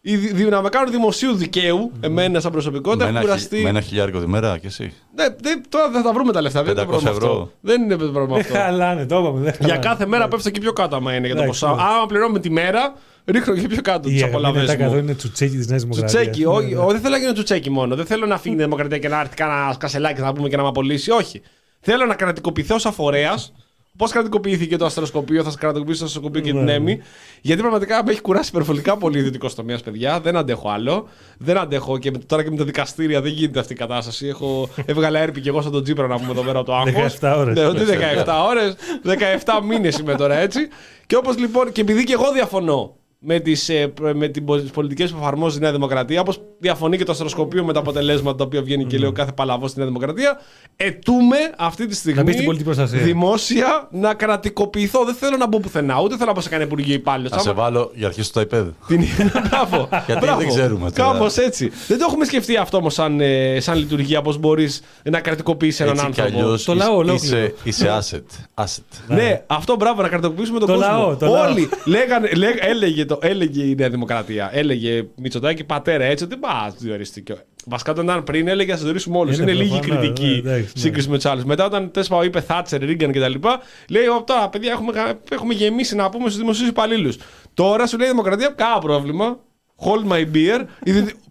η δι- δι- να με κάνουν δημοσίου δικαίου, εμένα σαν προσωπικότητα, Με έχω ένα, κουραστεί. χι- με ένα χιλιάρικο τη μέρα και εσύ. Ναι, δεν- τώρα θα τα βρούμε τα λεφτά. Δεν είναι 500 πρόβλημα αυτό. ευρώ. Δεν είναι πρόβλημα αυτό. Καλά, ναι, το είπαμε. δεν Για χαλάνε. κάθε μέρα πέφτω και πιο κάτω, άμα είναι για το Εντάξει, ποσά. ναι. Άμα πληρώνουμε τη μέρα, ρίχνω και πιο κάτω τις Η απολαυέ 70% μου. είναι τσουτσέκι της Νέας Δημοκρατίας. Τσουτσέκι, όχι, όχι, δεν θέλω να γίνω τσουτσέκι μόνο. Δεν θέλω να φύγει η Δημοκρατία και να έρθει κανένας κασελάκι να πούμε και να με απολύσει. Όχι. Θέλω να κρατικοποιηθώ σαν φορέας. Πώς κρατικοποιήθηκε το αστροσκοπείο, θα σας κρατικοποιήσω το αστροσκοπείο και την Ναι. ΕΜΗ. Γιατί πραγματικά με έχει κουράσει υπερβολικά πολύ ο ιδιωτικό τομέα, παιδιά. Δεν αντέχω άλλο. Δεν αντέχω και με- τώρα και με τα δικαστήρια δεν γίνεται αυτή η κατάσταση. Έχω, έβγαλα έρπη και εγώ σαν τον Τζίπρα να πούμε εδώ πέρα από το άγχος. 17 ώρες. Ναι, ότι 17 ώρες, 17 μήνες είμαι τώρα έτσι. Και όπως λοιπόν, και επειδή και εγώ διαφωνώ με τις ε, με τις πολιτικές που εφαρμόζει η Νέα Δημοκρατία, όπως διαφωνεί και το αστροσκοπείο με τα αποτελέσματα τα οποία βγαίνει και λέει ο κάθε παλαβός στη Νέα Δημοκρατία, ετούμε αυτή τη στιγμή Να μπει στην πολιτική προστασία. δημόσια να κρατικοποιηθώ. Δεν θέλω να μπω πουθενά, ούτε θέλω να πάω σε κανένα υπουργείο υπάλληλος. Θα σε βάλω για αρχή στο iPad. Την... Μπράβο. Γιατί Μπράβο. δεν ξέρουμε τώρα. Κάπως έτσι. Δεν το έχουμε σκεφτεί αυτό όμως σαν, ε, σαν λειτουργία, πώς μπορείς να κρατικοποιήσει έναν Έτσι κι άνθρωπο. αλλιώς Το λαό ολόκληρο. είσαι, είσαι asset. asset. Ναι, αυτό μπράβο, να κρατοποιήσουμε τον Το κόσμο. λαό, το λαό. Όλοι λέγανε, λέγ, έλεγε, το, έλεγε η Νέα Δημοκρατία, έλεγε Μητσοτάκη πατέρα έτσι, ότι μπα, διορίστηκε. Βασικά όταν ήταν πριν έλεγε να σα διορίσουμε όλους. Είναι Είναι, λίγη προφανώς, κριτική ναι, εντάξει, ναι. σύγκριση με τους άλλους. Μετά όταν τέσπα είπε Θάτσερ, Ρίγκαν κτλ. Λέει, «Ω, τώρα παιδιά έχουμε, γα- έχουμε γεμίσει να πούμε στους δημοσίους υπαλλήλους. Τώρα σου λέει η Δημοκρατία, κάνα πρόβλημα. Hold my beer.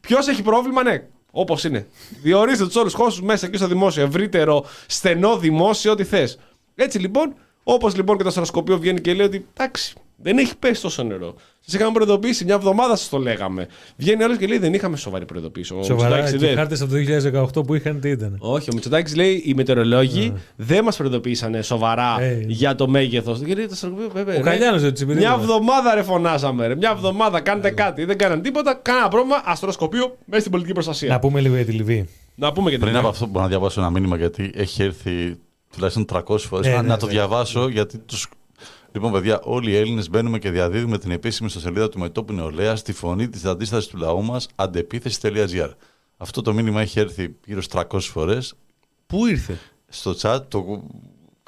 Ποιος έχει πρόβλημα, ναι. Όπως είναι. Διορίστε τους όλους χώσου μέσα και στο δημόσιο. Ευρύτερο, στενό δημόσιο, ό,τι θες. Έτσι λοιπόν, όπως λοιπόν και το αστροσκοπείο βγαίνει και λέει ότι εντάξει, δεν έχει πέσει τόσο νερό. Σας είχαμε προειδοποιήσει, μια εβδομάδα σας το λέγαμε. Βγαίνει άλλος και λέει δεν είχαμε σοβαρή προειδοποίηση. Ο Σοβαρά, Μητσοτάκης και οι δεν- χάρτες από το 2018 που είχαν τι ήταν. όχι, ο Μητσοτάκης λέει οι μετεωρολόγοι δεν μας προειδοποίησανε σοβαρά Ε. για το μέγεθος. Γιατί το αστροσκοπείο, βέβαια. Ο ρε, Καλιάνος δεν τους είπε Μια τίποτα. εβδομάδα ρε φωνάζαμε. Ρε. Μια εβδομάδα κάντε κάτι. Δεν κάναν τίποτα. Κανένα πρόβλημα. Αστροσκοπείο μέσα στην πολιτική προστασία. Να Να, πούμε λίγο για τη Λιβύη. πούμε και την Πριν από αυτό μπορώ να διαβάσω ένα μήνυμα γιατί έχει έρθει τουλάχιστον 300 φορές. Ναι, ναι, να το ναι. διαβάσω γιατί τους... Λοιπόν, παιδιά, όλοι οι Έλληνες μπαίνουμε και διαδίδουμε την επίσημη στο σελίδα του Μετώπου Νεολαία στη φωνή της αντίστασης του λαού μας αντεπίθεση.gr. Αυτό το μήνυμα έχει έρθει γύρω στις 300 φορές. Πού ήρθε; Στο chat το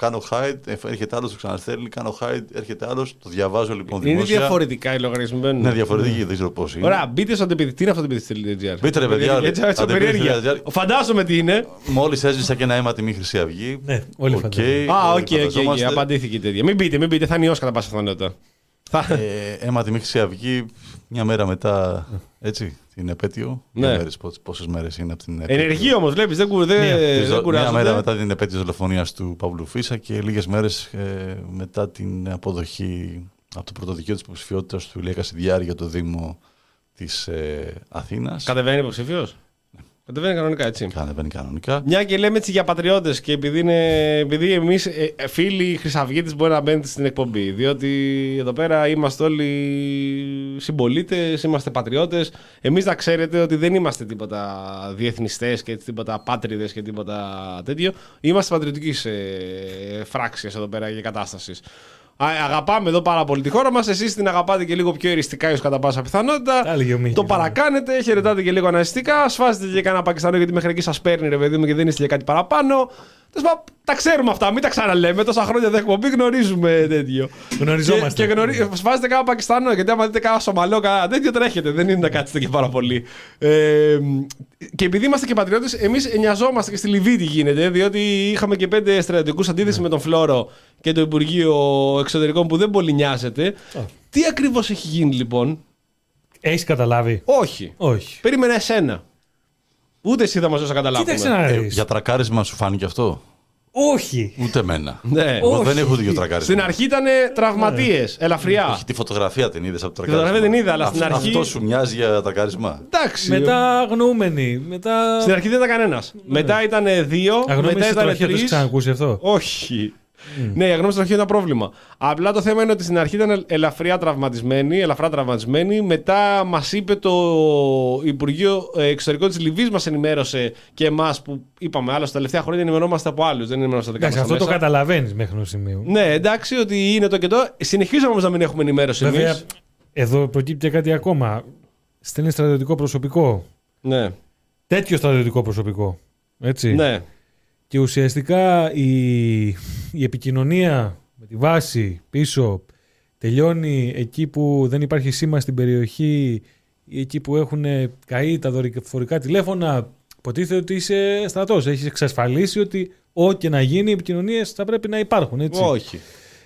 κάνω hide, ε, έρχεται άλλος, το ξαναστέλνει, κάνω hide, έρχεται άλλος, το διαβάζω λοιπόν Είναι δημόσια. διαφορετικά οι λογαριασμοί. μπαίνουν. Ναι, διαφορετική, δεν ξέρω πώς είναι. Ωραία, μπείτε στο αντεπιθυ- Τι είναι αυτό το αντεπιθυ.gr. Μπείτε, ρε, παιδιά, Έτσι, έτσι, αντεπιθυ.gr. περιέργεια. Φαντάζομαι τι είναι. Μόλις έσβησα και ένα αίμα τιμή Χρυσή Αυγή. Ναι, όλοι Οκ, φαντάζομαι. Α, όλοι OK, OK, OK. φανταζόμαστε. Απαντήθηκε η τέτοια. Μην μπείτε, μην μπείτε. Θα είναι ιό κατά πάσα πιθανότητα. Θα... Ε, αίμα τιμή Χρυσή Αυγή, μια μέρα μετά, έτσι, την επέτειο. Ναι. Ναι. Πόσες μέρες είναι από την επέτειο. Ενεργή όμως, βλέπεις, δεν, κου- δεν, Μία. Τη δεν δο- Μια κουράζονται. μέρα μετά την επέτειο δολοφονίας του Παύλου Φίσα και λίγες μέρες μετά την αποδοχή από το πρωτοδικείο της υποψηφιότητας του Ηλία Κασιδιάρη για το Δήμο της ε, Αθήνας. Κατεβαίνει υποψήφιο. Κατεβαίνει κανονικά, έτσι. Κατεβαίνει κανονικά. Μια και λέμε έτσι για πατριώτες και επειδή, είναι, επειδή εμείς φίλοι Χρυσαυγίτες μπορεί να μπαίνετε στην εκπομπή. Διότι εδώ πέρα είμαστε όλοι συμπολίτες, είμαστε πατριώτες. Εμείς να ξέρετε ότι δεν είμαστε τίποτα διεθνιστές και τίποτα πάτριδε και τίποτα τέτοιο. Είμαστε πατριωτικής ε, φράξια εδώ πέρα και κατάστασης. Αγαπάμε εδώ πάρα πολύ τη χώρα μας. Εσείς την αγαπάτε και λίγο πιο εριστικά, ίσω κατά πάσα πιθανότητα. Τα έλεγε ο Μίχης, το ναι. παρακάνετε, χαιρετάτε και λίγο αναισθητικά. Σφάζετε και κανένα Πακιστανό γιατί μέχρι εκεί σας παίρνει ρε παιδί μου και δεν είστε για κάτι παραπάνω. Τέλος πάντων, τα ξέρουμε αυτά, μην τα ξαναλέμε. Τόσα χρόνια δεν έχουμε πει, γνωρίζουμε τέτοιο. Γνωριζόμαστε. Και, και γνωρί... σφάζετε κανένα Πακιστανό, γιατί άμα δείτε κανένα Σομαλό, κανένα τέτοιο τρέχετε. Δεν είναι να κάτσετε και πάρα πολύ. Ε, και επειδή είμαστε και πατριώτες, εμείς νοιαζόμαστε και στη Λιβύη τι γίνεται, διότι είχαμε και πέντε στρατιωτικούς αντίθεση με τον Φλόρο και το Υπουργείο Εξωτερικών που δεν πολύ νοιάζεται. Τι ακριβώς έχει γίνει λοιπόν, Έχεις καταλάβει; Όχι. Όχι. Περίμενα εσένα. Ούτε εσύ θα μας δώσεις να καταλάβουμε. Κοίταξε να Ε, δεις. για τρακάρισμα σου φάνηκε αυτό; Όχι. Ούτε εμένα. Ναι. Εγώ Όχι. δεν έχω δει τρακάρισμα. Στην αρχή ήταν τραυματίες, ελαφριά. Όχι, τη φωτογραφία την είδες από το Τη τρακάρισμα. φωτογραφία την είδα, αλλά στην Αυτό- αρχή- Αυτό σου μοιάζει για τρακάρισμα. Εντάξει. Μετά αγνοούμενοι. Μετά. Στην αρχή δεν ήταν κανένας. Μετά ήταν δύο, μετά Αγνώμη ήταν τροχιά, το τρεις. έχεις ξανακούσει αυτό; Όχι. Ναι, η αγνώμη στην αρχή ήταν πρόβλημα. Απλά το θέμα είναι ότι στην αρχή ήταν ελαφριά τραυματισμένη, ελαφρά τραυματισμένη. Μετά μας είπε το Υπουργείο ε, Εξωτερικών της Λιβύης, μας ενημέρωσε και εμάς που είπαμε άλλο, στα τελευταία χρόνια ενημερώνομαστε από άλλους. Δεν ενημερώνομαστε δικά Εντάξει, μας αυτό το μέσα. καταλαβαίνεις μέχρι ενός σημείου. Ναι, εντάξει, ότι είναι το και το. Συνεχίζουμε όμως να μην έχουμε ενημέρωση εμείς. Βέβαια, εδώ προκύπτει και κάτι ακόμα. Στέλνει στρατιωτικό προσωπικό. Ναι, Τέτοιο στρατιωτικό προσωπικό. Έτσι. ναι. Και ουσιαστικά η, η επικοινωνία με τη βάση πίσω τελειώνει εκεί που δεν υπάρχει σήμα στην περιοχή ή εκεί που έχουν καεί τα δορυφορικά τηλέφωνα. Υποτίθεται ότι είσαι στρατός. Έχεις εξασφαλίσει ότι ό,τι και να γίνει οι επικοινωνίες θα πρέπει να υπάρχουν. Έτσι. Όχι.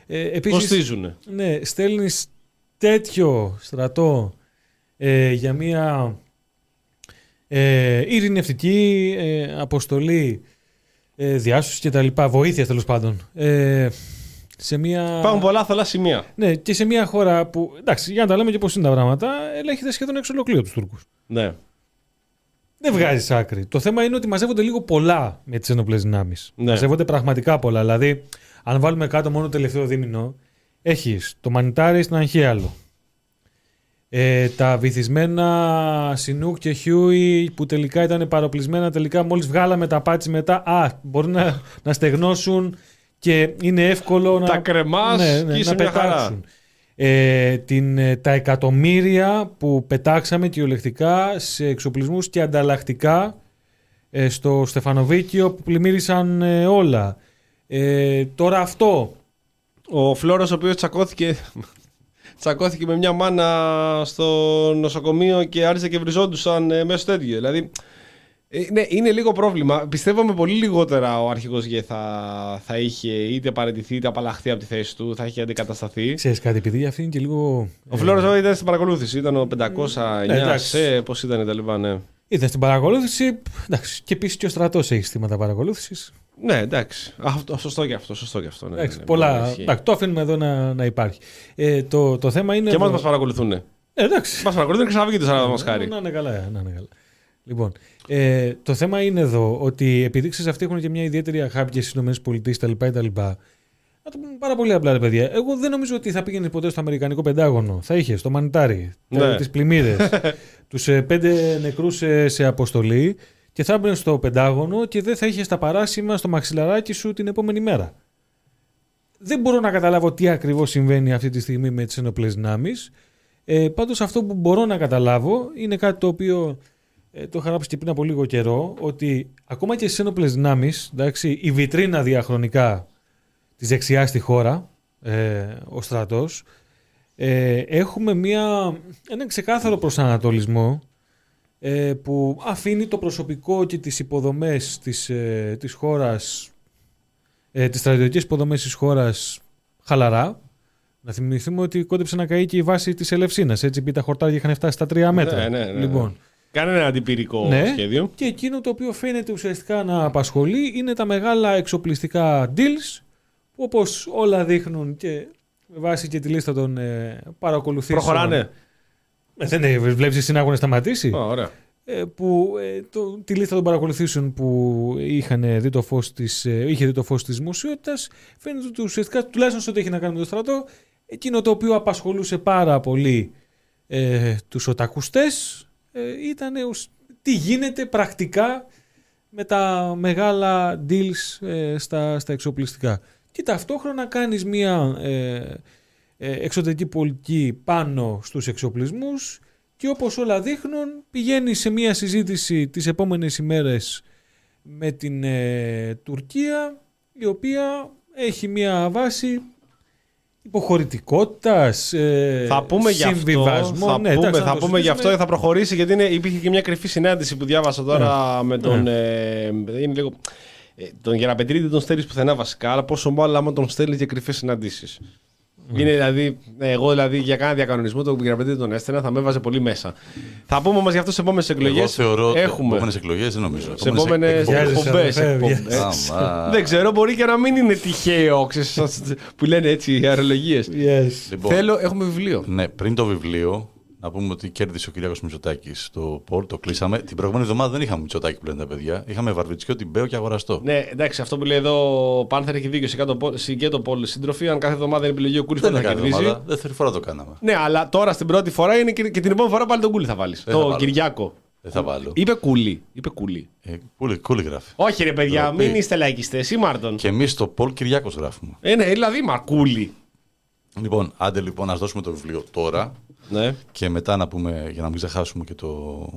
Ε, επίσης, Κοστίζουν. ναι, στέλνεις τέτοιο στρατό ε, για μια ε, ειρηνευτική ε, αποστολή ε, διάσωσης και τα λοιπά, βοήθεια τέλος πάντων. Ε, σε μια... Υπάρχουν πολλά θολά σημεία. Ναι, και σε μια χώρα που, εντάξει, για να τα λέμε και πώς είναι τα πράγματα, ελέγχεται σχεδόν εξ ολοκλήρου τους Τούρκους. Ναι. Δεν βγάζει άκρη. Το θέμα είναι ότι μαζεύονται λίγο πολλά με τις ενόπλε δυνάμεις. Ναι. Μαζεύονται πραγματικά πολλά. Δηλαδή, αν βάλουμε κάτω μόνο το τελευταίο δίμηνο, έχεις το μανιτάρι στην Αγχίαλο. Ε, τα βυθισμένα Chinook και Huey που τελικά ήταν παροπλισμένα, τελικά μόλις βγάλαμε τα Απάτσι μετά, α, μπορεί να, να στεγνώσουν και είναι εύκολο Τα να, κρεμάς και είσαι να μια χαρά. πετάξουν. Ε, την, ε, τα εκατομμύρια που πετάξαμε κυριολεκτικά σε εξοπλισμούς και ανταλλακτικά ε, στο Στεφανοβίκιο που πλημμύρισαν ε, όλα. Ε, τώρα αυτό. Ο Φλόρος, ο οποίος τσακώθηκε, τσακώθηκε με μια μάνα στο νοσοκομείο και άρχισε και βριζόντουσαν ε, μέσα στο τέτοιο. Δηλαδή, ε, ναι, είναι λίγο πρόβλημα. Πιστεύω με πολύ λιγότερα ο αρχηγός Γε θα, θα είχε είτε παραιτηθεί είτε απαλλαχθεί από τη θέση του, θα είχε αντικατασταθεί. Ξέρεις κάτι, επειδή αυτή είναι και λίγο... Ο Φλόρος ήταν στην παρακολούθηση, ήταν ο 509 εντάξει. σε, πώς ήταν τα λοιπά, ναι. Ήταν στην παρακολούθηση. Εντάξει, και επίσης και ο στρατός έχει στήματα παρακολούθησης. Ναι, εντάξει. Α, Αυτό, σωστό και αυτό. Σωστό και αυτό ναι, Εντάξει, ναι, ναι, πολλά. μπορεί να ισχύει. Εντάξει, το αφήνουμε εδώ να, να υπάρχει. Ε, το, το θέμα είναι. Και εμάς εδώ- μας παρακολουθούν. Ε, εντάξει. Μας παρακολουθούν και ξαναβγείτε σαν μας χάρη. Να είναι καλά, να είναι καλά. Λοιπόν, ε, το θέμα είναι εδώ ότι επειδή ξέρεις αυτοί έχουν και μια ιδιαίτερη αγάπη και στις ΗΠΑ κτλ. Να το πούμε πάρα πολύ απλά, ρε παιδιά. Εγώ δεν νομίζω ότι θα πήγαινες ποτέ στο Αμερικανικό Πεντάγωνο. Θα είχες το μανιτάρι, Ναι. τις πλημμύρες, τους ε, πέντε νεκρούς σε, σε αποστολή και θα έμπαινε στο Πεντάγωνο και δεν θα είχε τα παράσημα στο μαξιλαράκι σου την επόμενη μέρα. Δεν μπορώ να καταλάβω τι ακριβώς συμβαίνει αυτή τη στιγμή με τις ενοπλέ δυνάμεις. Ε, Πάντως αυτό που μπορώ να καταλάβω είναι κάτι το οποίο ε, το είχα γράψει και πριν από λίγο καιρό, ότι ακόμα και στις ένοπλες δυνάμεις, η βιτρίνα διαχρονικά της δεξιάς στη χώρα, ε, ο στρατός, ε, έχουμε μια, ένα ξεκάθαρο προσανατολισμό ε, που αφήνει το προσωπικό και τις υποδομές της, ε, της χώρας, ε, τις στρατιωτικές υποδομές της χώρας χαλαρά. Να θυμηθούμε ότι κόντεψε να καεί και η βάση της Ελευσίνας, έτσι επειδή τα χορτάρια είχαν φτάσει στα τρία μέτρα. Ναι, ναι, ναι, λοιπόν, Κάνε ένα αντιπυρικό Ναι. σχέδιο. και εκείνο το οποίο φαίνεται ουσιαστικά να απασχολεί είναι τα μεγάλα εξοπλιστικά deals που όπως όλα δείχνουν και με βάση και τη λίστα των ε, παρακολουθήσεων. Προχωράνε. Ε, δεν ε, βλέπεις εσύ να έχουν σταματήσει; Α, ωραία. ε, που ε, το, τη λίστα των παρακολουθήσεων που είχαν δει το φως της, ε, είχε δει το φως της δημοσιότητας φαίνεται ότι ουσιαστικά τουλάχιστον σε ό,τι έχει να κάνει με το στρατό εκείνο το οποίο απασχολούσε πάρα πολύ ε, τους οτακουστές ε, ήταν ουσ- τι γίνεται πρακτικά με τα μεγάλα deals ε, στα, στα εξοπλιστικά. Και ταυτόχρονα κάνεις μια ε, ε, εξωτερική πολιτική πάνω στους εξοπλισμούς και όπως όλα δείχνουν πηγαίνει σε μια συζήτηση τις επόμενες ημέρες με την ε, Τουρκία η οποία έχει μια βάση υποχωρητικότητας, ε, Θα πούμε γι' αυτό. συμβιβασμό. Θα Ναι, πούμε, εντάξει, θα να το πούμε γι' αυτό συζητήσουμε. και θα προχωρήσει γιατί είναι, υπήρχε και μια κρυφή συνάντηση που διάβασα τώρα με τον. Ε, είναι λίγο, ε, τον Γεραπετρίδη τον στέλνει πουθενά βασικά, αλλά πόσο μάλλον άμα τον στέλνεις για κρυφές συναντήσεις. Είναι δηλαδή, ε, εγώ δηλαδή για κάνα διακανονισμό τον Γεραπετρίδη τον έστελνα, θα με έβαζε πολύ μέσα. Θα πούμε όμως γι' αυτό σε επόμενες εκλογές. Εγώ θεωρώ ότι έχουμε. επόμενες εκλογές δεν νομίζω. Σε επόμενες εκπομπές. εκπομπές. Yes. Άμα. Δεν ξέρω, μπορεί και να μην είναι τυχαίο ξέρεις, που λένε έτσι οι αερολογίε. Yes. Λοιπόν, Θέλω, έχουμε βιβλίο. Ναι, πριν το βιβλίο, να πούμε ότι κέρδισε ο Κυριάκος Μητσοτάκης το Πολ, το κλείσαμε. Την προηγούμενη εβδομάδα δεν είχαμε Μητσοτάκη πλέον τα παιδιά. Είχαμε Βαρβιτσιό, Τιμπέο και Αγοραστό. Ναι, εντάξει, αυτό που λέει εδώ ο Πάνθερ έχει δίκιο. Σε κάτω και το Πολ σύντροφοι, αν κάθε εβδομάδα είναι επιλογή ο Κούλης δεν θα έκανε κερδίσει. εβδομάδα, δεύτερη φορά το κάναμε. Ναι, αλλά τώρα στην πρώτη φορά είναι και, και την επόμενη φορά πάλι τον Κούλη θα βάλεις. Δεν θα Το βάλω. Κυριάκο. Δεν θα βάλω. Είπε Κούλη. Είπε Κούλη. Ε, κούλη, κούλη γράφει. Όχι ρε παιδιά, Ντροπή. μην είστε λαϊκιστές. Ή Μάρτον. Και εμείς το Πολ Κυριάκος γράφουμε. Ε, ναι, δηλαδή μα Κούλη. Λοιπόν, άντε λοιπόν να δώσουμε το βιβλίο τώρα Ναι. και μετά να πούμε, για να μην ξεχάσουμε και το,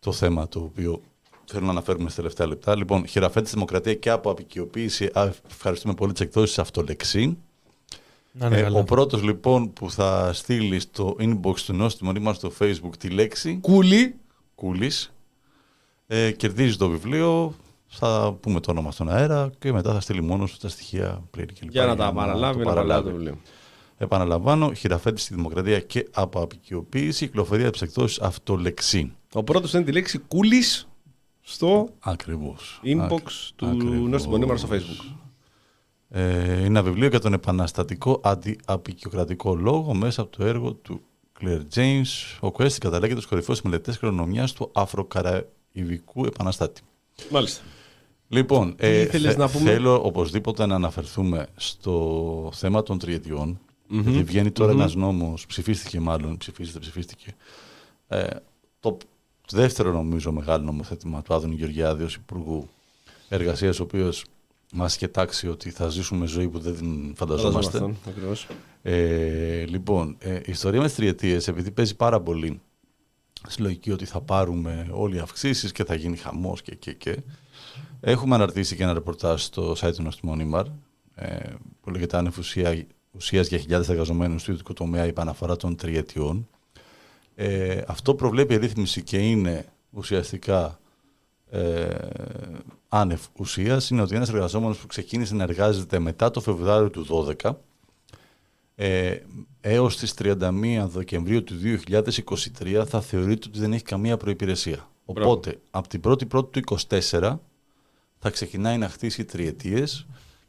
το θέμα το οποίο θέλω να αναφέρουμε στα τελευταία λεπτά. Λοιπόν, χειραφέτηση δημοκρατία και από απεικιοποίηση. Α, Ευχαριστούμε πολύ τις εκδόσεις Αυτολεξή. Να είναι Ε, καλά. ο πρώτος λοιπόν που θα στείλει στο inbox του νόστιμου μα στο facebook τη λέξη Κούλη. Κούλης. Ε, κερδίζει το βιβλίο. Θα πούμε το όνομα στον αέρα και μετά θα στείλει μόνος του τα στοιχεία πριν και λοιπά Για να τα το παραλάβει, να παραλάβει το βιβλίο. Επαναλαμβάνω, χειραφέτηση στη δημοκρατία και από απεικιοποίηση, κυκλοφορία από τι εκδόσει Αυτολεξή. Ο πρώτος είναι τη λέξη Κούλης στο Ακριβώς. inbox του Νόστιμου Μονίμαρα στο facebook. Ε, είναι ένα βιβλίο για τον επαναστατικό αντιαπικιοκρατικό λόγο μέσα από το έργο του Claire James. Ο Κουέστη καταλέγεται στου κορυφαίου μελετέ κληρονομιά του Αφροκαραϊβικού επαναστάτη. Μάλιστα. Λοιπόν, ε, ήθελες να πούμε; θέλω οπωσδήποτε να αναφερθούμε στο θέμα των τριετιών. Γιατί βγαίνει τώρα ένας νόμος, ψηφίστηκε μάλλον, ψηφίστηκε, ψηφίστηκε. Ε, το δεύτερο νομίζω μεγάλο νομοθέτημα του Άδωνη Γεωργιάδη ως Υπουργού Εργασίας, ο οποίος μας είχε τάξει ότι θα ζήσουμε ζωή που δεν φανταζόμαστε. Ακριβώς. Ε, λοιπόν, ε, η ιστορία με τις τριετίες, επειδή παίζει πάρα πολύ στη λογική ότι θα πάρουμε όλοι οι αυξήσεις και θα γίνει χαμός και, και, και έχουμε αναρτήσει και ένα ρεπορτάζ στο site του Νοστιμών Ήμαρ ε, που λέγεται άνευ ουσίας, ουσίας για χιλιάδες εργαζομένους του ιδιωτικού τομέα υπ' αναφορά των τριετιών. Ε, αυτό προβλέπει η ρύθμιση και είναι ουσιαστικά ε, άνευ ουσίας είναι ότι ένας εργαζόμενος που ξεκίνησε να εργάζεται μετά το Φεβρουάριο του 2012 ε, έως τις 31 Δεκεμβρίου του 2023 θα θεωρείται ότι δεν έχει καμία προϋπηρεσία. Μπράβο. Οπότε, από την 1η Πρώτη του 24 θα ξεκινάει να χτίσει τριετίες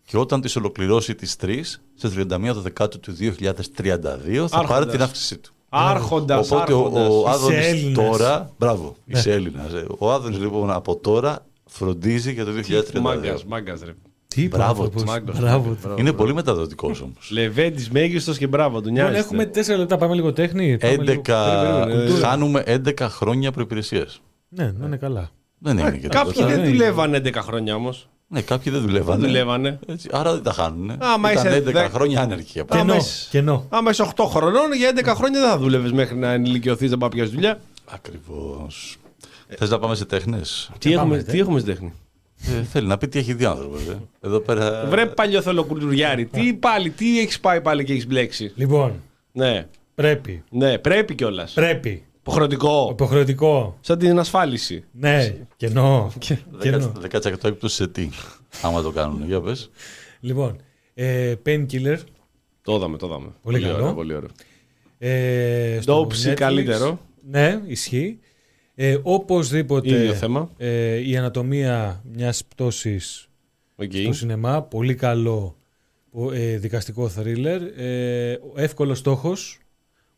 και όταν τις ολοκληρώσει τις τρεις, στις 31 Δεκάτου του 2032 θα πάρει Άρχοντας. την αύξησή του. Άρχοντας. Οπότε ο, ο Είσαι Άδωνης Έλληνας. τώρα, μπράβο, είσαι Έλληνας. ε. Ο Άδωνης λοιπόν από τώρα φροντίζει για το 2032. Μάγκας, μάγκας ρε. Τι είπε Μπράβο ο άνθρωπος. του, μάγκος. Μπράβο του. Μπράβο. Είναι πολύ μεταδοτικός όμως. Λεβέντης μέγιστος και μπράβο του. Λοιπόν, Νοιάζεται. έχουμε τέσσερα λεπτά. Πάμε λίγο τέχνη. Πάμε λίγο- 11, περίμενε, περίμενε. χάνουμε 11 χρόνια προϋπηρεσίας. Ναι, να είναι καλά. Δεν είναι Ε, και Κάποιοι τίποτα. δεν ναι. δουλεύαν 11 χρόνια όμως. Ναι, κάποιοι δεν δουλεύανε. Δεν δουλεύανε. Έτσι, άρα δεν τα χάνουν. Άμα Ήταν είσαι 11 δεκ- χρόνια άνεργοι. από- Άμα Κενό. είσαι- Κενό. Άμα είσαι 8 χρονών, για 11 χρόνια δεν θα δούλευε μέχρι να ενηλικιωθείς, δεν πάει πια στη δουλειά. Ακριβώς. Θες να πάμε σε τέχνες; Τι έχουμε, πάμε, τι έχουμε στη τέχνη; Ε, θέλει να πει τι έχει δει ο άνθρωπος. Ε. Εδώ πέρα... Βρε παλιοθολοκουλουριάρη, τι πάλι, τι έχεις πάει πάλι και έχεις μπλέξει; Λοιπόν, Ναι, πρέπει. ναι, πρέπει κιόλας. Πρέπει. Υποχρεωτικό. Υποχρεωτικό. Σαν την ασφάλιση. Ναι, κενό. Κενό. 10% έκπτωση σε τι, άμα το κάνουν. Για πες. Λοιπόν, ε, Painkiller. Το είδαμε, το είδαμε. Πολύ καλό. ωραίο, πολύ ωραίο. Ε, το Dopesick Netflix. καλύτερο. Ναι, ισχύει. Ε, οπωσδήποτε Ίδιο θέμα. Ε, η ανατομία μιας πτώσης Οκ. στο σινεμά. Πολύ καλό ο- ε, δικαστικό θρίλερ. Ε, ο εύκολος στόχος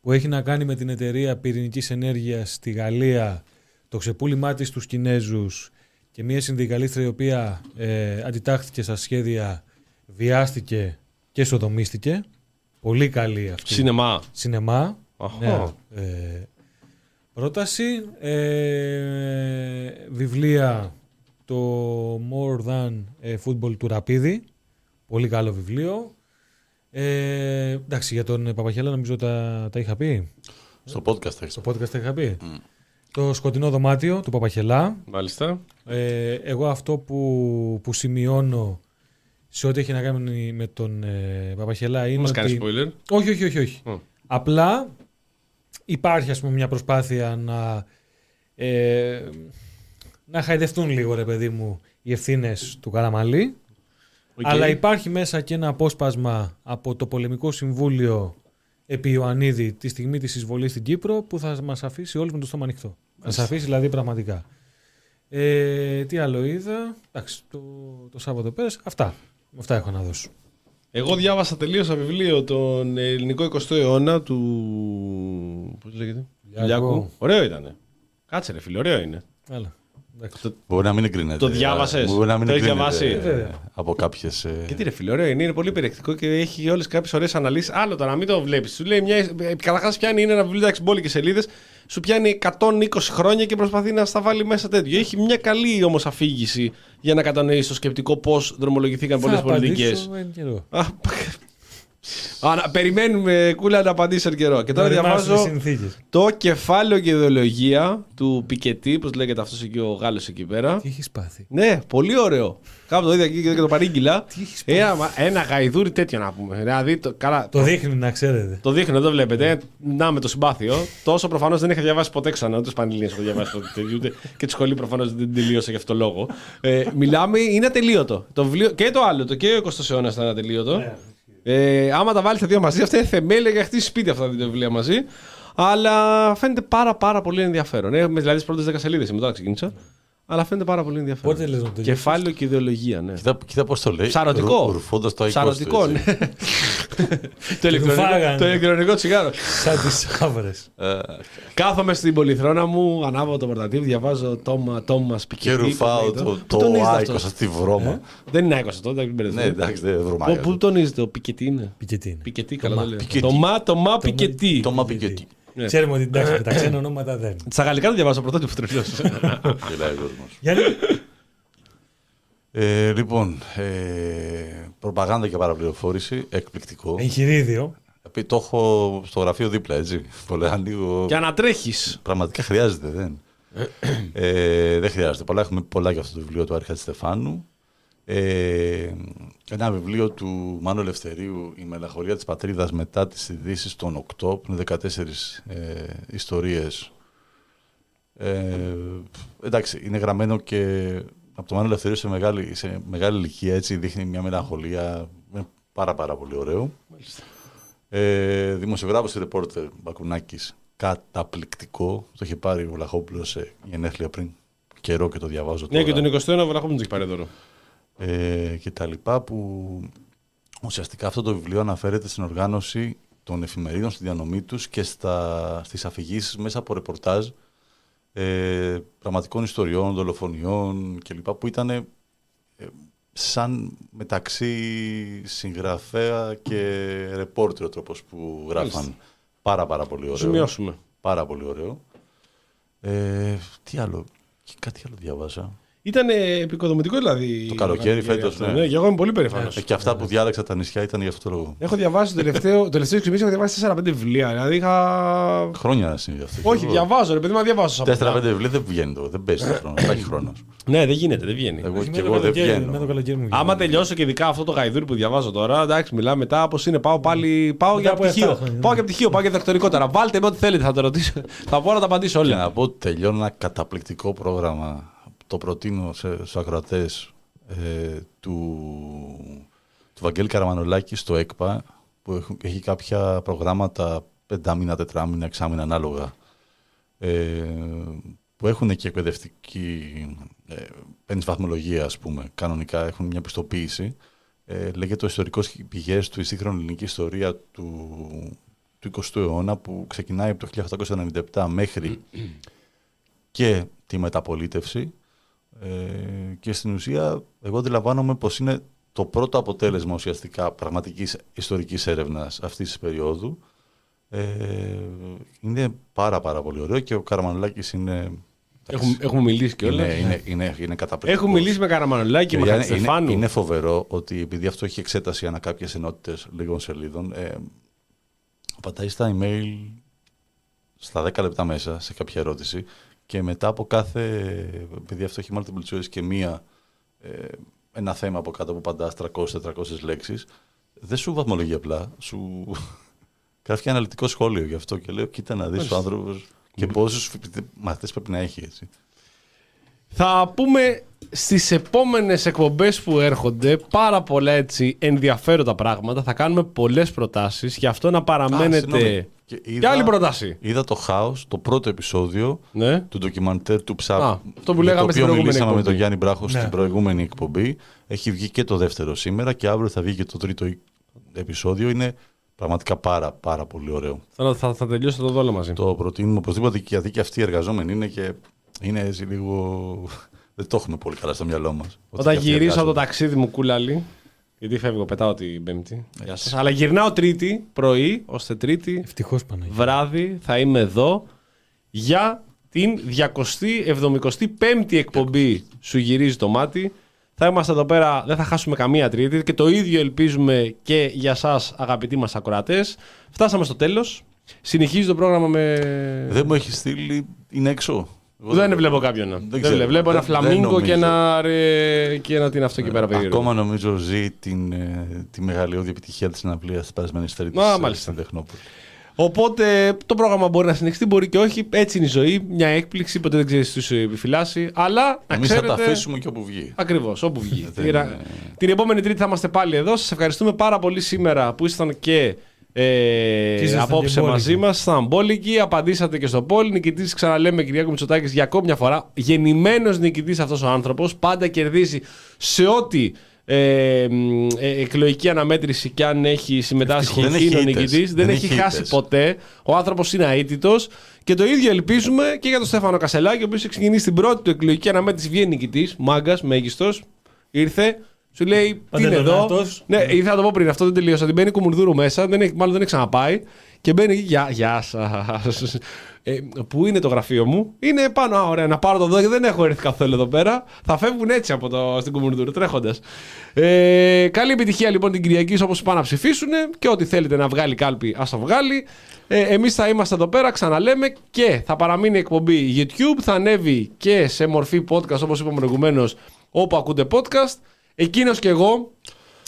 που έχει να κάνει με την εταιρεία πυρηνικής ενέργειας στη Γαλλία το ξεπούλημά της στους Κινέζους και μια συνδικαλίστρια η οποία ε, αντιτάχθηκε στα σχέδια, βιάστηκε και σοδομίστηκε. Πολύ καλή αυτή. Σινεμά. Σινεμά. Αχα. Νέα, ε, πρόταση. Ε, βιβλία το More Than ε, Football του Ραπίδη. Πολύ καλό βιβλίο. Ε, εντάξει, για τον Παπαχέλα νομίζω τα, τα είχα πει. Στο podcast έχεις. Στο podcast τα είχα πει. Το σκοτεινό δωμάτιο του Παπαχελά. Μάλιστα. Ε, εγώ αυτό που, που σημειώνω σε ό,τι έχει να κάνει με τον ε, Παπαχελά είναι Μα ότι... κάνει spoiler; Όχι, όχι, όχι. όχι. Ω. Απλά υπάρχει ας πούμε μια προσπάθεια να, ε, να χαϊδευτούν λίγο ρε παιδί μου οι ευθύνες του Καραμαλή. Οκ. Αλλά υπάρχει μέσα και ένα απόσπασμα από το Πολεμικό Συμβούλιο επί Ιωαννίδη τη στιγμή της εισβολής στην Κύπρο που θα μας αφήσει όλους με το στόμα ανοιχτό. Θα μας αφήσει δηλαδή πραγματικά. Ε, τι άλλο είδα. Εντάξει, το, το Σάββατο πέρασε. Αυτά. Αυτά έχω να δώσω. Εγώ διάβασα τελείωσα βιβλίο τον ελληνικό 20ο αιώνα του. Πώς λέγεται; Λιάκου. Λιάκου. Ωραίο ήταν. Κάτσε, ρε φίλε, ωραίο είναι. Έλα. Εντάξει. Μπορεί να μην εγκρίνεται. Το διάβασες; Μπορεί να μην Το έχεις εγκρίνεται, διαβάσει; ε, Βέβαια. Από κάποιες. Και τι ρε φίλε, ωραίο είναι, είναι πολύ περιεκτικό και έχει όλες κάποιες ωραίες αναλύσεις. Άλλο τώρα, μην το βλέπεις. Σου λέει μια. Καταρχάς πιάνει είναι ένα βιβλίο, εντάξει, μπόλικες σελίδες. Σου πιάνει 120 χρόνια και προσπαθεί να στα βάλει μέσα τέτοιο. Έχει μια καλή όμως αφήγηση για να κατανοήσεις το σκεπτικό πώς δρομολογηθήκαν πολλές Θα πολιτικέ. Απαντήσω εν καιρό. Περιμένουμε κούλα να απαντήσει εν καιρό. Και τώρα Να ρημάσουν οι διαβάζω συνθήκες. το κεφάλαιο και ιδεολογία του Πικετή, πώ λέγεται αυτός εκεί ο Γάλλος εκεί πέρα. Τι έχεις πάθει; Ναι, πολύ ωραίο. Κάπου το είδα εκεί και το παρήγγειλα. Τι έχεις Ένα, μα- ένα γαϊδούρι τέτοιο να πούμε. Δηλαδή, το, καλά, Το δείχνει να ξέρετε. το δείχνω, δεν το βλέπετε. Να με το συμπάθειο. Τόσο προφανώς δεν είχα διαβάσει ποτέ ξανά. Ούτε Πανελλήνιε έχω διαβάσει ποτέ. τέτοιο, Ούτε και τη σχολή προφανώς δεν τελείωσα γι' αυτό το λόγο. Ε, μιλάμε, είναι ατελείωτο. Το βιβλίο, και το άλλο, το και ο 20ο αιώνας ήταν ατελείωτο. Ε, άμα τα βάλεις τα δύο μαζί, αυτά είναι θεμέλια για χτίσει σπίτι αυτά τα δύο βιβλία μαζί. Αλλά φαίνεται πάρα πάρα πολύ ενδιαφέρον. Έχουμε δηλαδή τις πρώτες 10 σελίδες, μετά ξεκίνησα. Αλλά φαίνεται πάρα πολύ ενδιαφέρον. Πότε λες να το τελειώσεις; Κεφάλαιο και ιδεολογία, ναι. Κοίτα, κοίτα πώς το λέει. Ψαρωτικό. Ρουφώντας το Ψαρωτικό, αϊκό. ναι. το, ηλεκτρονικό, φάγανε. το ηλεκτρονικό τσιγάρο. Σαν τις άβρες. Κάθομαι στην πολυθρόνα μου, ανάβω το πορτατίβ, διαβάζω Τόμα Τόμας Και Πικετή. ρουφάω πώς λέγεται. το, Πού το τονίζεται άικο αυτός; στη βρώμα. Δεν είναι άικος αυτό, δεν Ναι, μπερδευτώ. εντάξει, δεν Πού- βρωμάει. Πού τονίζεται, ο Πικετή είναι; Πικετίν. Πικετή, καλά Τόμα. το λέω. Πικετή. Το μα, το μα Πικετή. Το μα πικετή. Ναι. Ξέρουμε ότι εντάξει, με τα ξένα ονόματα δεν. Στα γαλλικά το διαβάζω πρωτότυπο τρελός. Γελάει ο κόσμος. Γιατί Ε, λοιπόν, ε, προπαγάνδα και παραπληροφόρηση, εκπληκτικό. εγχειρίδιο. Επί- Το έχω στο γραφείο δίπλα, έτσι. Το λέω λίγο. Και ανατρέχεις. Πραγματικά χρειάζεται, δεν. ε, δεν χρειάζεται. Πολλά έχουμε πολλά για αυτό το βιβλίο του Άρχα Στεφάνου. Ε, ένα βιβλίο του Μάνου Ελευθερίου, «Η μελαγχολία της πατρίδας μετά τις ειδήσεις των 8, που είναι 14 ε, ιστορίες. Ε, εντάξει, είναι γραμμένο και από το Μάνο Ελευθερίου σε μεγάλη, σε μεγάλη ηλικία, έτσι δείχνει μια μελαγχολία. Είναι πάρα πάρα πολύ ωραίο. Ε, δημοσιογράφος και ρεπόρτερ Μπακουνάκης, καταπληκτικό. Το είχε πάρει ο Βλαχόπουλος σε γενέθλια πριν καιρό και το διαβάζω Ναι, τώρα και τον 21ο Βραχόπουλο έχει πάρει δώρο. Ε, και τα λοιπά που ουσιαστικά αυτό το βιβλίο αναφέρεται στην οργάνωση των εφημερίδων, στη διανομή τους και στα, στις αφηγήσεις μέσα από ρεπορτάζ ε, πραγματικών ιστοριών, δολοφονιών κλπ. που ήταν ε, σαν μεταξύ συγγραφέα και ρεπόρτερ ο τρόπος που γράφαν. Μάλιστα. Πάρα πάρα πολύ ωραίο. Σημειώσουμε. Πάρα πολύ ωραίο. Ε, τι άλλο, και κάτι άλλο διάβασα. Ήταν επικοδομητικό δηλαδή. Το καλοκαίρι φέτος, αυτό. ναι. Ναι, και εγώ είμαι πολύ περήφανος. Ε, και αυτά που διάλεξα τα νησιά ήταν για αυτό το λόγο. Έχω διαβάσει το τελευταίο, το τελευταίο 6 μήνες έχω διαβάσει 4-5 βιβλία. Δηλαδή είχα. Χρόνια είναι αυτό. Όχι, διαβάζω, ρε παιδί, μα διαβάζω. σαν 4-5 πολλά. βιβλία δεν βγαίνει το. Δεν παίζει το χρόνο. Δεν έχει χρόνος. Ναι, δεν γίνεται, δεν βγαίνει. Εγώ Με και το εγώ δεν καλοκαίρι- Με το βγαίνω. καλοκαίρι μου Άμα βγαίνει. τελειώσω και ειδικά αυτό το γαϊδούρι που διαβάζω τώρα, εντάξει, μιλάμε μετά πώς είναι. Πάω πάλι. Πάω Μετά για από πτυχίο. εφτά χρόνια, Πάω ναι. για πτυχίο, πάω για διδακτορικό τώρα. Βάλτε με ό,τι θέλετε, θα το ρωτήσω. θα μπορώ να τα απαντήσω Και όλα. να πω ότι τελειώνω ένα καταπληκτικό πρόγραμμα. Το προτείνω σε, στους ακροατές ε, του, του Βαγγέλη Καραμανολάκη στο ΕΚΠΑ που έχουν- έχει κάποια προγράμματα πεντάμινα, τετράμινα, εξάμινα ανάλογα ε, που έχουν και εκπαιδευτική ε, παίρνεις βαθμολογία ας πούμε κανονικά έχουν μια πιστοποίηση. Ε, λέγεται ο ιστορικός πηγές του η σύγχρονη ελληνική ιστορία του, του 20ου αιώνα που ξεκινάει από το 1897 μέχρι και τη μεταπολίτευση ε, και στην ουσία εγώ αντιλαμβάνομαι πως είναι το πρώτο αποτέλεσμα ουσιαστικά πραγματικής ιστορικής έρευνας αυτής της περίοδου. Ε, είναι πάρα πάρα πολύ ωραίο και ο Καραμανολάκης είναι... Έχουμε, έχουμε μιλήσει και όλα. είναι, είναι, είναι, είναι καταπληκτικός. Έχουμε μιλήσει με Καραμανολάκη, με Παιδιά, είναι, Χατζηστεφάνου. είναι φοβερό ότι επειδή αυτό έχει εξέταση ανά κάποιες ενότητες λίγων σελίδων, ε, πατάει στα email στα 10 λεπτά μέσα σε κάποια ερώτηση και μετά από κάθε. Επειδή αυτό έχει multiple choice και μία. Ε, ένα θέμα από κάτω που παντάς 300-400 λέξεις, δεν σου βαθμολογεί απλά. Σου γράφει και αναλυτικό σχόλιο γι' αυτό και λέω: Κοίτα να δεις ο άνθρωπος και πόσους μαθητές πρέπει να έχει έτσι. Θα πούμε στις επόμενες εκπομπές που έρχονται πάρα πολλά έτσι ενδιαφέροντα πράγματα. Θα κάνουμε πολλές προτάσεις. Γι' αυτό να Α, παραμένετε... συγγνώμη. Και Και είδα- άλλη πρόταση. Είδα το χάος, το πρώτο επεισόδιο Ναι. του ντοκιμαντέρ του Ψάπ. Α, αυτό που για λέγαμε το στην οποίο προηγούμενη μιλήσαμε με εκπομπή. τον Γιάννη Μπράχο Ναι. στην προηγούμενη εκπομπή. Έχει βγει και το δεύτερο σήμερα και αύριο θα βγει και το τρίτο επεισόδιο. Είναι πραγματικά πάρα, πάρα πολύ ωραίο. Θα, θα, θα τελειώσω το δόλο μαζί. Το προτείνουμε οπωσδήποτε και γιατί και αυτοί οι εργαζόμενοι είναι και είναι έτσι λίγο. Δεν το έχουμε πολύ καλά στο μυαλό μας. Όταν γυρίσω από το ταξίδι μου κούλαλι, γιατί φεύγω, πετάω την Πέμπτη. Γεια σας. Αλλά γυρνάω Τρίτη πρωί, ώστε Τρίτη Ευτυχώς Παναγία. βράδυ θα είμαι εδώ για την 275η εκπομπή Σου γυρίζει το μάτι. Θα είμαστε εδώ πέρα, δεν θα χάσουμε καμία τρίτη και το ίδιο ελπίζουμε και για σας αγαπητοί μας ακροατές. Φτάσαμε στο τέλος. Συνεχίζει το πρόγραμμα με... Δεν μου έχεις στείλει. Είναι έξω. Εγώ Δεν βλέπω κάποιον. να. Δεν Δεν ξέρω. βλέπω. Βλέπω ένα Δεν- δεν φλαμίγκο και νομίζω. ένα, ρε, και ένα τι είναι αυτό εκεί πέρα περίεργο. Ακόμα νομίζω ζει την, ε, τη μεγαλειώδη επιτυχία της συναυλίας της περασμένης Τρίτη Α, μάλιστα. στην Τεχνόπολη. Οπότε το πρόγραμμα μπορεί να συνεχιστεί, μπορεί και όχι. Έτσι είναι η ζωή. Μια έκπληξη, ποτέ δεν ξέρεις τι σου επιφυλάσσει. Αλλά να Εμείς θα ξέρετε. τα αφήσουμε και όπου βγει. Ακριβώς, όπου βγει. Δεν Την- είναι- Την επόμενη Τρίτη θα είμαστε πάλι εδώ. Σας ευχαριστούμε πάρα πολύ σήμερα που ήσασταν και. Και Ε, ήσασταν απόψε και μπόλικοι. μαζί μα, ήσασταν μπόλικοι, απαντήσατε και στο πόλ. Νικητής, ξαναλέμε, Κυριάκο Μητσοτάκης για ακόμη μια φορά. Γεννημένος νικητής αυτός ο άνθρωπος. Πάντα κερδίζει σε ό,τι ε, μ, ε, εκλογική αναμέτρηση και αν έχει συμμετάσχει Δεν είναι έχει ο ήττες. νικητή. Δεν, Δεν έχει έχει χάσει ήττες. ποτέ. Ο άνθρωπος είναι αίτητος. Και το ίδιο ελπίζουμε και για τον Στέφανο Κασελάκη, ο οποίος έχει ξεκινήσει την πρώτη του εκλογική αναμέτρηση. Βγαίνει νικητής, μάγκας, μέγιστος. Ήρθε, σου λέει τι είναι εδώ; Παντελονάτος. Ναι, ήθελα να το πω πριν, αυτό δεν τελείωσα. Ότι μπαίνει κουμουρδούρου μέσα, δεν έχει, μάλλον δεν έχει ξαναπάει. Και μπαίνει εκεί, γεια, γεια σας. Ε, πού είναι το γραφείο μου, Είναι πάνω. Α, ωραία, να πάρω το εδώ, δεν έχω έρθει καθόλου εδώ πέρα. Θα φεύγουν έτσι από το, στην κουμουρδούρου, τρέχοντας. Ε, καλή επιτυχία λοιπόν την Κυριακή όπως πάνε να ψηφίσουν και ό,τι θέλετε να βγάλει κάλπη, ας το βγάλει. Ε, Εμείς θα είμαστε εδώ πέρα, ξαναλέμε και θα παραμείνει η εκπομπή YouTube. Θα ανέβει και σε μορφή podcast όπως είπαμε προηγουμένως, όπου ακούτε podcast. Εκείνος και εγώ,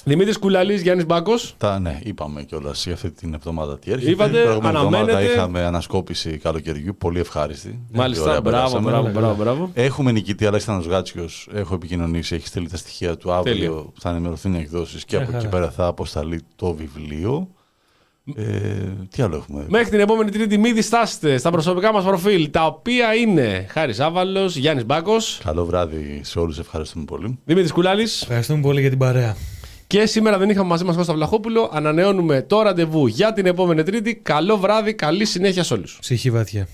Δημήτρης Κουλαλής, Γιάννης Μπάκος. Τα, ναι, είπαμε κιόλας για αυτή την εβδομάδα τι έρχεται. Είπατε, την προηγούμενη εβδομάδα αναμένετε. είχαμε ανασκόπηση καλοκαιριού, πολύ ευχάριστη. Πολύ Μάλιστα, ωραία μπράβο, περάσαμε. μπράβο, μπράβο, μπράβο. Έχουμε νικητή Αλέξανδρος Γάτσιος, έχω επικοινωνήσει, έχει στείλει τα στοιχεία του αύριο, Τέλεια. θα ενημερωθούν οι εκδόσεις και Μια από εκεί χαρά. πέρα θα αποσταλεί το βιβλίο. Ε, τι άλλο έχουμε; Μέχρι την επόμενη Τρίτη, μην διστάσετε στα προσωπικά μας προφίλ, τα οποία είναι Χάρης Άβαλος, Γιάννης Μπάκος, Καλό βράδυ σε όλους, ευχαριστούμε πολύ. Δημήτρης Κουλάλης. Ευχαριστούμε πολύ για την παρέα. Και σήμερα δεν είχαμε μαζί μας Κώστα Βλαχόπουλο. Ανανεώνουμε το ραντεβού για την επόμενη Τρίτη. Καλό βράδυ, καλή συνέχεια σε όλους. Ψυχή βαθιά.